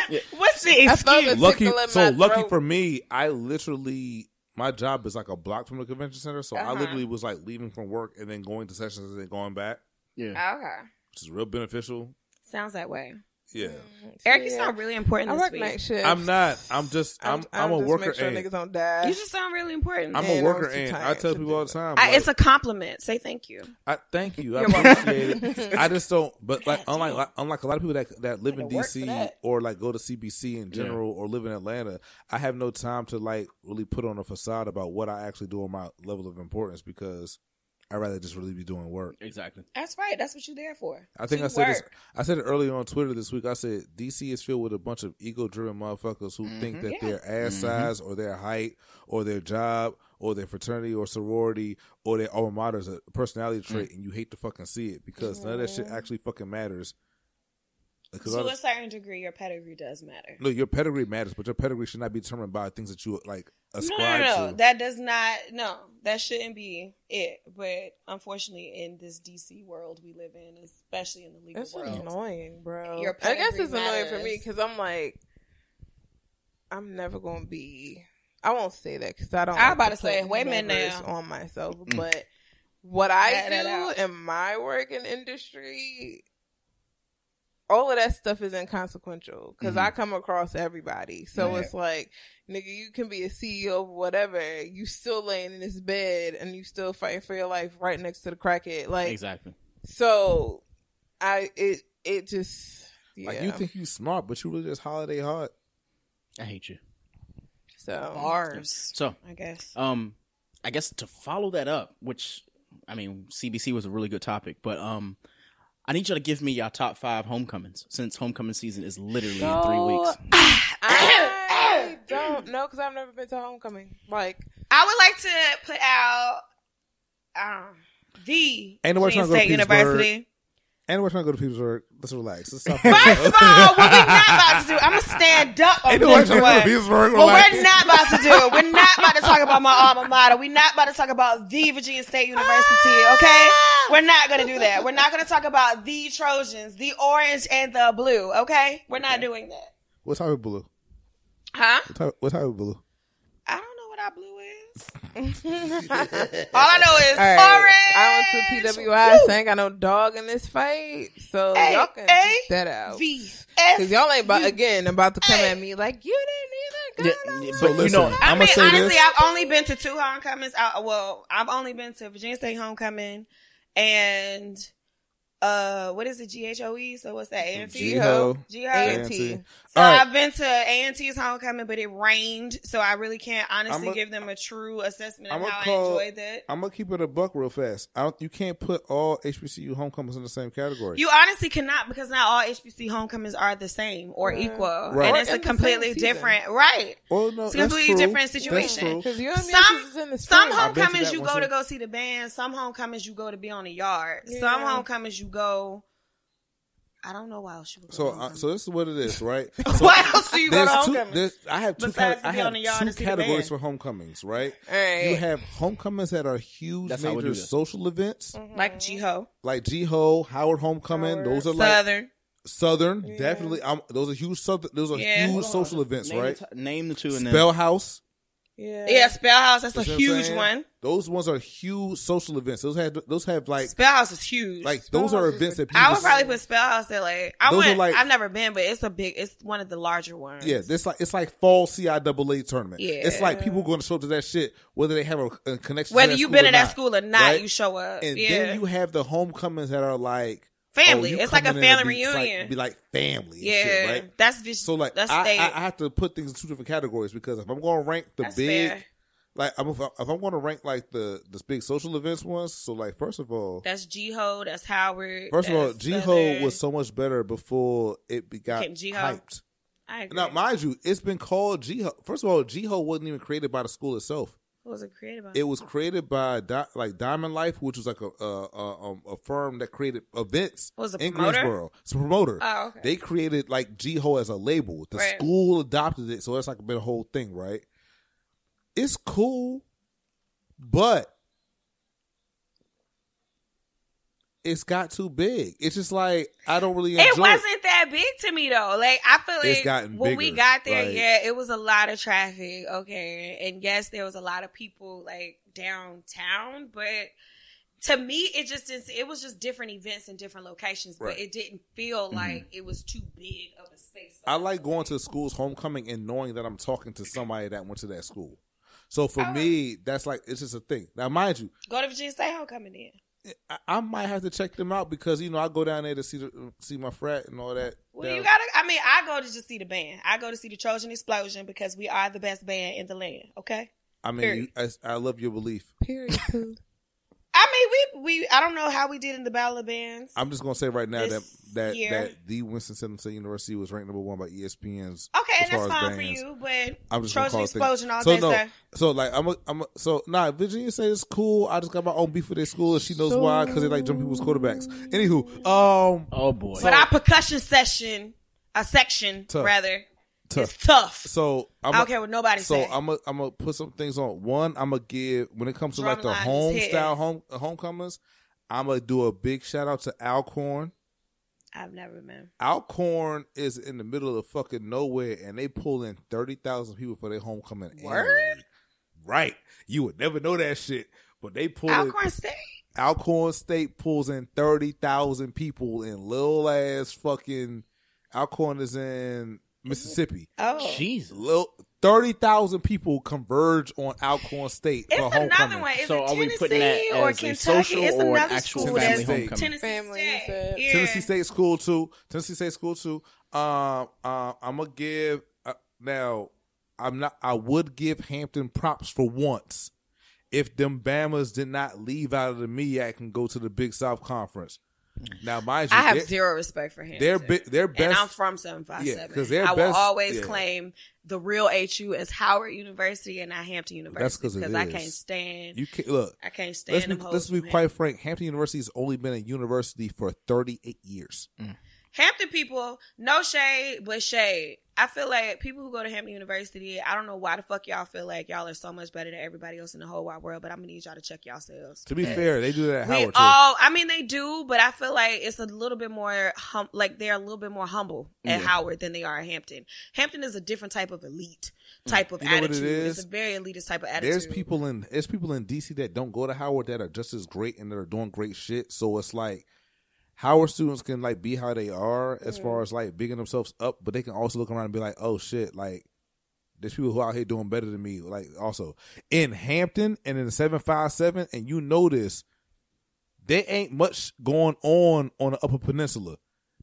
today? What's the excuse? Lucky, so lucky throat. for me, I literally my job is like a block from the convention center, so I Uh-huh. literally was like leaving from work and then going to sessions and then going back, yeah. Okay, which is real beneficial. sounds that way. Yeah, mm-hmm. Eric, you Yeah. sound really important I this work week. night shift. I'm not. I'm just. I'm. I'm, a just worker. Make sure and niggas don't die. You just sound really important. I'm And a I worker, was too and I tired tell to people do all the that. time. I, like, it's a compliment. Say thank you. I thank you. I appreciate it. *laughs* I just don't. But like, unlike like, unlike a lot of people that that live in Had to work for DC that. or like go to CBC in Yeah. general or live in Atlanta, I have no time to like really put on a facade about what I actually do on my level of importance because I would rather just really be doing work. Exactly. That's right. That's what you're there for. I think To I said this. I said it earlier on Twitter this week. I said DC is filled with a bunch of ego-driven motherfuckers who think that Mm-hmm. Yeah. their ass size or their height or their job or their fraternity or sorority or their alma mater is a personality trait, and you hate to fucking see it because none of that shit actually fucking matters. Because all To a certain degree, your pedigree does matter. no, your pedigree matters, but your pedigree should not be determined by things that you like No, ascribe no, no, to. That does not. No, that shouldn't be it. But unfortunately, in this DC world we live in, especially in the legal It's world, annoying, bro. Your I guess pedigree it's annoying for me because I'm like, I'm never gonna be. I won't say that because I don't. I like about to put say, wait a minute now. on myself, Mm. but what I that out. do in my working industry, all of that stuff is inconsequential because I Mhm. come across everybody. So Right. it's like, nigga, you can be a CEO of whatever. You still laying in this bed and you still fighting for your life right next to the crackhead. Like, Exactly. so I, it, it just, yeah. Like you think you smart, but you really just holiday hard. I hate you. so Bars. So I guess. Um, I guess to follow that up, which I mean, CBC was a really good topic, but um, I need you to give me your top five homecomings since homecoming season is literally in three weeks. *coughs* I don't know because I've never been to homecoming. Like, I would like to put out um, the Ain't nobody Virginia trying to go to State Petersburg. University. And we're trying to go to Petersburg. Let's relax. Let's stop. *laughs* First of all, what we not about to do, I'm gonna stand up on Ain't nobody this trying to go to one. Petersburg, What we're not about to do, we're not about to talk about my alma mater. We're not about to talk about the Virginia State University, ah! okay? We're not gonna do that. We're not gonna talk about the Trojans, the orange and the blue, okay? We're not doing that. What type of blue? Huh? What type, what type of blue? I don't know what our blue is. *laughs* All I know is All right, orange. I went to PWI. So I ain't got no dog in this fight, so A- y'all can A- beat that out. V Because y'all ain't about again about to come at me like you didn't even go. but you know, I I'ma mean, say honestly, this. I've only been to two homecomings. I, well, I've only been to Virginia State homecoming and uh, what is it? GHOE. So what's that? A&T. G-Ho. G-Ho. A&T. So All right. I've been to A&T's homecoming, but it rained, so I really can't honestly I'ma- give them a true assessment of I'ma how call- I enjoyed that. I'm gonna keep it a buck real fast. I don't. You can't put all HBCU homecomings in the same category. You honestly cannot because not all HBC homecomings are the same or equal, Right. and Or it's a in the same completely different, right? well, no, It's a completely true. different situation. Because you Some in the some spring. I've been to homecomings that you one go to go see the band. Some homecomings you go to be on the yard. Some homecomings you go. I don't know why else you would go. So, to uh, so this is what it is, right? *laughs* So Why else do you go to there's two- homecoming? I have two. Besides I have two and see the categories for homecomings, right? All right. You have homecomings that are huge, That's major social events, Mm-hmm. like G-Ho, like G Ho, Howard Homecoming. Howard. Those are like Southern. Southern, definitely. Um, those are huge. Southern, those are Yeah. huge social events, name, right? the t- name the two and then Spell House. Yeah. Yeah, Spell House. That's a You see huge one. Those ones are huge social events. Those have those have like Spell House is huge. like those are House is events that people. I would just- probably put Spell House at like I Those went. like- I've never been, but it's a big. It's one of the larger ones. Yeah, this like it's like fall CIAA tournament. Yeah. it's like people going to show up to that shit whether they have a, a connection. Whether to that you've been in that school or not, right? you show up. And yeah. then you have the homecomings that are like Oh, family. oh, It's like a coming in to family be, it's like- reunion. be like family. and yeah, shit, right. that's vis- So like that's I. I, I have to put things in two different categories because if I'm going to rank the That's big, fair. like I'm if, I'm going to rank like the the big social events ones. So like first of all, that's G Ho. That's Howard. first of all, that's G Ho was so much better before it got G-Ho. hyped. I agree. Now, mind you, it's been called G Ho. First of all, G Ho wasn't even created by the school itself. Was it created by? It was created by Di- like Diamond Life, which was like a a, a, um, a firm that created events Was it in promoter? Greensboro. It's a promoter. Oh, okay. They created like G Ho as a label. The Right. school adopted it, so it's like been a whole thing, right? It's cool, but it's got too big. It's just like I don't really enjoy it wasn't that big to me though. Like I feel like It's gotten when we got there, Like- yeah, it was a lot of traffic. Okay, and yes, there was a lot of people like downtown, but to me, it just. It was just different events in different locations, but Right. it didn't feel Mhm. like it was too big of a space. I like going to the school's homecoming and knowing that I'm talking to somebody that went to that school. So for me, that's like it's just a thing. Now, mind you, Go to Virginia State homecoming then. I, I might have to check them out because you know I go down there to see the, see my frat and all that. Well, down- you gotta. I mean, I go to just see the band. I go to see the Trojan Explosion because we are the best band in the land. Okay. I mean, you, I, I love your belief. Period. I mean, we we. I don't know how we did in the Battle of Bands. I'm just gonna say right now that that year. that the Winston Salem State University was ranked number one by ESPN's. Okay, and that's far as fine for you, but I'm just gonna Trojan call it. Explosion all so day, no, sir. so like I'm a, I'm a, so nah. Virginia State is cool. I just got my own beef with their school, and she knows why because they like jump people's quarterbacks. Anywho, um, oh boy, But our percussion session, a section Tough. rather, tough. is tough. So I'm I don't care what nobody So say. I'm gonna I'm gonna put some things on. One, I'm gonna give when it comes to like the home style home homecomers. I'm gonna do a big shout out to Alcorn. I've never been. Alcorn is in the middle of fucking nowhere, and they pull in thirty thousand people for their homecoming. Word? annually. Right? You would never know that shit, but they pull in- Alcorn State. Alcorn State pulls in thirty thousand people in little ass fucking. Alcorn is in Mississippi. Oh, Jesus. Little, thirty thousand people converge on Alcorn State It's for another homecoming. one. Is So it are we Tennessee putting that or as a Kentucky? social it's or an another actual school family that's homecoming? Tennessee Family, State. Yeah. Tennessee State School too. Tennessee State School too. Um, uh, I'm gonna give uh, now. I'm not. I would give Hampton props for once if them Bamas did not leave out of the MEAC and go to the Big South Conference. Now, mind you, I have zero respect for him. Their bi- their best. and I'm from 757. Yeah, 'cause their I will best- always yeah. claim the real HU as Howard University and not Hampton University That's 'cause it because I is. can't stand. you can't look. I can't stand Let's be, them let's be from quite frank. Hampton University has only been a university for 38 years. Mm. Hampton people, no shade, but shade. I feel like people who go to Hampton University, I don't know why the fuck y'all feel like y'all are so much better than everybody else in the whole wide world, but I'm gonna need y'all to check y'all yourselves. To be fair, they do that at We Howard too. all, I mean, they do, but I feel like it's a little bit more, hum, like they're a little bit more humble at Yeah. Howard than they are at Hampton. Hampton is a different type of elite mm. type of You know what it attitude. is? It's a very elitist type of attitude. There's people in there's people in DC that don't go to Howard that are just as great and that are doing great shit. So it's like Howard students can like be how they are as far mm. as like bigging themselves up, but they can also look around and be like, oh shit, like there's people who out here doing better than me. Like also in Hampton and in the seven five seven, and you notice there ain't much going on on the Upper Peninsula.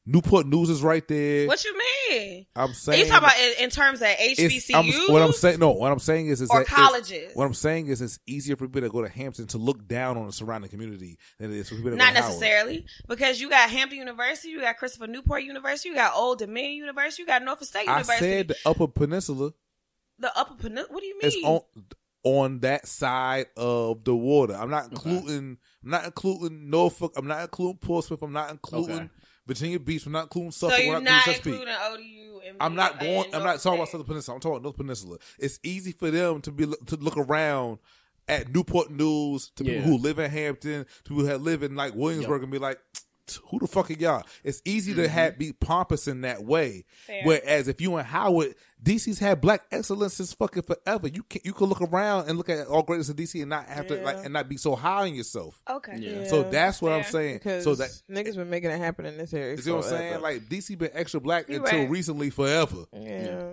Newport News is right there. What you mean? I'm Are saying you talking about in, in terms of it's- HBCUs? I'm- what I'm saying, no, what I'm saying is, is Or that it's- colleges? What I'm saying is, it's easier for people to go to Hampton to look down on the surrounding community than it is for people to Not go to Howard. necessarily, because you got Hampton University, you got Christopher Newport University, you got Old Dominion University, you got Norfolk State I University. said the Upper Peninsula the Upper Peninsula. What do you mean? on on that side of the water. I'm not including. I'm not including Norfolk. I'm not including Portsmouth. I'm not including Okay. Virginia Beach. I'm not including so Suffolk. you're we're not Chesapeake. including ODU. And I'm not and going. I'm not Norfolk talking about State. Southern Peninsula. I'm talking about North Peninsula. It's easy for them to be to look around at Newport News to Yeah. people who live in Hampton, to people that live in like Williamsburg, and be like, "Who the fuck are y'all?" It's easy to mm-hmm. have be pompous in that way. Fair. Whereas if you and Howard, DC's had black excellence since fucking forever. You can you can look around and look at all greatness of DC and not have to like and not be so high on yourself. Okay. Yeah. So that's what I'm saying. Because so that niggas been making it happen in this area. you know what I'm saying? Like DC been extra black You until right. recently forever. yeah.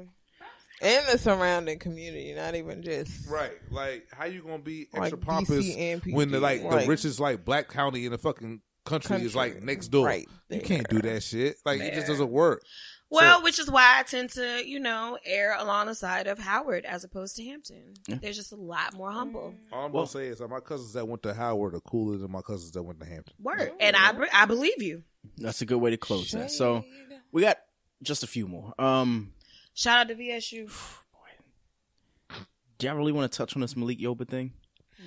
And the surrounding community, not even just Right. Like, how you gonna be extra Like pompous when the like Right. the richest like black county in the fucking country, is like next door? Right You can't do that shit. Like, it just doesn't work. Well, So- which is why I tend to, you know, err along the side of Howard as opposed to Hampton. They're just a lot more humble. All I'm gonna say is that my cousins that went to Howard are cooler than my cousins that went to Hampton. Word, and I I believe you. That's a good way to close that. So we got just a few more. Um, Shout out to VSU. *sighs* do y'all really want to touch on this Malik Yoba thing?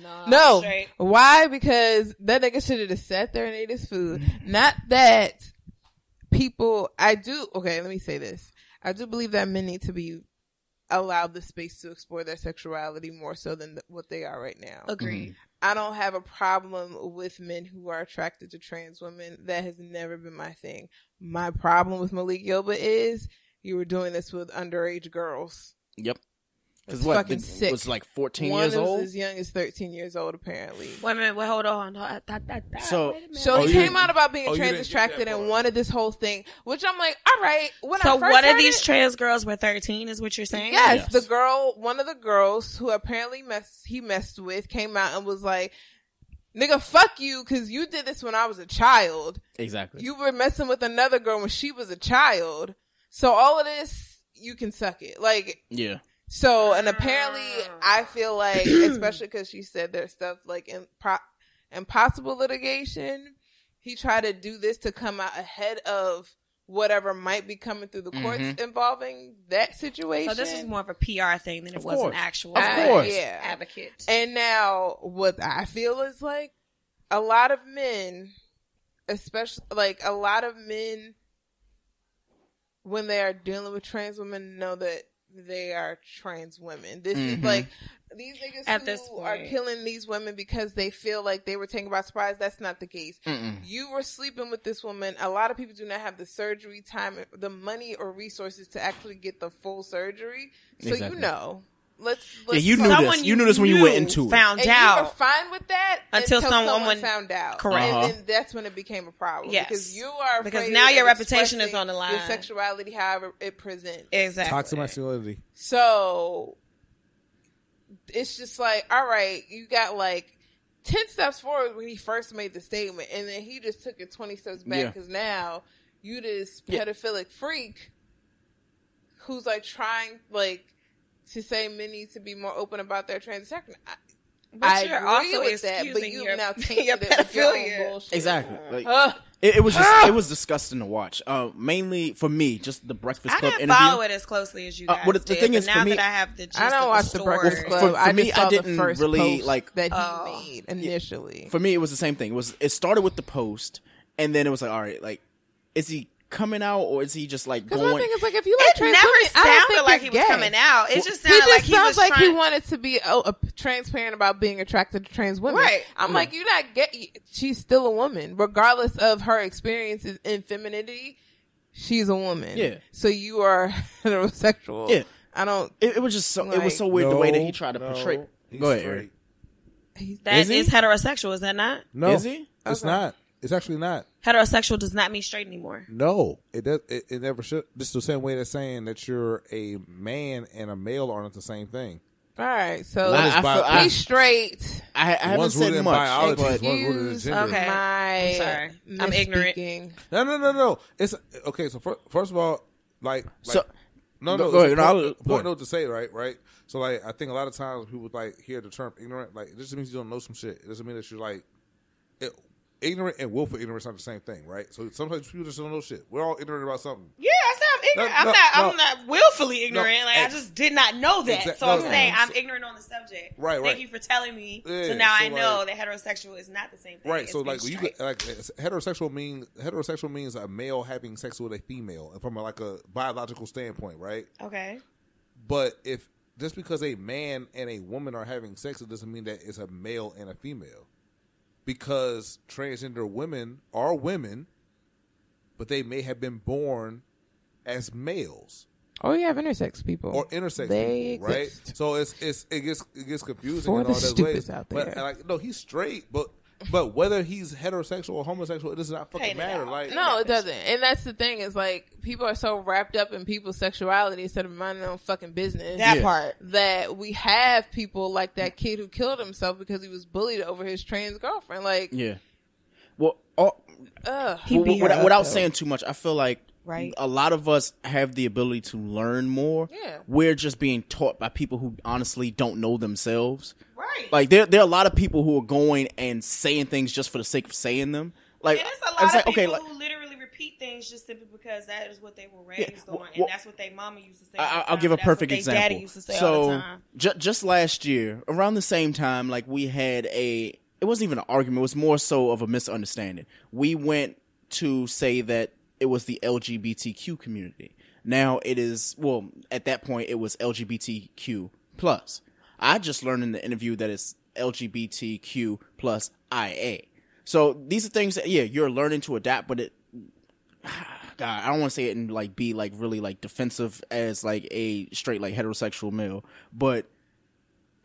No, No. straight. Why? Because that nigga should have just sat there and ate his food. Not that people. I do. Okay, let me say this. I do believe that men need to be allowed the space to explore their sexuality more so than th- what they are right now. Agreed. I don't have a problem with men who are attracted to trans women. That has never been my thing. My problem with Malik Yoba is you were doing this with underage girls. Yep. Because It's what fucking the- sick. was like 14 One years was old. as young as 13 years old, apparently. Wait a minute. Wait, hold on. I thought that. So- wait a minute. So Oh, he you came out about being oh, trans attracted and part. wanted this whole thing, which I'm like, all right. When I so first one of these it- trans girls were 13, is what you're saying? yes, Yes. the girl, one of the girls who apparently messed, he messed with, came out and was like, "Nigga, fuck you, because you did this when I was a child. Exactly. You were messing with another girl when she was a child. So all of this, you can suck it. Like yeah. So, and apparently, I feel like, *clears throat* especially because she said there's stuff like in pro- impossible litigation. He tried to do this to come out ahead of whatever might be coming through the courts Mhm. involving that situation. So this is more of a PR thing than it Of was an actual Of Uh, course. yeah. advocate. And now, what I feel is like a lot of men, especially like a lot of men, when they are dealing with trans women, know that they are trans women. This is Mhm. like these niggas At who this are killing these women because they feel like they were taken by surprise. That's not the case. Mm-mm. You were sleeping with this woman. A lot of people do not have the surgery time, the money or resources to actually get the full surgery. So Exactly. you know, let's, Yeah, let's you knew Someone this. You knew this when you went into it. found and you were out. fine with that Until until, someone- someone found out. Correct. Uh-huh. And then that's when it became a problem. Yes. Because you are Because now your reputation is on the line. Your sexuality, however it presents. Exactly. Toxic masculinity. So it's just like, all right, you got like 10 steps forward when he first made the statement, and then he just took it 20 steps back Yeah. because now you this Yeah. pedophilic freak who's like trying, like, to say men need to be more open about their transaction. I, But I you're agree also with that, but you've your- now *laughs* your tainted it with your own bullshit. Exactly. Like, Ugh. it, it was just it was disgusting to watch. Uh, mainly for me, just the Breakfast I Club didn't interview. follow it as closely as you Uh, guys well, the- the did, thing is, now for me- that I have the gist I of don't the watch the story, Breakfast for- Club. for I me, I didn't first really, like- that he Oh. made initially. for me, it was the same thing. It was it started with the post, and then it was like, all right, like, is he coming out or is he just like Because going? my thing is like, if you like It trans never women, sounded like he was gay. coming out. It just he just like he sounds was like he wanted to be oh, uh, transparent about being attracted to trans women. Right. I'm Mm. like, you're not gay. She's still a woman, regardless of her experiences in femininity. She's a woman. Yeah. So you are *laughs* heterosexual. Yeah. I don't. it, it was just so it was so Like- weird the way that he tried to no, portray. he's Go ahead. Eric. That Is is, heterosexual, is that not? No, Is he? It's Okay. not. It's actually not. Heterosexual does not mean straight anymore. No, it does. It, it never should. This is the same way they're saying that you're a man and a male aren't the same thing. All right. So One is I bi- feel- I- he's straight. I, I haven't One's rooted said in much, biology, one's rooted in Excuse gender. Okay. my I'm sorry. I'm ignorant. misspeaking. No, no, no, no. It's okay. So fir- first of all, like, like So- no, no. go it's ahead. a No, I'll- point, go note to say, right, right. So like, I think a lot of times people like hear the term ignorant. Like, it just means you don't know some shit. It doesn't mean that you're like it, ignorant and willful ignorance not the same thing, right? So sometimes people just don't know shit. We're all ignorant about something. Yeah, I said I'm ignorant. No, I'm no, not. no. I'm not willfully ignorant. No, like I just did not know that. So I'm saying. I'm ignorant on the subject. Right, Right. Thank you for telling me. Yeah, so now so I know like- that heterosexual is not the same thing. Right. So like you get like heterosexual means heterosexual means a male having sex with a female, from a, like a biological standpoint, right? okay. But if just because a man and a woman are having sex, it doesn't mean that it's a male and a female. Because transgender women are women, but they may have been born as males Oh, you have intersex people or intersex They people, right? exist. So it's it's it gets it gets confusing For in the all those ways. out But there. like, no, he's straight, but but whether he's heterosexual or homosexual, it does not fucking Paint matter. out. Like No, it doesn't. And that's the thing is like people are so wrapped up in people's sexuality instead of minding their own fucking business. That Yeah. part. That we have people like that kid who killed himself because he was bullied over his trans girlfriend. Like, yeah. Well, all, ugh. He well, without, without saying too much, I feel like Right. a lot of us have the ability to learn more. Yeah. We're just being taught by people who honestly don't know themselves. Right. Like there, there are a lot of people who are going and saying things just for the sake of saying them. Like And it's a lot it's of like, people okay, like, who literally repeat things just simply because that is what they were Yeah, raised well- on, and well, that's what their mama used to say. I, I'll time, give a and that's what perfect example. Daddy used to say so all the time. ju- just last year, around the same time, like we had a, it wasn't even an argument. It was more so of a misunderstanding. We went to say that it was the LGBTQ community. Now it is well. At that point, it was LGBTQ plus. I just learned in the interview that it's LGBTQ plus IA. So these are things that yeah, you're learning to adapt, but it *sighs* God, I don't want to say it and like be like really like defensive as like a straight like heterosexual male, but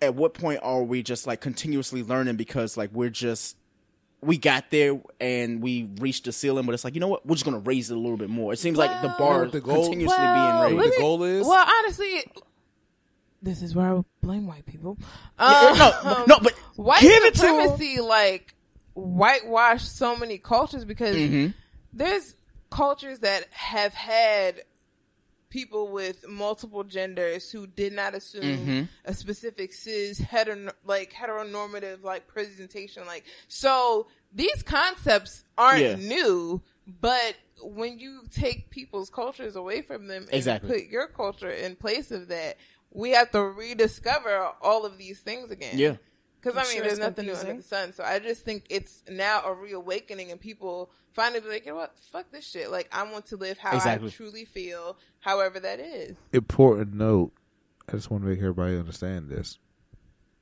at what point are we just like continuously learning because like we're just we got there and we reached the ceiling, but it's like you know what, we're just gonna raise it a little bit more. It seems like the bar You is the goal- continuously Well, being what raised. the goal is? Well, honestly, this is where I would blame white people. Yeah, no, Um, but- no, but white give it to 'em. supremacy like whitewash so many cultures because Mhm. there's cultures that have had people with multiple genders who did not assume Mhm. a specific cis hetero like heteronormative like presentation like so these concepts aren't Yeah. new but when you take people's cultures away from them and Exactly. put your culture in place of that we have to rediscover all of these things again Yeah. Because I'm mean, sure there's it's nothing new under the sun. So I just think it's now a reawakening, and people finally be like, you know what, fuck this shit. Like I want to live how Exactly. I truly feel, however that is. important note. I just want to make everybody understand this.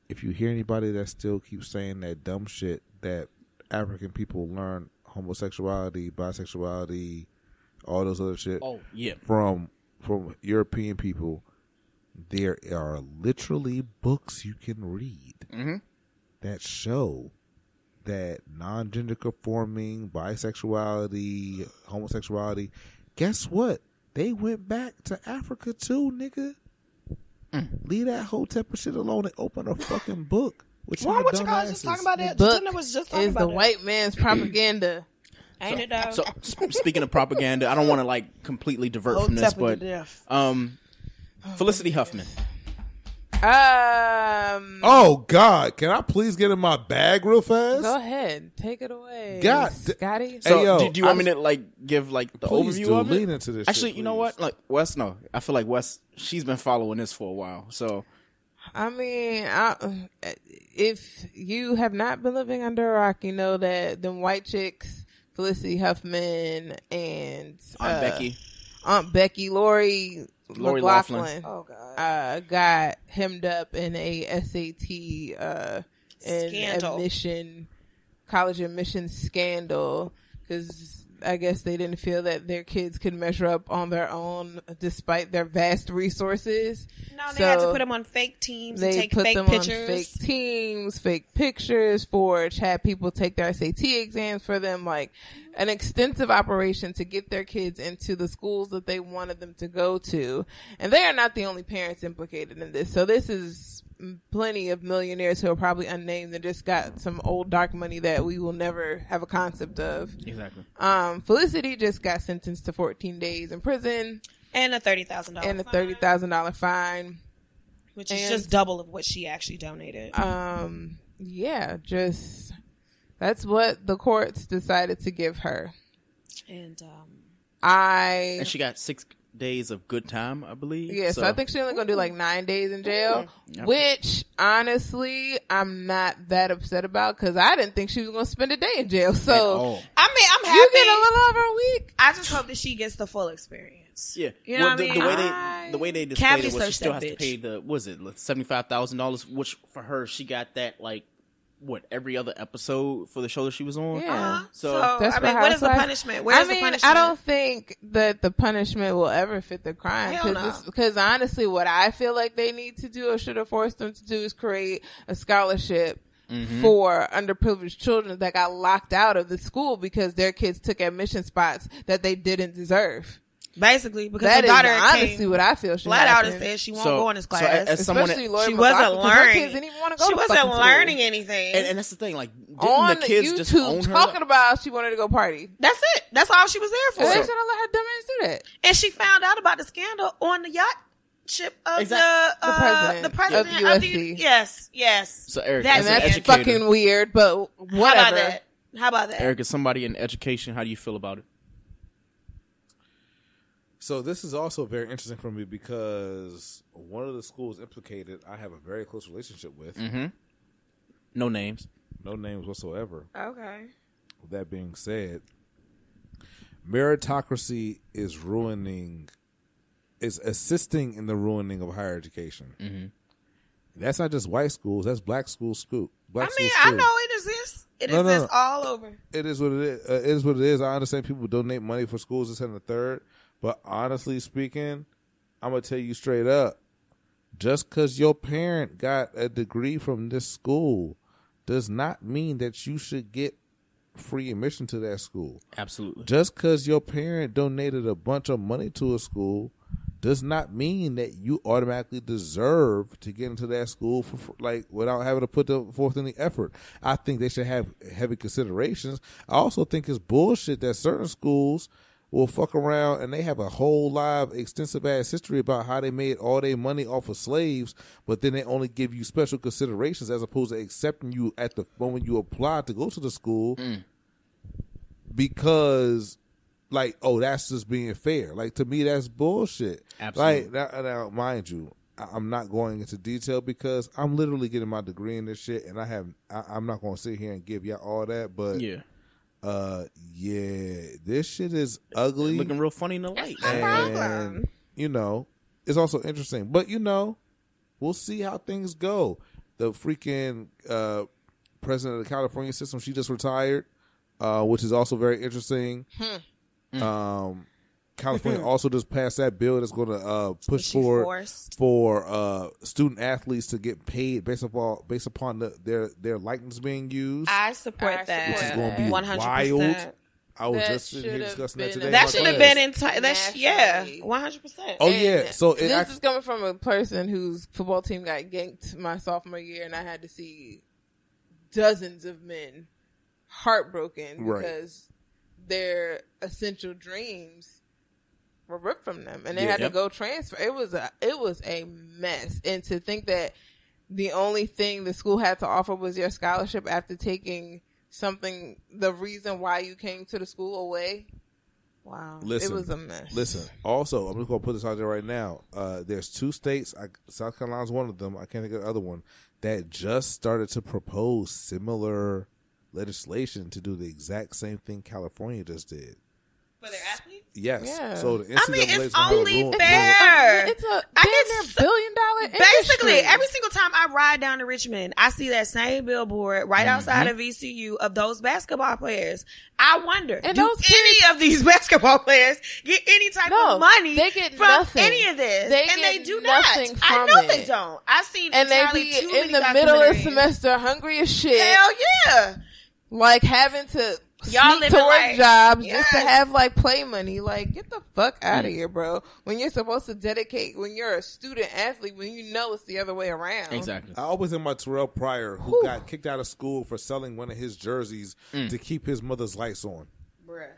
If you hear anybody that still keeps saying that dumb shit that African people learn homosexuality, bisexuality, all those other shit Oh yeah, from from European people, there are literally books you can read Mhm. that show that non-gender conforming, bisexuality, homosexuality. Guess what? They went back to Africa too, nigga. Leave that whole type of shit alone and open a *laughs* fucking book. Which Why y'all what you guys just dumbasses. talking about that? Book Jenna was just talking is about the that. white man's *clears throat* propaganda. Ain't it though? So speaking of propaganda, I don't want to like completely divert from this, but um, Felicity Huffman. Um, Oh God! Can I please get in my bag real fast? go ahead, take it away, God, Scotty. So Hey, yo, do, do you want I me to like give like the overview do. of it? Lean into this Actually, shit, you know what? Like Wes, no, I feel like Wes. She's been following this for a while, so I mean, I, if you have not been living under a rock, you know that them white chicks, Felicity Huffman and Aunt uh, Becky. Aunt Becky, Lori, Lori McLaughlin, Loughlin. Oh god. uh, got hemmed up in a SAT uh, and Scandal. admission, college admission scandal because I guess they didn't feel that their kids could measure up on their own despite their vast resources. No, they had to put them on fake teams and They take put fake them pictures. on fake teams, fake pictures for had people take their SAT exams for them, like an extensive operation to get their kids into the schools that they wanted them to go to. And they are not the only parents implicated in this. So this is plenty of millionaires who are probably unnamed and just got some old dark money that we will never have a concept of. exactly. Um, Felicity just got sentenced to 14 days in prison and a thirty thousand dollars and a $30,000 fine. which is and- just double of what she actually donated. um yeah just that's what the courts decided to give her and um, i And she got six days of good time, I believe. yeah so, i think she's only gonna do like nine days in jail Yep. which honestly i'm not that upset about because i didn't think she was gonna spend a day in jail so I mean, I'm happy. you get a little over a week I just hope that she gets the full experience. yeah. You know well, what I the, mean? the way they the way they displayed Cavity it was she searched still that has to pay the was it seventy five thousand dollars, which for her she got that like what every other episode for the show that she was on. Yeah. Uh-huh. So- So, That's I mean, what is the punishment? Where's I mean, the punishment? I don't think that the punishment will ever fit the crime Hell no. because honestly, what I feel like they need to do or should have forced them to do is create a scholarship Mm-hmm. for underprivileged children that got locked out of the school because their kids took admission spots that they didn't deserve. Basically, because That her is daughter honestly came what I feel should flat out and said she won't So- go in this so class. as- as someone Especially that- she wasn't McLaughlin, 'cause her learning. kids didn't even want to go she to wasn't fucking school. learning anything. And, and that's the thing, like didn't on the kids just own YouTube her? talking about she wanted to go party. That's it. That's all she was there And they for. should have let her dumb ass do that. And she found out about the scandal on the yacht ship of Exact- the, The uh, president the president of of, the USC. yes, yes. So Eric, That's And that's fucking weird, but How about whatever. that? How about that? Eric is somebody in education. How do you feel about it? So this is also very interesting for me because one of the schools implicated, I have a very close relationship with. Mm-hmm. No names. No names whatsoever. Okay. With that being said, meritocracy is ruining, is assisting in the ruining of higher education. Mhm. That's not just white schools. That's black schools. School. Black I mean, schools I know it exists. It No, no, exists no. all over. It is what it is. Uh, it is what it is. I understand people donate money for schools this and the third, but honestly speaking, I'm gonna tell you straight up: just because your parent got a degree from this school does not mean that you should get free admission to that school. Absolutely. Just because your parent donated a bunch of money to a school does not mean that you automatically deserve to get into that school for, like without having to put the, forth any effort. I think they should have heavy considerations. I also think it's bullshit that certain schools will fuck around and they have a whole live extensive ass history about how they made all their money off of slaves, but then they only give you special considerations as opposed to accepting you at the moment you apply to go to the school mm. because like oh that's just being fair like to me that's bullshit Absolutely. like now, now mind you i'm not going into detail because i'm literally getting my degree in this shit and i have I, i'm not going to sit here and give y'all all that but Yeah. Uh yeah this shit is ugly Looking real funny in the light. and you know it's also interesting but you know we'll see how things go the freaking uh president of the california system she just retired uh which is also very interesting Hmm. um California *laughs* also just passed that bill that's going to uh, push She for for uh, student athletes to get paid based upon based upon the, their their likeness being used. I support I that. which is going to be One hundred wild. I was That just sitting here should've discussing that today. That should have been in. T- that's yeah, one hundred percent. Oh yeah, so it this act- is coming from a person whose football team got ganked my sophomore year, and I had to see dozens of men heartbroken Right. because their essential dreams were ripped from them, and they Yeah. had Yep. to go transfer. It was a it was a mess, and to think that the only thing the school had to offer was your scholarship after taking something the reason why you came to the school away. Wow. Listen, it was a mess. Listen, also, I'm just gonna put this out there right now. Uh, there's two states, I, South Carolina's one of them. I can't think of the other one that just started to propose similar legislation to do the exact same thing California just did. For their athletes. Yes. Yeah. So the I NCAA mean, is it's gonna only ruin- fair. It's a I damn get billion dollar Basically, industry. every single time I ride down to Richmond, I see that same billboard right Mm-hmm. outside of VCU of those basketball players. I wonder, And do those any of these *laughs* basketball players get any type No, of money they get from nothing. any of this? They and they do not. nothing I know it. they don't. I've seen and they be too in the middle of the semester hungry as shit. Hell yeah! Like having to Y'all sneak living to work like- jobs just to have like play money. Like get the fuck out of here, bro. When you're supposed to dedicate when you're a student athlete, when you know it's the other way around. Exactly. I always in my Terrelle Pryor, who got kicked out of school for selling one of his jerseys Mm. to keep his mother's lights on. Bruh.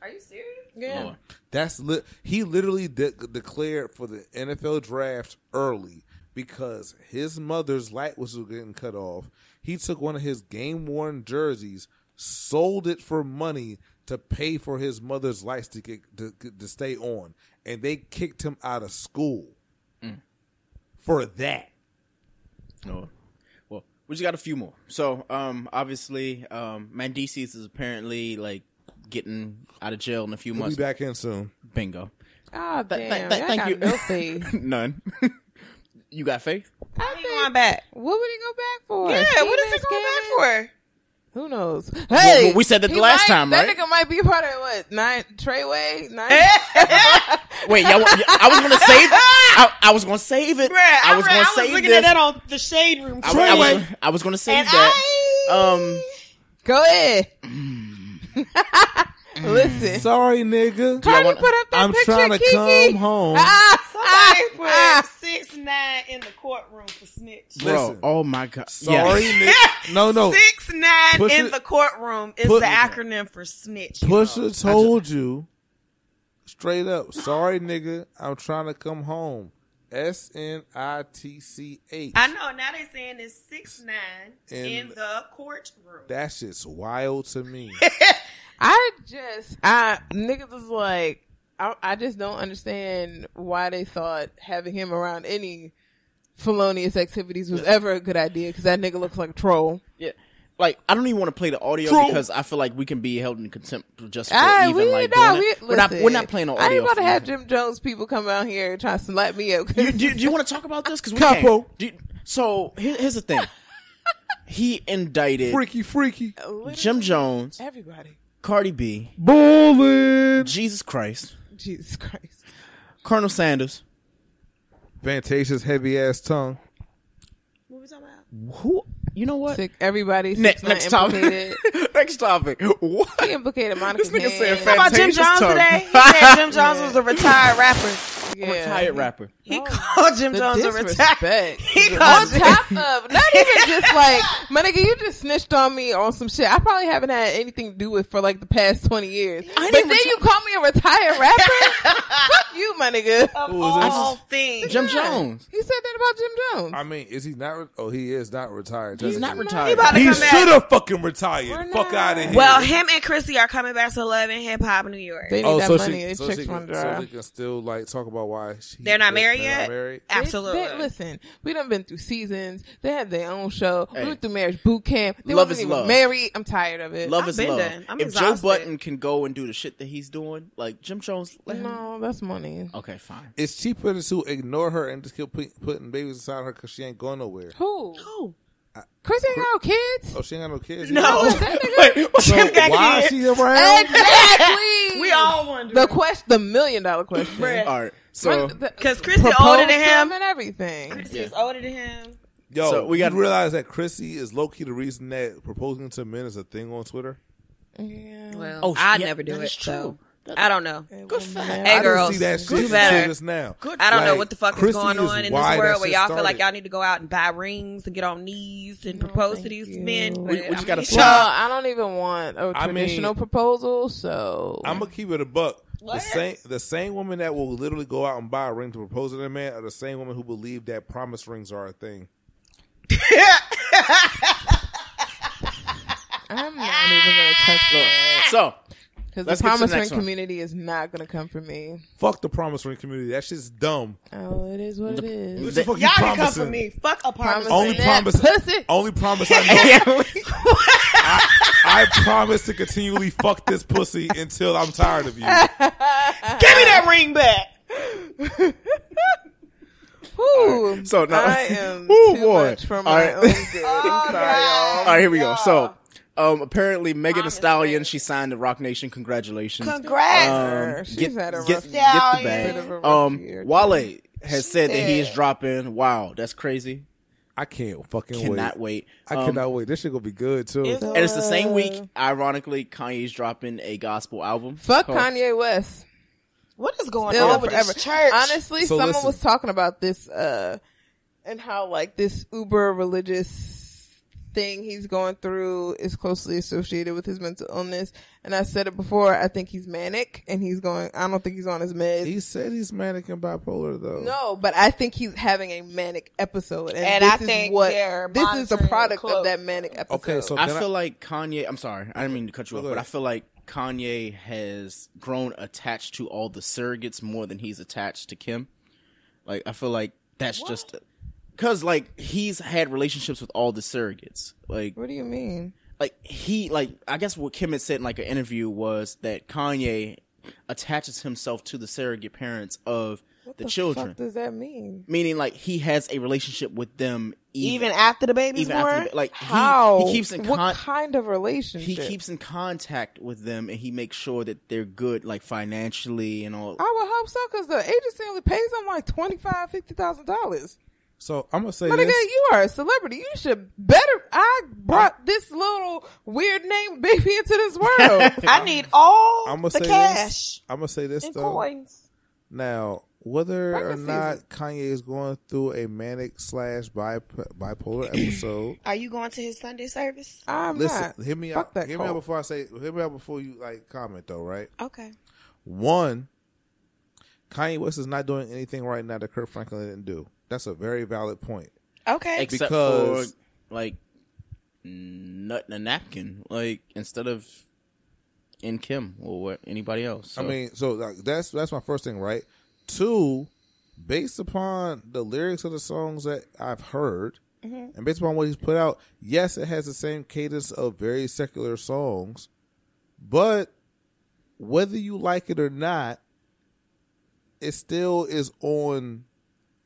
Are you serious? Yeah. Lord. That's li- he literally de- declared for the NFL draft early because his mother's light was getting cut off. He took one of his game worn jerseys, sold it for money to pay for his mother's lights to get to, to stay on, and they kicked him out of school for that. Oh. Well, we just got a few more. So, um, obviously, um, Mendices is apparently like getting out of jail in a few He'll be months. back in soon. Bingo. Oh Th- damn! th- th- thank got you. no *laughs* faith. None. *laughs* you got faith? I He think- going back. What would he go back for? Yeah, what is Steven he going back for? Who knows? Hey, well, we said that the last might- time, that right? nigga might be part of what nine Treyway. Nine. *laughs* Wait, y'all, I was gonna save. I, I was gonna save it. Bruh, I was read- gonna I was save looking this. at that on the shade room. I, I was, I was gonna save And that. Um, Go ahead. *laughs* Listen, Sorry, nigga. Cardi wanna- put up that I'm picture. trying to Kiki. come home. Ah, Somebody ah, put ah. six nine in the courtroom for snitch. bro. Listen. Oh my god. Sorry, Yeah. nigga. *laughs* No, no. Six nine Push in the courtroom is put- the acronym for snitch. you Pusha know. told you straight up. Sorry, nigga. I'm trying to come home. S N I T C H. I know. Now they saying it's six nine In- in the courtroom. That shit's wild to me. *laughs* I just, I niggas is like, I, I just don't understand why they thought having him around any felonious activities was ever a good idea because that nigga looks like a troll. Yeah. Like I don't even want to play the audio True. because I feel like we can be held in contempt just for Ah, even we, like nah, we. We're not. We're not playing the I audio. ain't about to have. Jim Jones people come out here and try to slap me up. You, do, do you want to talk about this? Because we Capo. can't. Do you- so here, here's the thing. *laughs* He indicted freaky, freaky. Jim Jones, Everybody. Cardi B, Bullet. Jesus Christ, Jesus Christ. Colonel Sanders. Fantasia's heavy ass tongue. What we talking about? Who? You know what? Sick. Everybody. Next, Six next topic. *laughs* next topic. What? He implicated Monica. This nigga said How about Jim Jones tongue. today? *laughs* He said Jim Jones was a retired rapper. Yeah. Retired rapper. He oh, called Jim The Jones a retired. disrespect. *laughs* He On called Jim- top of not even *laughs* just like my nigga, you just snitched on me on some shit I probably haven't had anything to do with for like the past twenty years. I but then you call me a retired rapper? *laughs* Fuck you, my nigga. Of Who was this? all things. Jim Jones. He said that about Jim Jones. I mean, is he not? Re- oh, he is not retired. He's not He retired. about to He should have fucking retired. Fuck out of here. Well, him and Chrissy are coming back to Love and Hip Hop New York. They need oh, that so money. she, They so chicks she can, so dry. they can still like talk about why she, They're not married they're yet. Not married. Absolutely. they- listen, we done been through seasons. They had their own show. Hey. We went through marriage boot camp. They Love wasn't is even love. married. I'm tired of it. Love I've is been love. I'm if exhausted. Joe Budden can go and do the shit that he's doing, like Jim Jones, let. No, that's money. Okay, fine. It's cheaper to ignore her and just keep putting babies inside her because she ain't going nowhere. Who? Who? Chris ain't got no kids. Oh, she ain't got no kids. No. either? *laughs* *laughs* Wait, So got why is kids. she around? Exactly. *laughs* We all wonder. the question, the million dollar question. Bruh. All right. So Because Chrissy Proposed older than to him. and everything. Chrissy is older than him. Yo, So we we got got- to realize that Chrissy is low key the reason that proposing to men is a thing on Twitter. Yeah. Well, Oh, I'd yeah, never do that it. is So true. I don't know. good fact. Hey, I didn't girls, see that shit do until better. just now. I don't know Like, what the fuck is Chrissy going on in this that world where shit y'all feel like started. y'all need to go out and buy rings and get on knees and propose to these you. men. We- we I just gotta it's slow- I don't even want a I mean- traditional proposal, so I'm gonna keep it a buck. The same the same woman that will literally go out and buy a ring to propose to a man are the same woman who believe that promise rings are a thing. *laughs* I'm not even gonna touch ah! that. So because the let's get to the promise ring one. community is not gonna come for me. Fuck the promise ring community. That shit's dumb. Oh, it is what it What is. the fuck you Y'all can come for me. Fuck a promise. Promise Only That promise. *laughs* Only promise I *laughs* know. I, I promise to continually fuck this pussy until I'm tired of you. *laughs* Give me that ring back. Whew, So, no. I am Whew, too boy. much for my right. own good. I'm oh, sorry, y'all. All right, here we go. So, um, apparently Megan Thee Stallion, she signed to Roc Nation. Congratulations. Congrats. Um, She's get, had a rough get year. the bag. A rough Um, year. Wale has said that he is dropping. Wow, that's crazy. I can't fucking Cannot wait. wait. I Um, cannot wait. This shit gonna be good too. It's- And it's the same week. Ironically, Kanye's dropping a gospel album. Fuck called- Kanye West. What is going Still on with forever. this church? Honestly, So someone listen. was talking about this uh and how like this uber religious thing he's going through is closely associated with his mental illness. And I said it before, I think he's manic and he's going I don't think he's on his meds. He said he's manic and bipolar though. no, but I think he's having a manic episode, and, And this I is think what they're this is the monitoring it product of that manic episode. Okay, so I can feel like Kanye. I'm sorry, I didn't mean to cut you off, but. I feel like Kanye has grown attached to all the surrogates more than he's attached to Kim. Like I feel like that's just because like he's had relationships with all the surrogates. Like what do you mean? like he like I guess what Kim had said in like an interview was that Kanye attaches himself to the surrogate parents of What the, the children. fuck does that mean? Meaning like he has a relationship with them even after the baby's even born. after the, like How? he, keeps in what kind of relationship? he keeps in contact with them and he makes sure that they're good like financially and all I would hope so because the agency only pays them like twenty five, fifty thousand dollars. So. I'm gonna say But again, this. you are a celebrity. You should better. I brought this little weird name baby into this world. *laughs* I need all I'm gonna the say cash this. I'm gonna say this and though. coins. Now, whether or not is- Kanye is going through a manic slash bipolar *clears throat* episode, Are you going to his Sunday service? I'm listen, not. hear me Fuck out. that Hear me out before I say. Hear me out before you like comment though. Right. Okay. One, Kanye West is not doing anything right now that Kirk Franklin didn't do. That's a very valid point. Okay. except because- for like nutting a napkin like instead of in Kim or what anybody else. I mean, so like, that's that's my first thing, right? Two, based upon the lyrics of the songs that I've heard, mm-hmm. and based upon what he's put out, yes, it has the same cadence of very secular songs, but whether you like it or not, it still is on.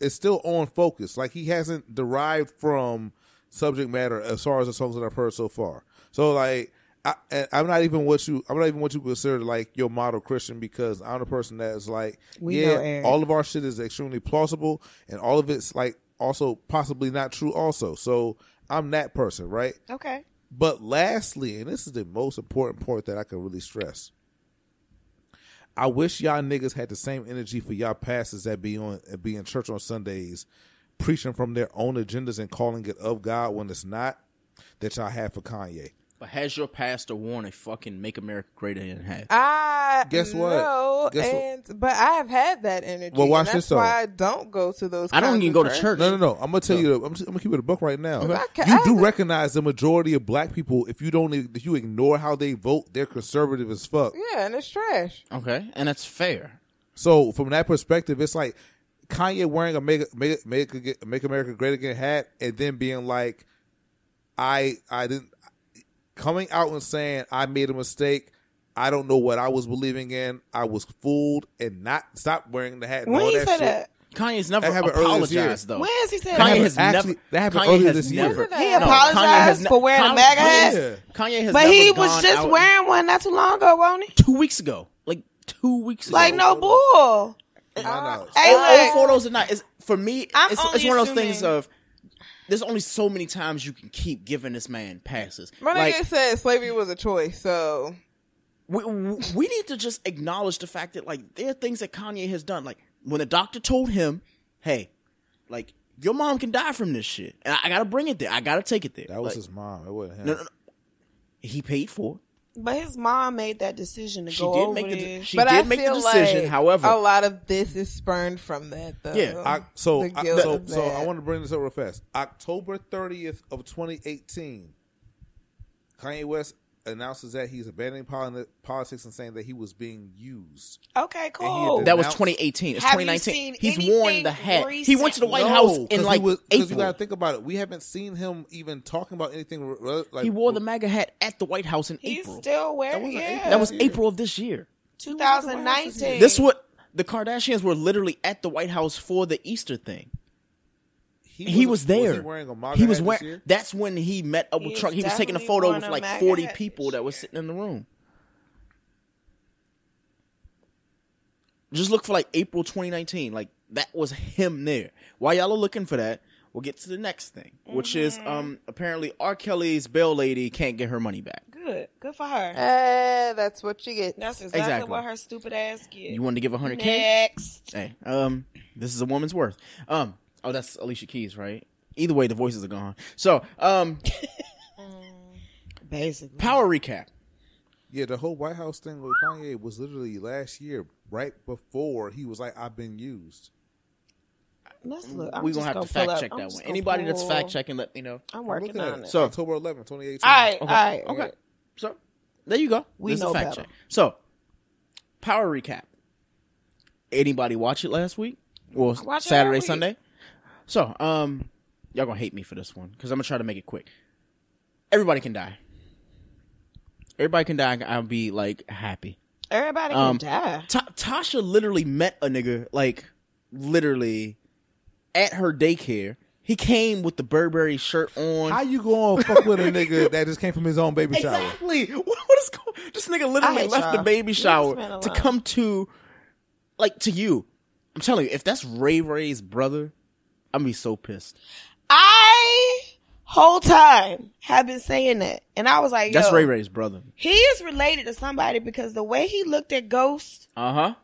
It's still on focus. Like he hasn't derived from subject matter as far as the songs that I've heard so far. So like. I, I'm not even what you. I'm not even what you consider like your model Christian because I'm the person that's like, We yeah, all of our shit is extremely plausible, and all of it's like also possibly not true. Also, so I'm that person, right? Okay. But lastly, and this is the most important point that I can really stress. I wish y'all niggas had the same energy for y'all pastors that be on be in church on Sundays, preaching from their own agendas and calling it of God when it's not. That y'all have for Kanye. But has your pastor worn a fucking "Make America Great Again" hat? I Guess what? know, Guess what? but I have had that energy. Well, watch and that's this, why I don't go to those. I don't even of go to church. church. No, no, no. I'm gonna tell you. I'm, just, I'm gonna keep it a book right now. Ca- You I do recognize the majority of black people. If you don't, if you ignore how they vote, they're conservative as fuck. Yeah, and it's trash. Okay, and that's fair. So from that perspective, it's like Kanye wearing a make make make, make America Great Again hat, and then being like, I I didn't coming out and saying I made a mistake. I don't know what I was believing in. I was fooled and not stop wearing the hat. And When all you that say shit. that? Kanye's never That happened earlier this year. apologized though. When has he said Kanye that? has Actually, never. that happened Kanye earlier has this year. never. He No, apologized Kanye ne- for wearing a Kanye- MAGA Kanye hat? has- Kanye has But never he was gone just out- wearing one not too long ago, wasn't he? two weeks ago. Like two weeks ago. Like no bull. My knowledge. Hey, all, all look, photos are not. It's, for me, I'm it's, only it's one of those things assuming- of. There's only so many times you can keep giving this man passes. My like, nigga said slavery was a choice, so we, we we need to just acknowledge the fact that like there are things that Kanye has done. Like when the doctor told him, "Hey, like your mom can die from this shit," and I, I gotta bring it there. I gotta take it there. That was Like, his mom. It wasn't him. no, no, no. He paid for. it. But his mom made that decision to She go did over make the there. she but did I make the feel decision. like However, a lot of this is spurned from that. Though. Yeah, I, so, I, so, of so I want to bring this up real fast. October 30th of 2018, Kanye West announces that he's abandoning politics and saying that he was being used. Okay, cool. he that was 2018. It's Have you 2019. seen He's anything worn the hat. He went to the White No, House in 'cause he like was- 'cause April. you got to think about it. We haven't seen him even talking about anything. re- Like he wore the MAGA hat at the White House in He's April. still wearing wasn't yeah. April. that was April of this year. 2019. This what the Kardashians were literally at the White House for the Easter thing. He, was, there. Was he wearing a MAGA He was hat this wearing. year? That's when he met up with Trump. He was taking a photo with like MAGA 40 hat people that were sitting in the room. Just look for like April 2019. Like that was him there. While y'all are looking for that, we'll get to the next thing, which is Mm-hmm. um apparently R. Kelly's bail lady can't get her money back. Good. Good for her. Eh, that's what you get. That's exactly, Exactly. what her stupid ass get. You wanted to give her 100k? Next. Hey, um, this is a woman's worth. Um, oh, that's Alicia Keys, right? Either way, the voices are gone. So, um, *laughs* Basically. power recap. Yeah, the whole White House thing with Kanye was literally last year, right before he was like, "I've been used." Let's look. I'm We're gonna have gonna to fact up- check I'm that one. gonna Anybody that's fact checking, let me know. I'm I'm working on it. it. So- October 11th, 2018. all right, Okay. all right. Okay. okay. So, there you go. We This is a know fact better. check. So, power recap. Anybody watch it last week? Well, I watch it Saturday. Sunday. So, um, y'all gonna hate me for this one because I'm gonna try to make it quick. Everybody can die. Everybody can die. I'll be like happy. Everybody can Um, die. Ta- Tasha literally met a nigga like literally at her daycare. He came with the Burberry shirt on. How you going *laughs* to fuck with a nigga that just came from his own baby shower? Exactly. *laughs* What, what is going? This nigga literally hate left the y'all. baby Leave shower this man to alone. come to, like, to you. I'm telling you, if that's Ray Ray's brother, I'm gonna be so pissed. I whole time have been saying that, and I was like, That's Ray Ray's brother. He is related to somebody because the way he looked at Ghost, Uh huh.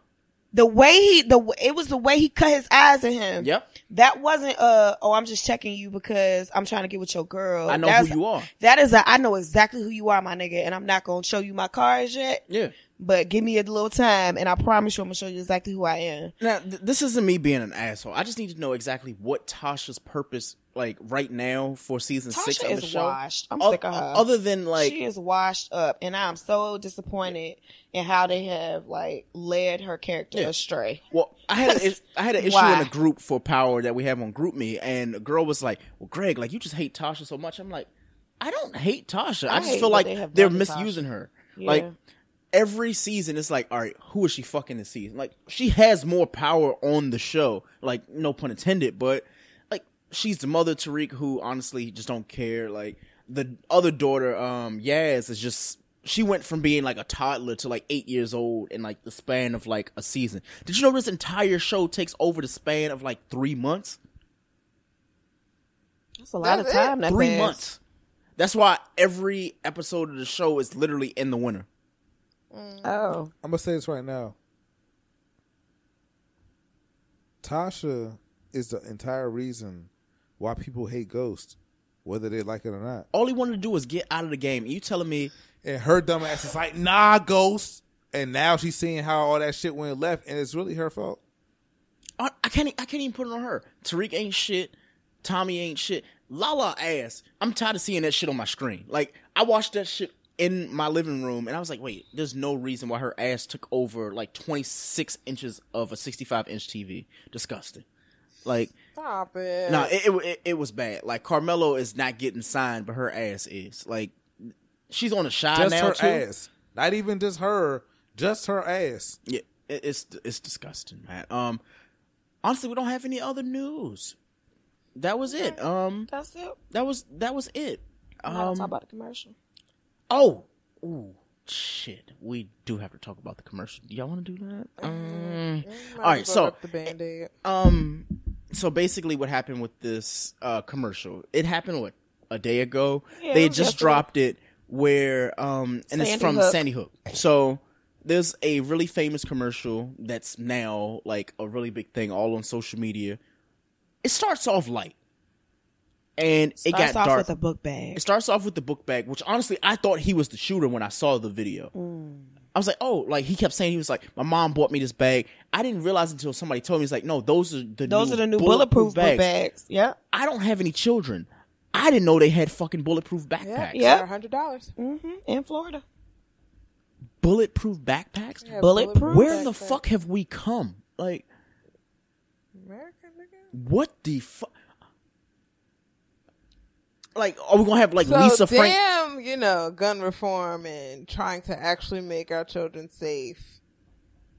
the way he the it was the way he cut his eyes at him. Yep. That wasn't uh oh I'm just checking you because I'm trying to get with your girl. I know That's- who you are. That is a I know exactly who you are, my nigga, and I'm not gonna show you my cards yet. Yeah. But give me a little time, and I promise you, I'm gonna show you exactly who I am. Now, th- this isn't me being an asshole. I just need to know exactly what Tasha's purpose, like right now for season six of the is show. washed. I'm O- sick of her. Other than like, she is washed up, and I'm so disappointed in how they have like led her character Yeah. astray. Well, I had a, *laughs* I had an issue Why? in a group for power that we have on GroupMe, and a girl was like, "Well, Greg, like you just hate Tasha so much." I'm like, I don't hate Tasha. I, I just feel like they they're misusing Tasha. her. Yeah. Like every season, it's like, all right, who is she fucking this season? Like she has more power on the show. Like no pun intended, but like she's the mother Tariq, who honestly just don't care. Like the other daughter, um, Yaz, is just she went from being like a toddler to like eight years old in like the span of like a season. Did you know this entire show takes over the span of like three months? That's a lot That's of time. That three passed. months. That's why every episode of the show is literally in the winter. Oh, I'm gonna say this right now. Tasha is the entire reason why people hate Ghost, whether they like it or not. All he wanted to do was get out of the game. You telling me And her dumb ass is like, nah, Ghost. And now she's seeing how all that shit went left, and it's really her fault. I, I can't. I can't even put it on her. Tariq ain't shit. Tommy ain't shit. Lala ass. I'm tired of seeing that shit on my screen. Like I watched that shit in my living room, and I was like, wait, there's no reason why her ass took over like 26 inches of a 65 inch TV. Disgusting. Like, Stop it. no, it, it it it was bad. Like Carmelo is not getting signed, but her ass is. Like, she's on a shy Just now her too. ass. Not even just her, just her ass. Yeah, it, it's it's disgusting, man. Um, honestly, we don't have any other news. That was it. Um, That's it. that was that was it. I'm not Um, talk about the commercial. Oh, ooh, shit. We do have to talk about the commercial. Do y'all want to do that? Um, all right. So, the Band-Aid. um, so basically, what happened with this uh commercial? It happened what a day ago. Yeah, they it had was just yesterday. dropped it. Where um, and it's from Hook. Sandy Hook. So there's a really famous commercial that's now like a really big thing all on social media. It starts off light. And it Starts got off dark. with a book bag. It starts off with the book bag, which honestly I thought he was the shooter when I saw the video. Mm. I was like, oh, like he kept saying he was like, my mom bought me this bag. I didn't realize until somebody told me. He's like, no, those are the Those new are the new bulletproof, book bags. Yep. I don't have any children. I didn't know they had fucking bulletproof backpacks. Yeah, hundred dollars. Mm-hmm. In Florida. Bulletproof backpacks. Yeah, Bulletproof? Where the backpack. fuck have we come? Like, America, nigga. what the fuck? Like, are we gonna have like so Lisa Frank? damn, you know, gun reform and trying to actually make our children safe.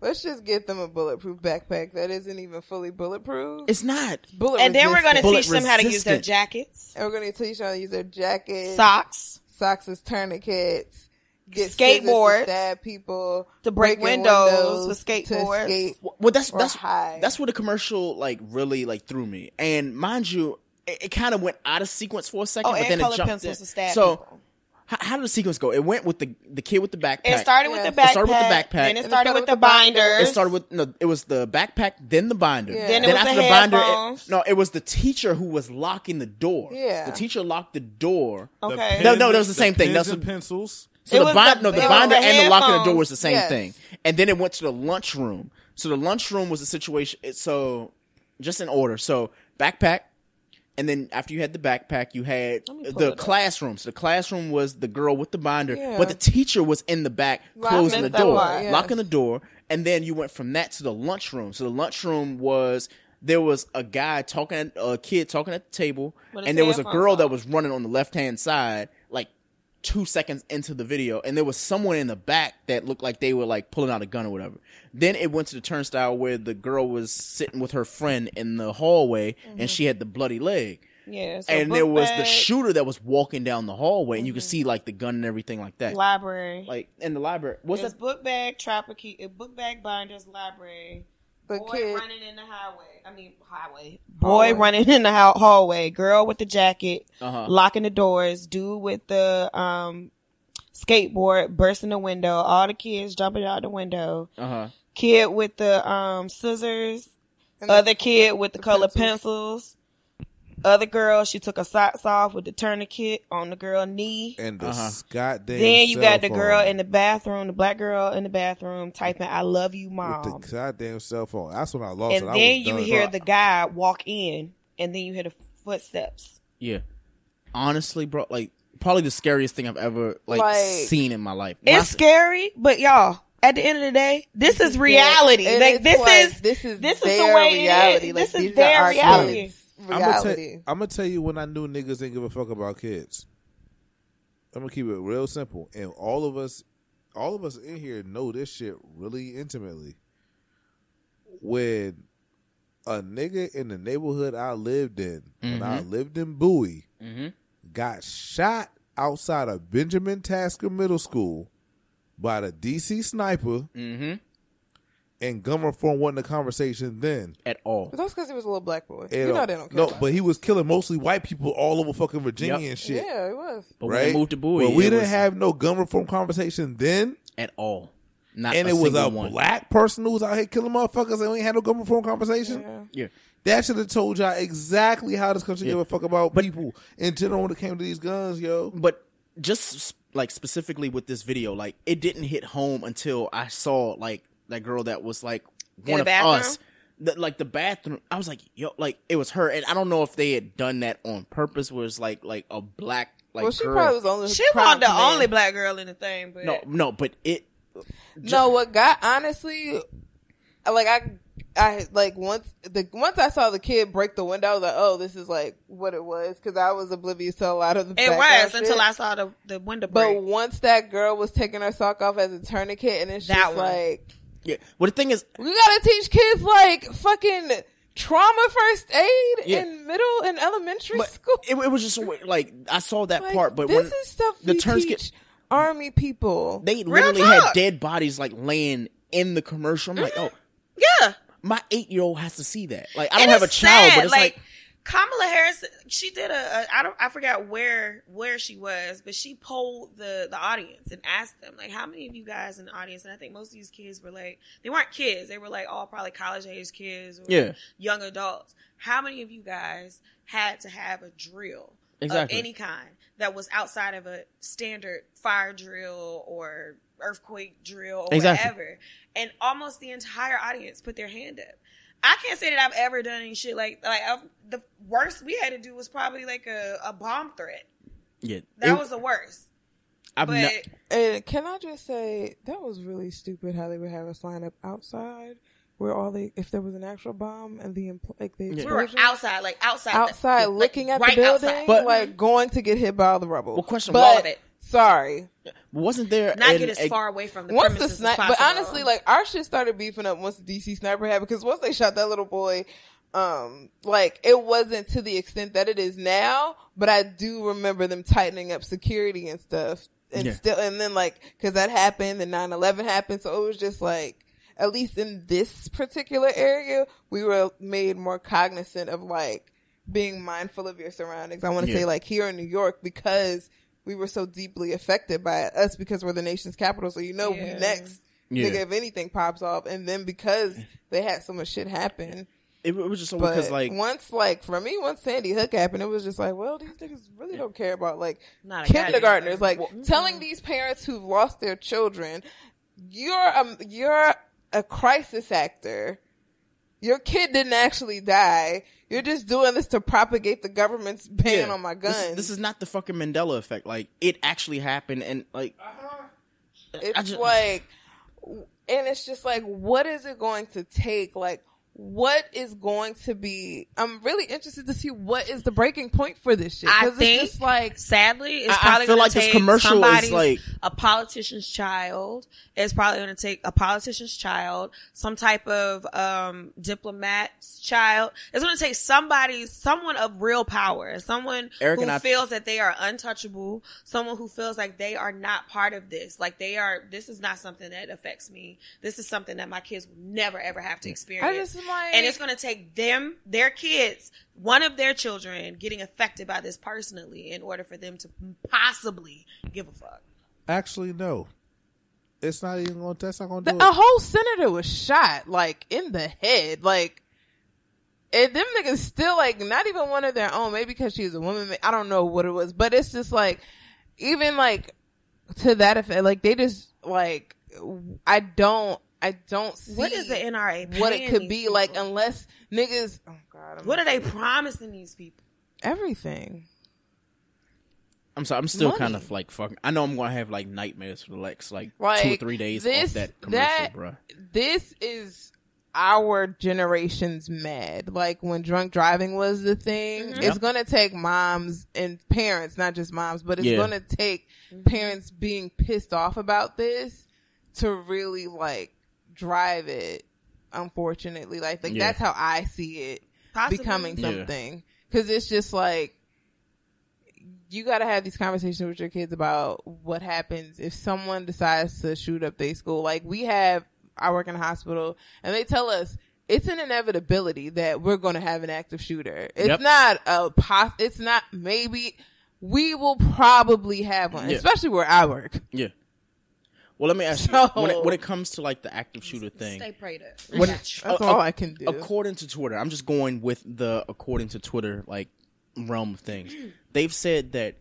Let's just get them a bulletproof backpack that isn't even fully bulletproof. It's not. bullet And then we're going to Bullet teach them how to use their jackets, And we're going to teach them how to use their jackets, socks, socks as tourniquets, get scissors Skateboards. to stab people, to break breaking windows with to skateboards. escape. Well, that's or that's hide. that's where the commercial like really like threw me. And mind you, it, it kind of went out of sequence for a second, Oh, but and then color it jumped pencils in. to stab so, people. How, how did the sequence go? It went with the the kid with the backpack. It started with Yeah. the backpack. It started with the backpack. Then it And it started started with with the the binders. binders. It started with no. It was the backpack, then the binder. Yeah. Then it was after the binder, it- no, it was the teacher who was locking the door. Yeah. the teacher locked the door. Okay. No, no, that was the same thing. Pens That's and pencils. So It the was bind, the- no, the binder the and the locking the door was the same Yes. thing. And then it went to the lunchroom. So the lunchroom was a situation. it- So just in order. So backpack, and then after you had the backpack, you had the classrooms. up. the classroom was the girl with the binder, Yeah. but the teacher was in the back closing the door, part, yes. locking the door, and then you went from that to the lunchroom. So the lunchroom was. There was a guy talking, a kid talking at the table, and there was a girl that was running on the left hand side, two seconds into the video, and there was someone in the back that looked like they were like pulling out a gun or whatever. Then it went to the turnstile where the girl was sitting with her friend in the hallway, and she had the bloody leg. Yeah. So and there was the shooter that was walking down the hallway, and you could see like the gun and everything like that. library. Like in the library, was There's that book bag, trapper key, uh, book bag, binders, library. The boy kid- running in the highway. I mean highway. Boy running in the hall- hallway. Girl with the jacket, Uh-huh. locking the doors. Dude with the um skateboard bursting the window. All the kids jumping out the window. uh huh? Kid with the um scissors. And the- Other kid with the, the color pencils. pencils. Other girl, she took her socks off with the tourniquet on the girl knee. And the Uh-huh. goddamn. Then you cell got the girl in the bathroom, the black girl in the bathroom typing "I love you, mom." with mom." the goddamn cell phone. That's when I lost and it. I then you done. hear the guy walk in, and then you hear the footsteps. Yeah. Honestly, bro, like probably the scariest thing I've ever like, Like- seen in my life. When It's s- scary, but y'all, at the end of the day, this is reality. And Like it's this like, is this is this is the way reality. it is. Like, this is these are their reality. kids' I'm gonna, tell, reality. I'm gonna tell you when I knew niggas didn't give a fuck about kids. I'm gonna keep it real simple, and all of us, all of us in here know this shit really intimately. When a nigga in the neighborhood I lived in, when I lived in Bowie, Mhm. got shot outside of Benjamin Tasker Middle School by the DC sniper, Mhm. And gun reform wasn't a conversation then. at all. But that's because he was a little black boy. It you know they don't care. no, about but he was killing mostly white people all over fucking Virginia Yep. and shit. Yeah, it was. But when right? they moved to Bowie, Well, we it didn't was have no gun reform conversation then, at all. Not and a it was single a one. black person who was out here killing motherfuckers, and we ain't had no gun reform conversation. Yeah. Yeah. That should have told y'all exactly how this country Yeah. give a fuck about people in general when it came to these guns, yo. but just s- like specifically with this video, like it didn't hit home until I saw like that girl that was like In one the of bathroom? us. The, like the bathroom, I was like, yo, like it was her, and I don't know if they had done that on purpose. Was like like a black like well, she girl. probably was only. She wasn't the only black girl in the thing, but no, no, but it. No, what got honestly, like I, I like once the once I saw the kid break the window, I was like, oh, this is like what it was because I was oblivious to a lot of the. it background was until shit. I saw the the window Break. But once that girl was taking her sock off as a tourniquet, and it's That just one. like Yeah. Well, the thing is, we gotta teach kids like fucking trauma first aid Yeah. in middle and elementary But school. it, it was just like I saw that Like, part, but this when is stuff the turns teach get army people. they literally had dead bodies like laying in the commercial. I'm like, mm-hmm. oh, Yeah. my eight year old has to see that. Like I don't have a child, sad, but it's like, Kamala Harris. She did a, a I don't I forgot where where she was, but she polled the the audience and asked them like, how many of you guys in the audience? And I think most of these kids were like, they weren't kids. They were like all probably college age kids or Yeah. young adults. How many of you guys had to have a drill Exactly. of any kind that was outside of a standard fire drill or earthquake drill or Exactly. whatever? And almost the entire audience put their hand up. I can't say that I've ever done any shit like like I've, the worst we had to do was probably like a, a bomb threat. yeah, That it- was the worst. I've but not, And can I just say that was really stupid how they would have us line up outside where all they if there was an actual bomb and the empl- like the we were outside, like outside, the- outside like, looking at right the building, outside. But- like going to get hit by all the rubble. Well, question, but, all of it. Sorry, wasn't there Not an- get as a- far away from the once the premises sniper, as but honestly, like our shit started beefing up once the DC sniper happened because once they shot that little boy, um, like it wasn't to the extent that it is now, but I do remember them tightening up security and stuff, and Yeah. still, and then like because that happened, and 9-11 happened, so it was just like. At least in this particular area, we were made more cognizant of like being mindful of your surroundings. I want to Yeah. say like here in New York because we were so deeply affected by it. us because we're the nation's capital. So you know Yeah. we next. Yeah. Nigga, if anything pops off, and then because they had so much shit happen, it, it was just so but because like once like for me, once Sandy Hook happened, it was just like, well, these niggas really don't care about like Not a goddamn kindergartners. thing. Like telling these parents who've lost their children, you're um you're a crisis actor. Your kid didn't actually die. You're just doing this to propagate the government's ban yeah, on my this- guns. This, is not the fucking Mandela effect. Like it actually happened, and like uh-huh. It's just- like, and it's just like, what is it going to take? Like, what is going to be? I'm really interested to see what is the breaking point for this shit. I 'Cause think, it's just like, sadly, it's I- I probably feel going like to this take commercial is like- a politician's child. It's probably going to take a politician's child, some type of um, diplomat's child. It's going to take somebody, someone of real power, someone Eric who and I- feels that they are untouchable, someone who feels like they are not part of this. Like they are, this is not something that affects me. This is something that my kids will never ever have to experience. Just am like- and it's going to take them, their kids, one of their children getting affected by this personally in order for them to possibly give a fuck. Actually, no. It's not even going. to That's not going to the, do it. a whole senator was shot, like in the head, like. And them niggas still like not even one of their own. Maybe because she was a woman. I don't know what it was, but it's just like even like to that effect. Like they just like I don't I don't see What is the NRA? what it could be people? like unless niggas. Oh God, I'm What are they promising these people? everything. I'm sorry, I'm still Money. kind of like fucking. I know I'm gonna have like nightmares for the next like, Like two or three days off this, that commercial, that, bruh. This is our generation's MADD. Like when drunk driving was the thing, Mm-hmm. it's Yep. gonna take moms and parents, not just moms, but it's Yeah. gonna take Mm-hmm. parents being pissed off about this to really like drive it. Unfortunately, like, like Yeah. that's how I see it Possibly. becoming something. Cause it's just like, you gotta have these conversations with your kids about what happens if someone decides to shoot up their school. Like we have, I work in a hospital and they tell us it's an inevitability that we're going to have an active shooter. It's Yep. not a pos, it's not maybe, we will probably have one, Yeah. especially where I work. Yeah. Well, let me ask So- you *laughs* when it, when it comes to like the active shooter thing. Stay prayed up. when- That's uh, all uh, I can do. According to Twitter, I'm just going with the according to Twitter like realm of things. *clears throat* They've said that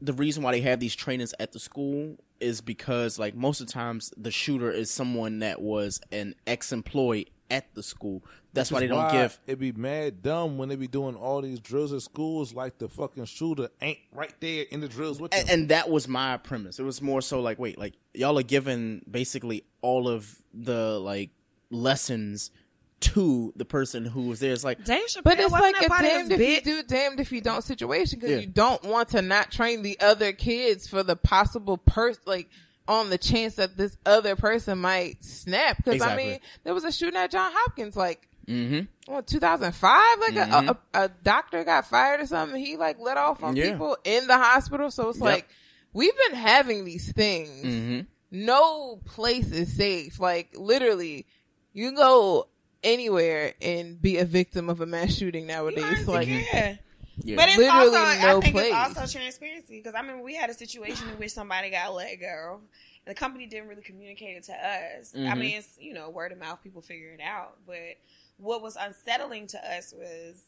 the reason why they have these trainings at the school is because like most of the times the shooter is someone that was an ex-employee at the school. That's why they don't give It'd be mad dumb when they be doing all these drills at schools like the fucking shooter ain't right there in the drills with them. and, and that was my premise. It was more so like, wait, like y'all are giving basically all of the like lessons to the person who was there. It's like, Dave Chappelle But it's like that a damned his if you do, damned if you don't situation because Yeah. you don't want to not train the other kids for the possible person, like on the chance that this other person might snap. Because Exactly. I mean, there was a shooting at John Hopkins. Like Mm-hmm. Well, 2005, like Mhm. a, a, a doctor got fired or something. He like let off on Yeah. people in the hospital. So it's Yep. like we've been having these things. Mm-hmm. No place is safe. Like literally, you go anywhere and be a victim of a mass shooting nowadays. Like yeah. Yeah. But it's Literally also, no I think place. it's also transparency because I mean, we had a situation in which somebody got let go, and the company didn't really communicate it to us. I Mhm. mean, it's you know word of mouth, people figure it out. But what was unsettling to us was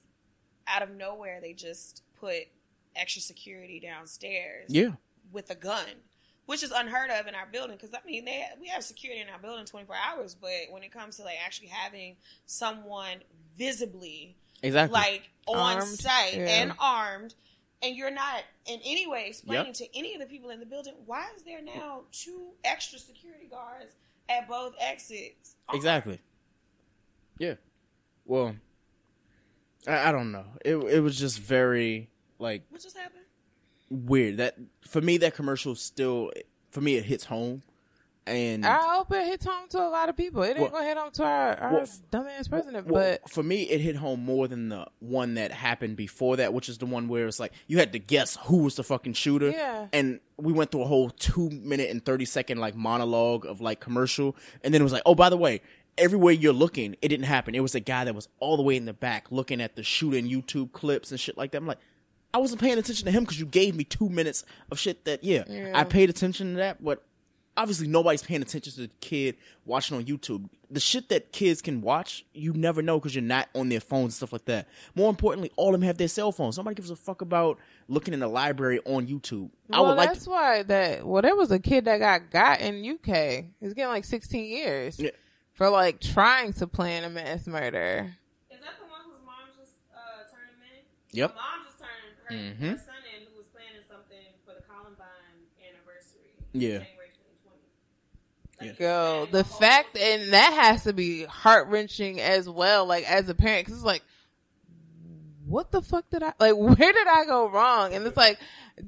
out of nowhere they just put extra security downstairs, Yeah. with a gun. Which is unheard of in our building because I mean they we have security in our building twenty four hours, but when it comes to like actually having someone visibly Exactly. like on Armed, site yeah. and armed, and you're not in any way explaining Yep. to any of the people in the building why is there now two extra security guards at both exits? Exactly. Yeah. Well, I, I don't know. It it was just very like What just happened? weird. That for me, that commercial still for me it hits home, and I hope it hits home to a lot of people. It ain't Well- gonna hit home to our, our well, dumbass president, Well, but for me, it hit home more than the one that happened before that, which is the one where it's like you had to guess who was the fucking shooter. Yeah. And we went through a whole two minute and thirty second like monologue of like commercial, and then it was like, oh, by the way, everywhere you're looking, it didn't happen. It was a guy that was all the way in the back looking at the shooting YouTube clips and shit like that. I'm like. I wasn't paying attention to him because you gave me two minutes of shit that, yeah, Yeah. I paid attention to that, but obviously nobody's paying attention to the kid watching on YouTube. The shit that kids can watch, you never know because you're not on their phones and stuff like that. More importantly, all of them have their cell phones. Nobody gives a fuck about looking in the library on YouTube. I would like that's to, why that. Well, there was a kid that got got in UK. He's getting like 16 years Yeah. for like trying to plan a mass murder. Is that the one whose mom just uh, turned him in? Yep. Mom just turned her, Mhm. her son in who was planning something for the Columbine anniversary. Yeah. January 2020. Like, Yo, he the fact and that has to be heart wrenching as well. Like as a parent, because it's like, what the fuck did I like? *laughs* Where did I go wrong? And it's like,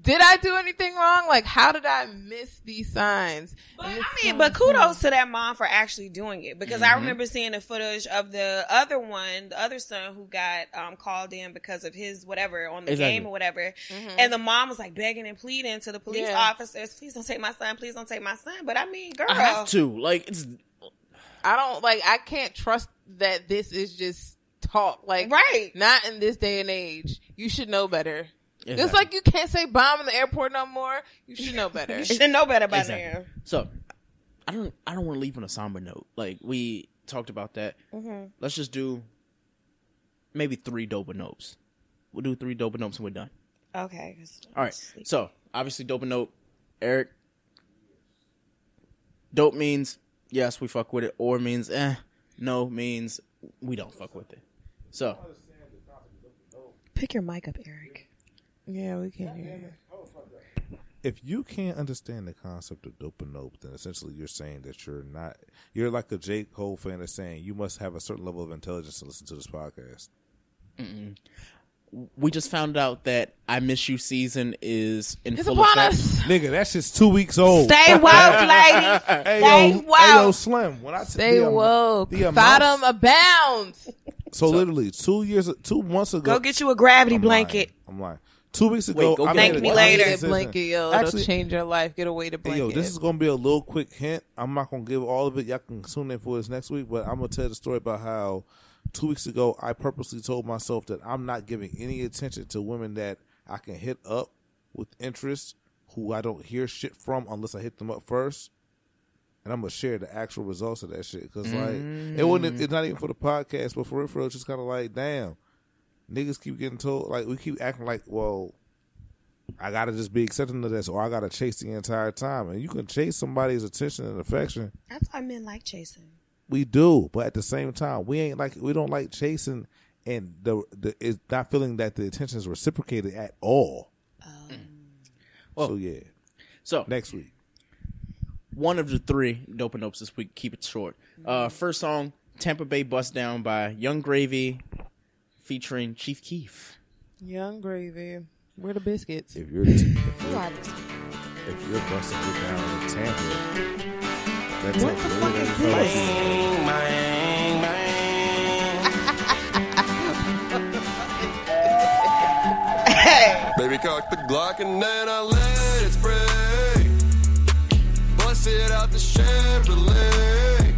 did I do anything wrong? Like, how did I miss these signs? But I mean, but kudos sad. to that mom for actually doing it because I Mhm. remember seeing the footage of the other one, the other son who got um, called in because of his whatever on the Exactly. game or whatever, Mhm. and the mom was like begging and pleading to the police Yeah. officers, "Please don't take my son, please don't take my son." But I mean, girl, I have to. Like, it's, *laughs* I don't like. I can't trust that this is just talk. Like, right? not in this day and age. You should know better. Just Exactly. like you can't say bomb in the airport no more. You should know better. You should know better by Exactly. now. So, I don't. I don't want to leave on a somber note. Like we talked about that. Mm-hmm. Let's just do maybe three dope nopes. We'll do three dope nopes and we're done. Okay. All right. I'm right. sleepy. So obviously, dope note. Eric. Dope means yes, we fuck with it, or means eh. No means we don't fuck with it. So pick your mic up, Eric. Yeah, we can't hear you. if you can't understand the concept of dope and nope, then essentially you're saying that you're not. You're like a J Cole fan that's saying you must have a certain level of intelligence to listen to this podcast. we just found out that I Miss You season is in It's full upon effect. us. Nigga, that's just two weeks old. Stay *laughs* woke, ladies. Hey Stay yo, woke. hey yo, Slim. When I t- Stay the am- woke. the amount- Bottom abounds. So, literally two years, two months ago. Go get you a gravity I'm blanket. Lying. I'm lying. Two weeks ago, Wait, go I get made Thank a me I made later. a Get decision. blanket, yo. Actually, It'll change your life. Get away to Hey, blanket. yo, this is gonna be a little quick hint. I'm not gonna give all of it. Y'all can tune in for this next week, but I'm gonna tell the story about how two weeks ago I purposely told myself that I'm not giving any attention to women that I can hit up with interest, who I don't hear shit from unless I hit them up first. And I'm gonna share the actual results of that shit because like it wasn't. Mm. It's not even for the podcast, but for real, for real, it's just kind of like damn, niggas keep getting told like we keep acting like well. I gotta just be accepting of this, or I gotta chase the entire time. And you can chase somebody's attention and affection. That's why men like chasing. We do, but at the same time, we ain't like we don't like chasing, and the the it's not feeling that the attention is reciprocated at all. Oh. Mm. so yeah, So next week one of the three dope and dopes this week. Keep it short. Uh, first song, Tampa Bay Bust Down by Young Gravy, featuring Chief Keef. Young Gravy, where the biscuits? If you're t- if you're, if you're busting it down in Tampa, that's what a the fuck is this? *laughs* Baby, cock the Glock and then I left it out the Chevrolet.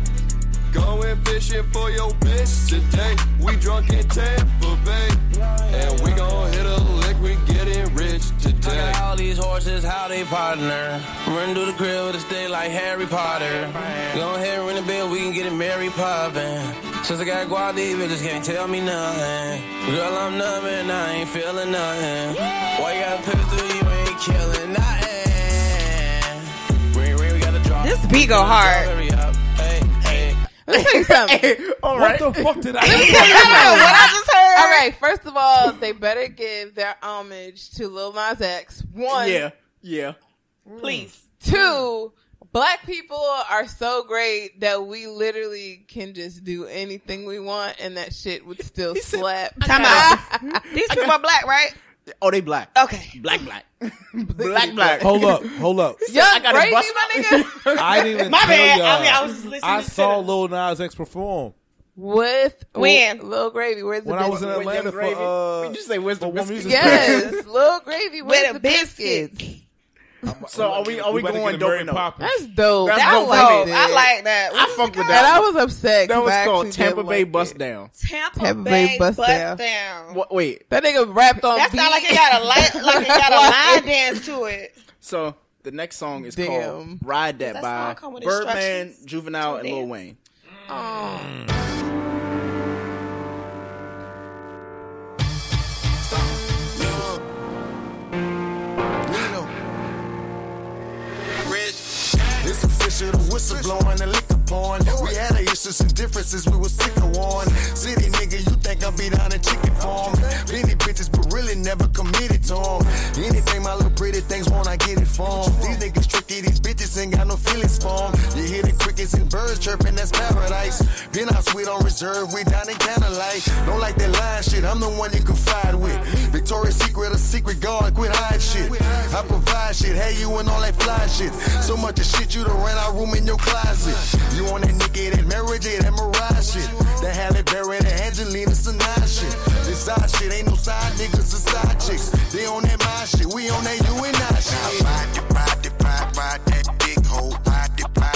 Going fishing for your bitch today. We drunk in Tampa Bay. And we gon' hit a lick, we getting rich today. I got all these horses, how they partner. Run through the crib to stay like Harry Potter. Go ahead, ring the bell, we can get it Mary poppin'. Since I got guap, these bitches can't tell me nothing. Girl, I'm numbing, I ain't feeling nothing. Why you got a pistol, you ain't killing nothing. This beat go hard. Hurry up, hey, hey. Let me tell you something. *laughs* All right. What the fuck did I Let me do? tell you something. What I just heard. All right, first of all, they better give their homage to Lil Nas X. One, Yeah, yeah. Please. two. Black people are so great that we literally can just do anything we want, and that shit would *laughs* still slap. Time out. *laughs* These people are black, right? Oh, they black. Okay. Black, black. *laughs* black, black. Hold up, hold up. *laughs* Young I gotta Gravy, bust- my nigga. *laughs* I didn't even My tell bad. y'all. I mean, I was just listening I to saw them. Lil Nas X perform With When? Lil Gravy, where's the when I was in? Atlanta for Gravy? uh. Did you say where's the biscuits? Yes, Lil Gravy, where's With the a biscuits? So are we? Are we, better going get a Mary dope enough? Poppins. That's dope. That's That dope, was dope. I like that. I fuck with And that. I was upset. That was called Tampa Bay like Bust. Down. Tampa, Tampa Bay, Bay Bust, Bust Down. Down. What, wait. That nigga rapped on That's beat. sound like it got a light, like it *laughs* got a line dance to it. So the next song is Damn. called "Ride That" Does that by song come with Birdman. Juvenile, and Lil dance? Wayne. It's whistle blowing, the liquor pouring. We had our issues and differences, we was sick of one. City nigga, you think I'll be down in chicken farm? Plenty bitches, but really never committed to 'em. Anything my little pretty things want, I get it from. These niggas tricky, these bitches ain't got no feelings for 'em. You hear the crickets and birds chirping, that's paradise. Been out sweet on reserve, we down in candlelight. Don't like that line shit, I'm the one you confide with. Victoria's Secret, a secret guard, quit hide shit. I provide shit, hey you and all that fly shit. So much of shit you done ran out room in your closet. You on that Nicki, that J, that Mariah shit. That Halle Berry, that Angelina Sinai shit. This side shit ain't no side niggas, it's side chicks. They on that my shit, we on that you and I shit. Ride ride ride, ride that big hoe. Ride it,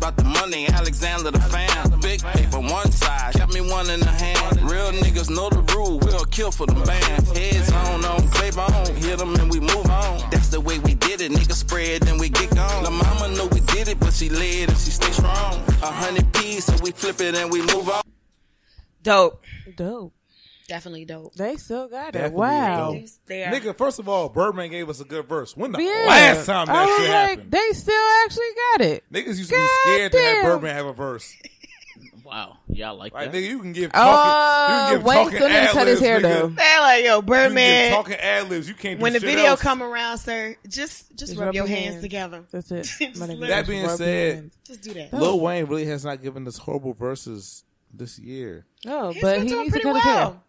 about the money, Alexander the fan. Big paper one side, kept me one in the hand. Real niggas know the rule, we'll kill for the band. Heads on, on, clay bone, hit them and we move on. That's the way we did it, niggas spread, then we get gone. The mama know we did it, but she laid and she stay strong. A hundred P's, so we flip it and we move on. Dope. Dope. Definitely dope. They still got it. Definitely Wow. dope. They are. Nigga, first of all, Birdman gave us a good verse. When the Yeah. last time I that was shit like, happened? They still actually got it. Niggas used to be scared to have Goddamn. Birdman have a verse. *laughs* Wow, y'all like Like, that? nigga, you can give Uh, talking. you can give Wayne talking still need to cut his ad-libs, hair, nigga. though. They're like, yo, You can give Birdman. talking ad libs. You can't do When the shit video else. come around, sir, just just, rub, your hands, together. That's it. *laughs* Just My nigga, let That it- being rub your said, hands. just do that. Lil Wayne really has not given us horrible verses this year No, He's but been he doing needs to pretty cut his hair. well.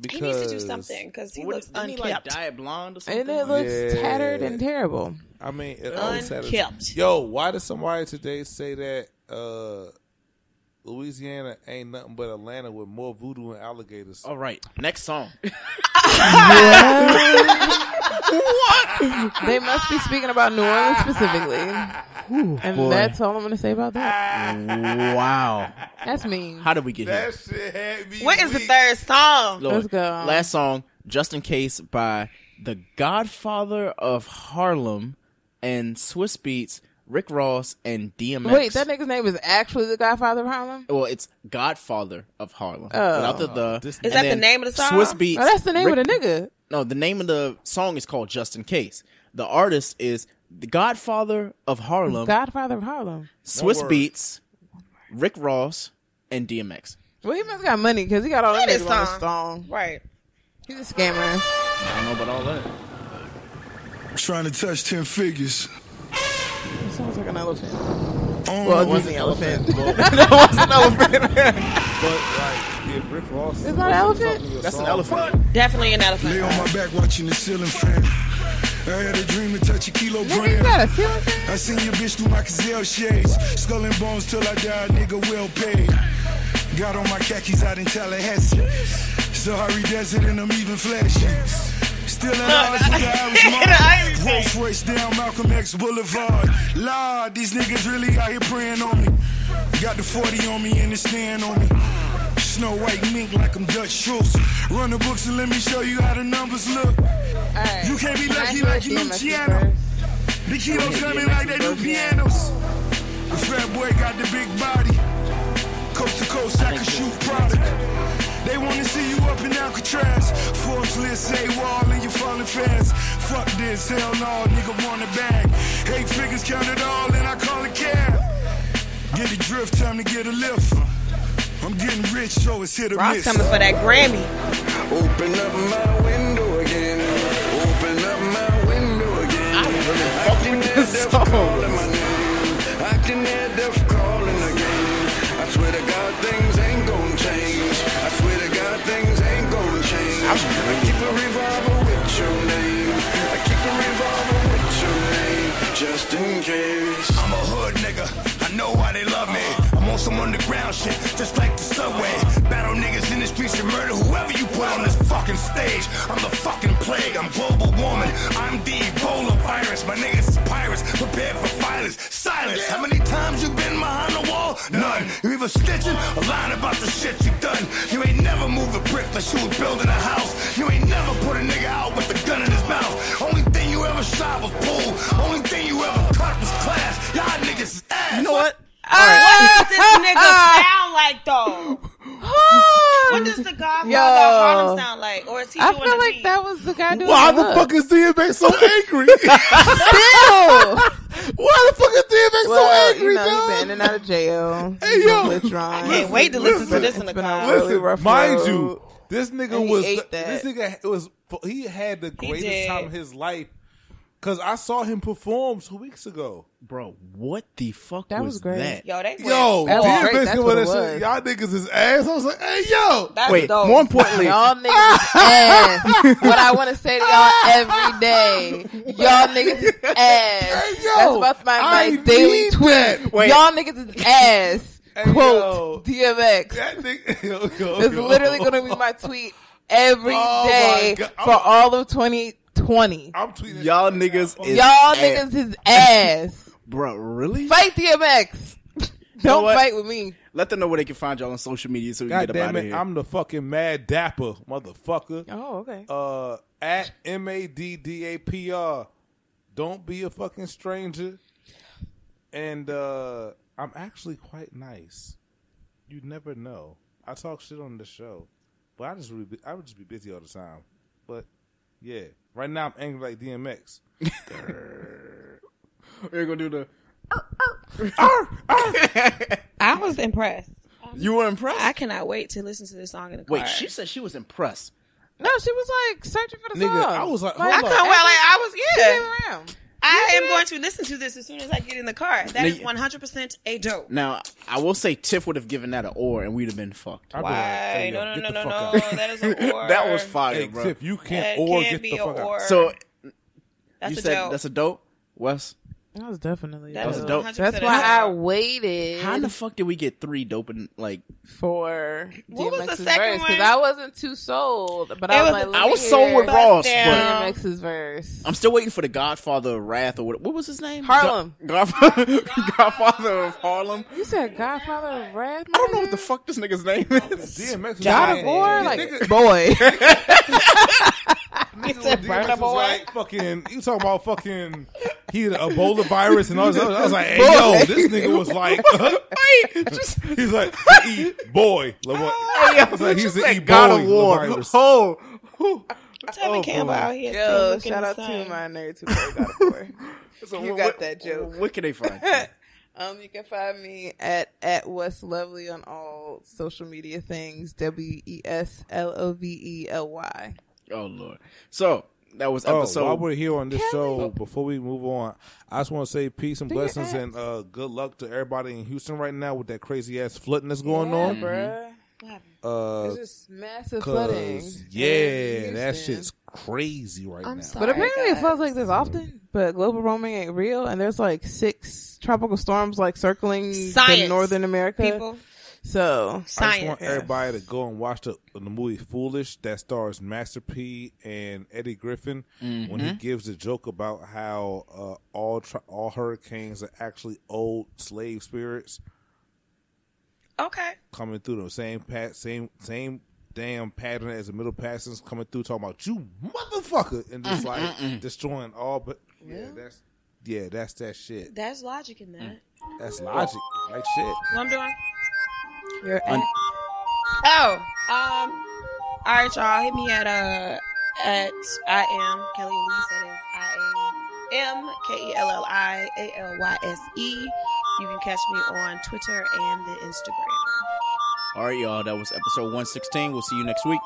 Because He needs to do something because he What- looks didn't he like dye blonde or something? And it looks Yeah. tattered and terrible. I mean, it always had Unkept. Yo, why did somebody today say that uh, Louisiana ain't nothing but Atlanta with more voodoo and alligators? All right, next song. *laughs* They must be speaking about New Orleans specifically. and boy. that's all I'm going to say about that. wow, That's mean. how did we get here? Shit had me. What is the weak. third song? Lord. Let's go. Last song, just in case, by the Godfather of Harlem and Swizz Beatz, Rick Ross and DMX. Wait, that nigga's name is actually the Godfather of Harlem? Well, it's Godfather of Harlem. Oh. Without the the. Is that the name of the song? Swizz Beatz. Oh, that's the name Rick- of the nigga. No, the name of the song is called Just in Case. The artist is the Godfather of Harlem, Godfather of Harlem. Swiss word. Beats, Rick Ross, and DMX. Well, he must got money because he got all that Play this on song. song. Right. He's a scammer. I don't know about all that. Trying to touch ten figures. He sounds like an elephant. Oh, well, it was the elephant. that was an elephant. *laughs* *laughs* But like, if Rick Ross Is that an elephant? talking to That's an elephant. Definitely an elephant. Lay on my back watching the ceiling fan. I had a dream to touch a kilogram. you got a ceiling fan? I seen your bitch through my gazelle shades. Skull and bones till I die, nigga well paid. Got on my khakis out in Tallahassee. Sahara Desert and I'm even flashy. Still at odds with the Irish mob. Rolls Royce down Malcolm X Boulevard. Lord, these niggas really out here praying on me. Got the 40 on me and the stand on me. Snow white mink like I'm Dutch Schultz. Run the books and let me show you how the numbers look. You can't be lucky hear like DMX's Luciano. verse? The kilos coming like they do pianos. The fat boy got the big body. Coast to coast, I can shoot product. They wanna see you up in Alcatraz. Forbes list say wall and you falling fast. Fuck this, hell no, nigga want a bag. Eight figures count it all and I call it cab. Get a drift, time to get a lift. I'm getting rich, so it's hit or Ross miss. coming for that Grammy. Open up my window again. Open up my window again. I can hear death calling my name. I can hear death calling some underground shit, just like the subway. Battle niggas in the streets and murder whoever you put on this fucking stage. I'm the fucking plague. I'm global warming. I'm the Ebola virus. My niggas is pirates, prepared for violence. Silence. How many times you been behind the wall? None. You either stitching or lying about the shit you done. You ain't never moved a brick like you was building a house. You ain't never put a nigga out with a gun in his mouth. Only thing you ever shot was pool. Only thing you ever cut was class. Y'all niggas is ass. You know what? What does this *laughs* nigga sound like though? what does the Godfather Yo. Harlem sound like? Or is he I doing feel like beat? that was the guy doing Why the the fuck is DMX so *laughs* angry? Still. Why the fuck is DMX Well, so angry, you know, dog? he been in and out of jail. Hey, yo. I can't wait to listen to this in the It's car. really Listen, rough mind road. you, this nigga was this nigga was he had the greatest time of his life because I saw him perform two weeks ago. Bro, what the fuck That was, was great. that? Yo, they Yo, That was DMX great, that's with what that it shit. was. Y'all niggas is ass. I was like, hey yo, That's Wait, dope. more importantly, Y'all niggas is *laughs* ass. what I want to say to y'all every day. Y'all niggas is ass. Hey, yo, That's about my, my I daily need tweet. that. Wait. Y'all niggas is ass. Hey, Quote DMX. that nigga. *laughs* Yo, yo, It's literally going to be my tweet every Oh day for I'm- all of 2020. I'm tweeting. y'all niggas is Y'all ass. niggas is ass. *laughs* Bro, really? Fight DMX. know Don't what? fight with me. Let them know where they can find y'all on social media so we can get up out damn it, here. I'm the fucking mad dapper motherfucker. Oh, okay. Uh, at M A D D A P R. Don't be a fucking stranger. And uh, I'm actually quite nice. You never know. I talk shit on the show, but I just really be, I would just be busy all the time. But yeah, right now I'm angry like DMX. *laughs* We're gonna do the. Oh, oh. I was impressed. You were impressed. I cannot wait to listen to this song in the car. Wait, she said she was impressed. No, she was like searching for the Nigga, song. I was like, Like, hold I up. can't well, like I was She yeah. came around. I am going to listen to this as soon as I get in the car. That is Nigga. one hundred percent a dope. Now, I will say Tiff would have given that an or, and we'd have been fucked. I'd be like, Why? hey, yo, no, no, get no, the no, fuck no. out. That is an *laughs* or. that was fire, Hey, bro. Tiff, you can't That or can't get be the a fuck out. or. So That's you a said dope. that's a dope, Wes. That was definitely That dope. was dope. 100% That's why I waited How the fuck did we get three dope and like? for What was the second verse because one? I wasn't too sold, but It I was, was like, I was sold with Ross, down. but DMX's verse. I'm still waiting for the Godfather of Wrath or what? What was his name? Harlem. God- Godfather, *laughs* Godfather of Harlem. You said Godfather of Wrath? I don't know what the fuck this nigga's name oh, is. DMX was God like- of War? Like, boy. *laughs* *laughs* Nigga said with Burna DMX Boy. like fucking. You talking about fucking? He had Ebola virus and all this. other- I was like, hey yo, this nigga was like, *laughs* just he's like, e boy. Like, what? I was like, he's the e God of War. virus. Oh, Tevin Campbell out here. still Yo, looking shout the out to my nerd who played God of War. *laughs* So You what- got that joke. What can they find? Um, you can find me at at Wes Lovely on all social media things. W E S L O V E L Y. oh lord. So That was Oh, while we're here on this show, before we move on, I just want to say peace and Do blessings and uh, good luck to everybody in Houston right now with that crazy ass flooding that's going yeah, on. bruh. Uh, It's just massive flooding. Yeah, in that shit's crazy right I'm now. sorry. But apparently it guys. floods like this often. But global warming ain't real, and there's like six tropical storms like circling the northern America. people. So I just want everybody to go and watch the the movie Foolish that stars Master P and Eddie Griffin when Mm-hmm. he gives the joke about how uh, all tri- all hurricanes are actually old slave spirits Okay. coming through the same pat same same damn pattern as the middle passings coming through talking about you motherfucker and just like destroying all but yeah that's yeah that's that shit That's logic in that. Mm. that's logic like shit What I'm doing? You're Un- Oh, um, all right, y'all. Hit me at uh at I am Kelli Alyse. That is I am K E L L I A L Y S E. You can catch me on Twitter and the Instagram. All right, y'all. That was episode 116. We'll see you next week.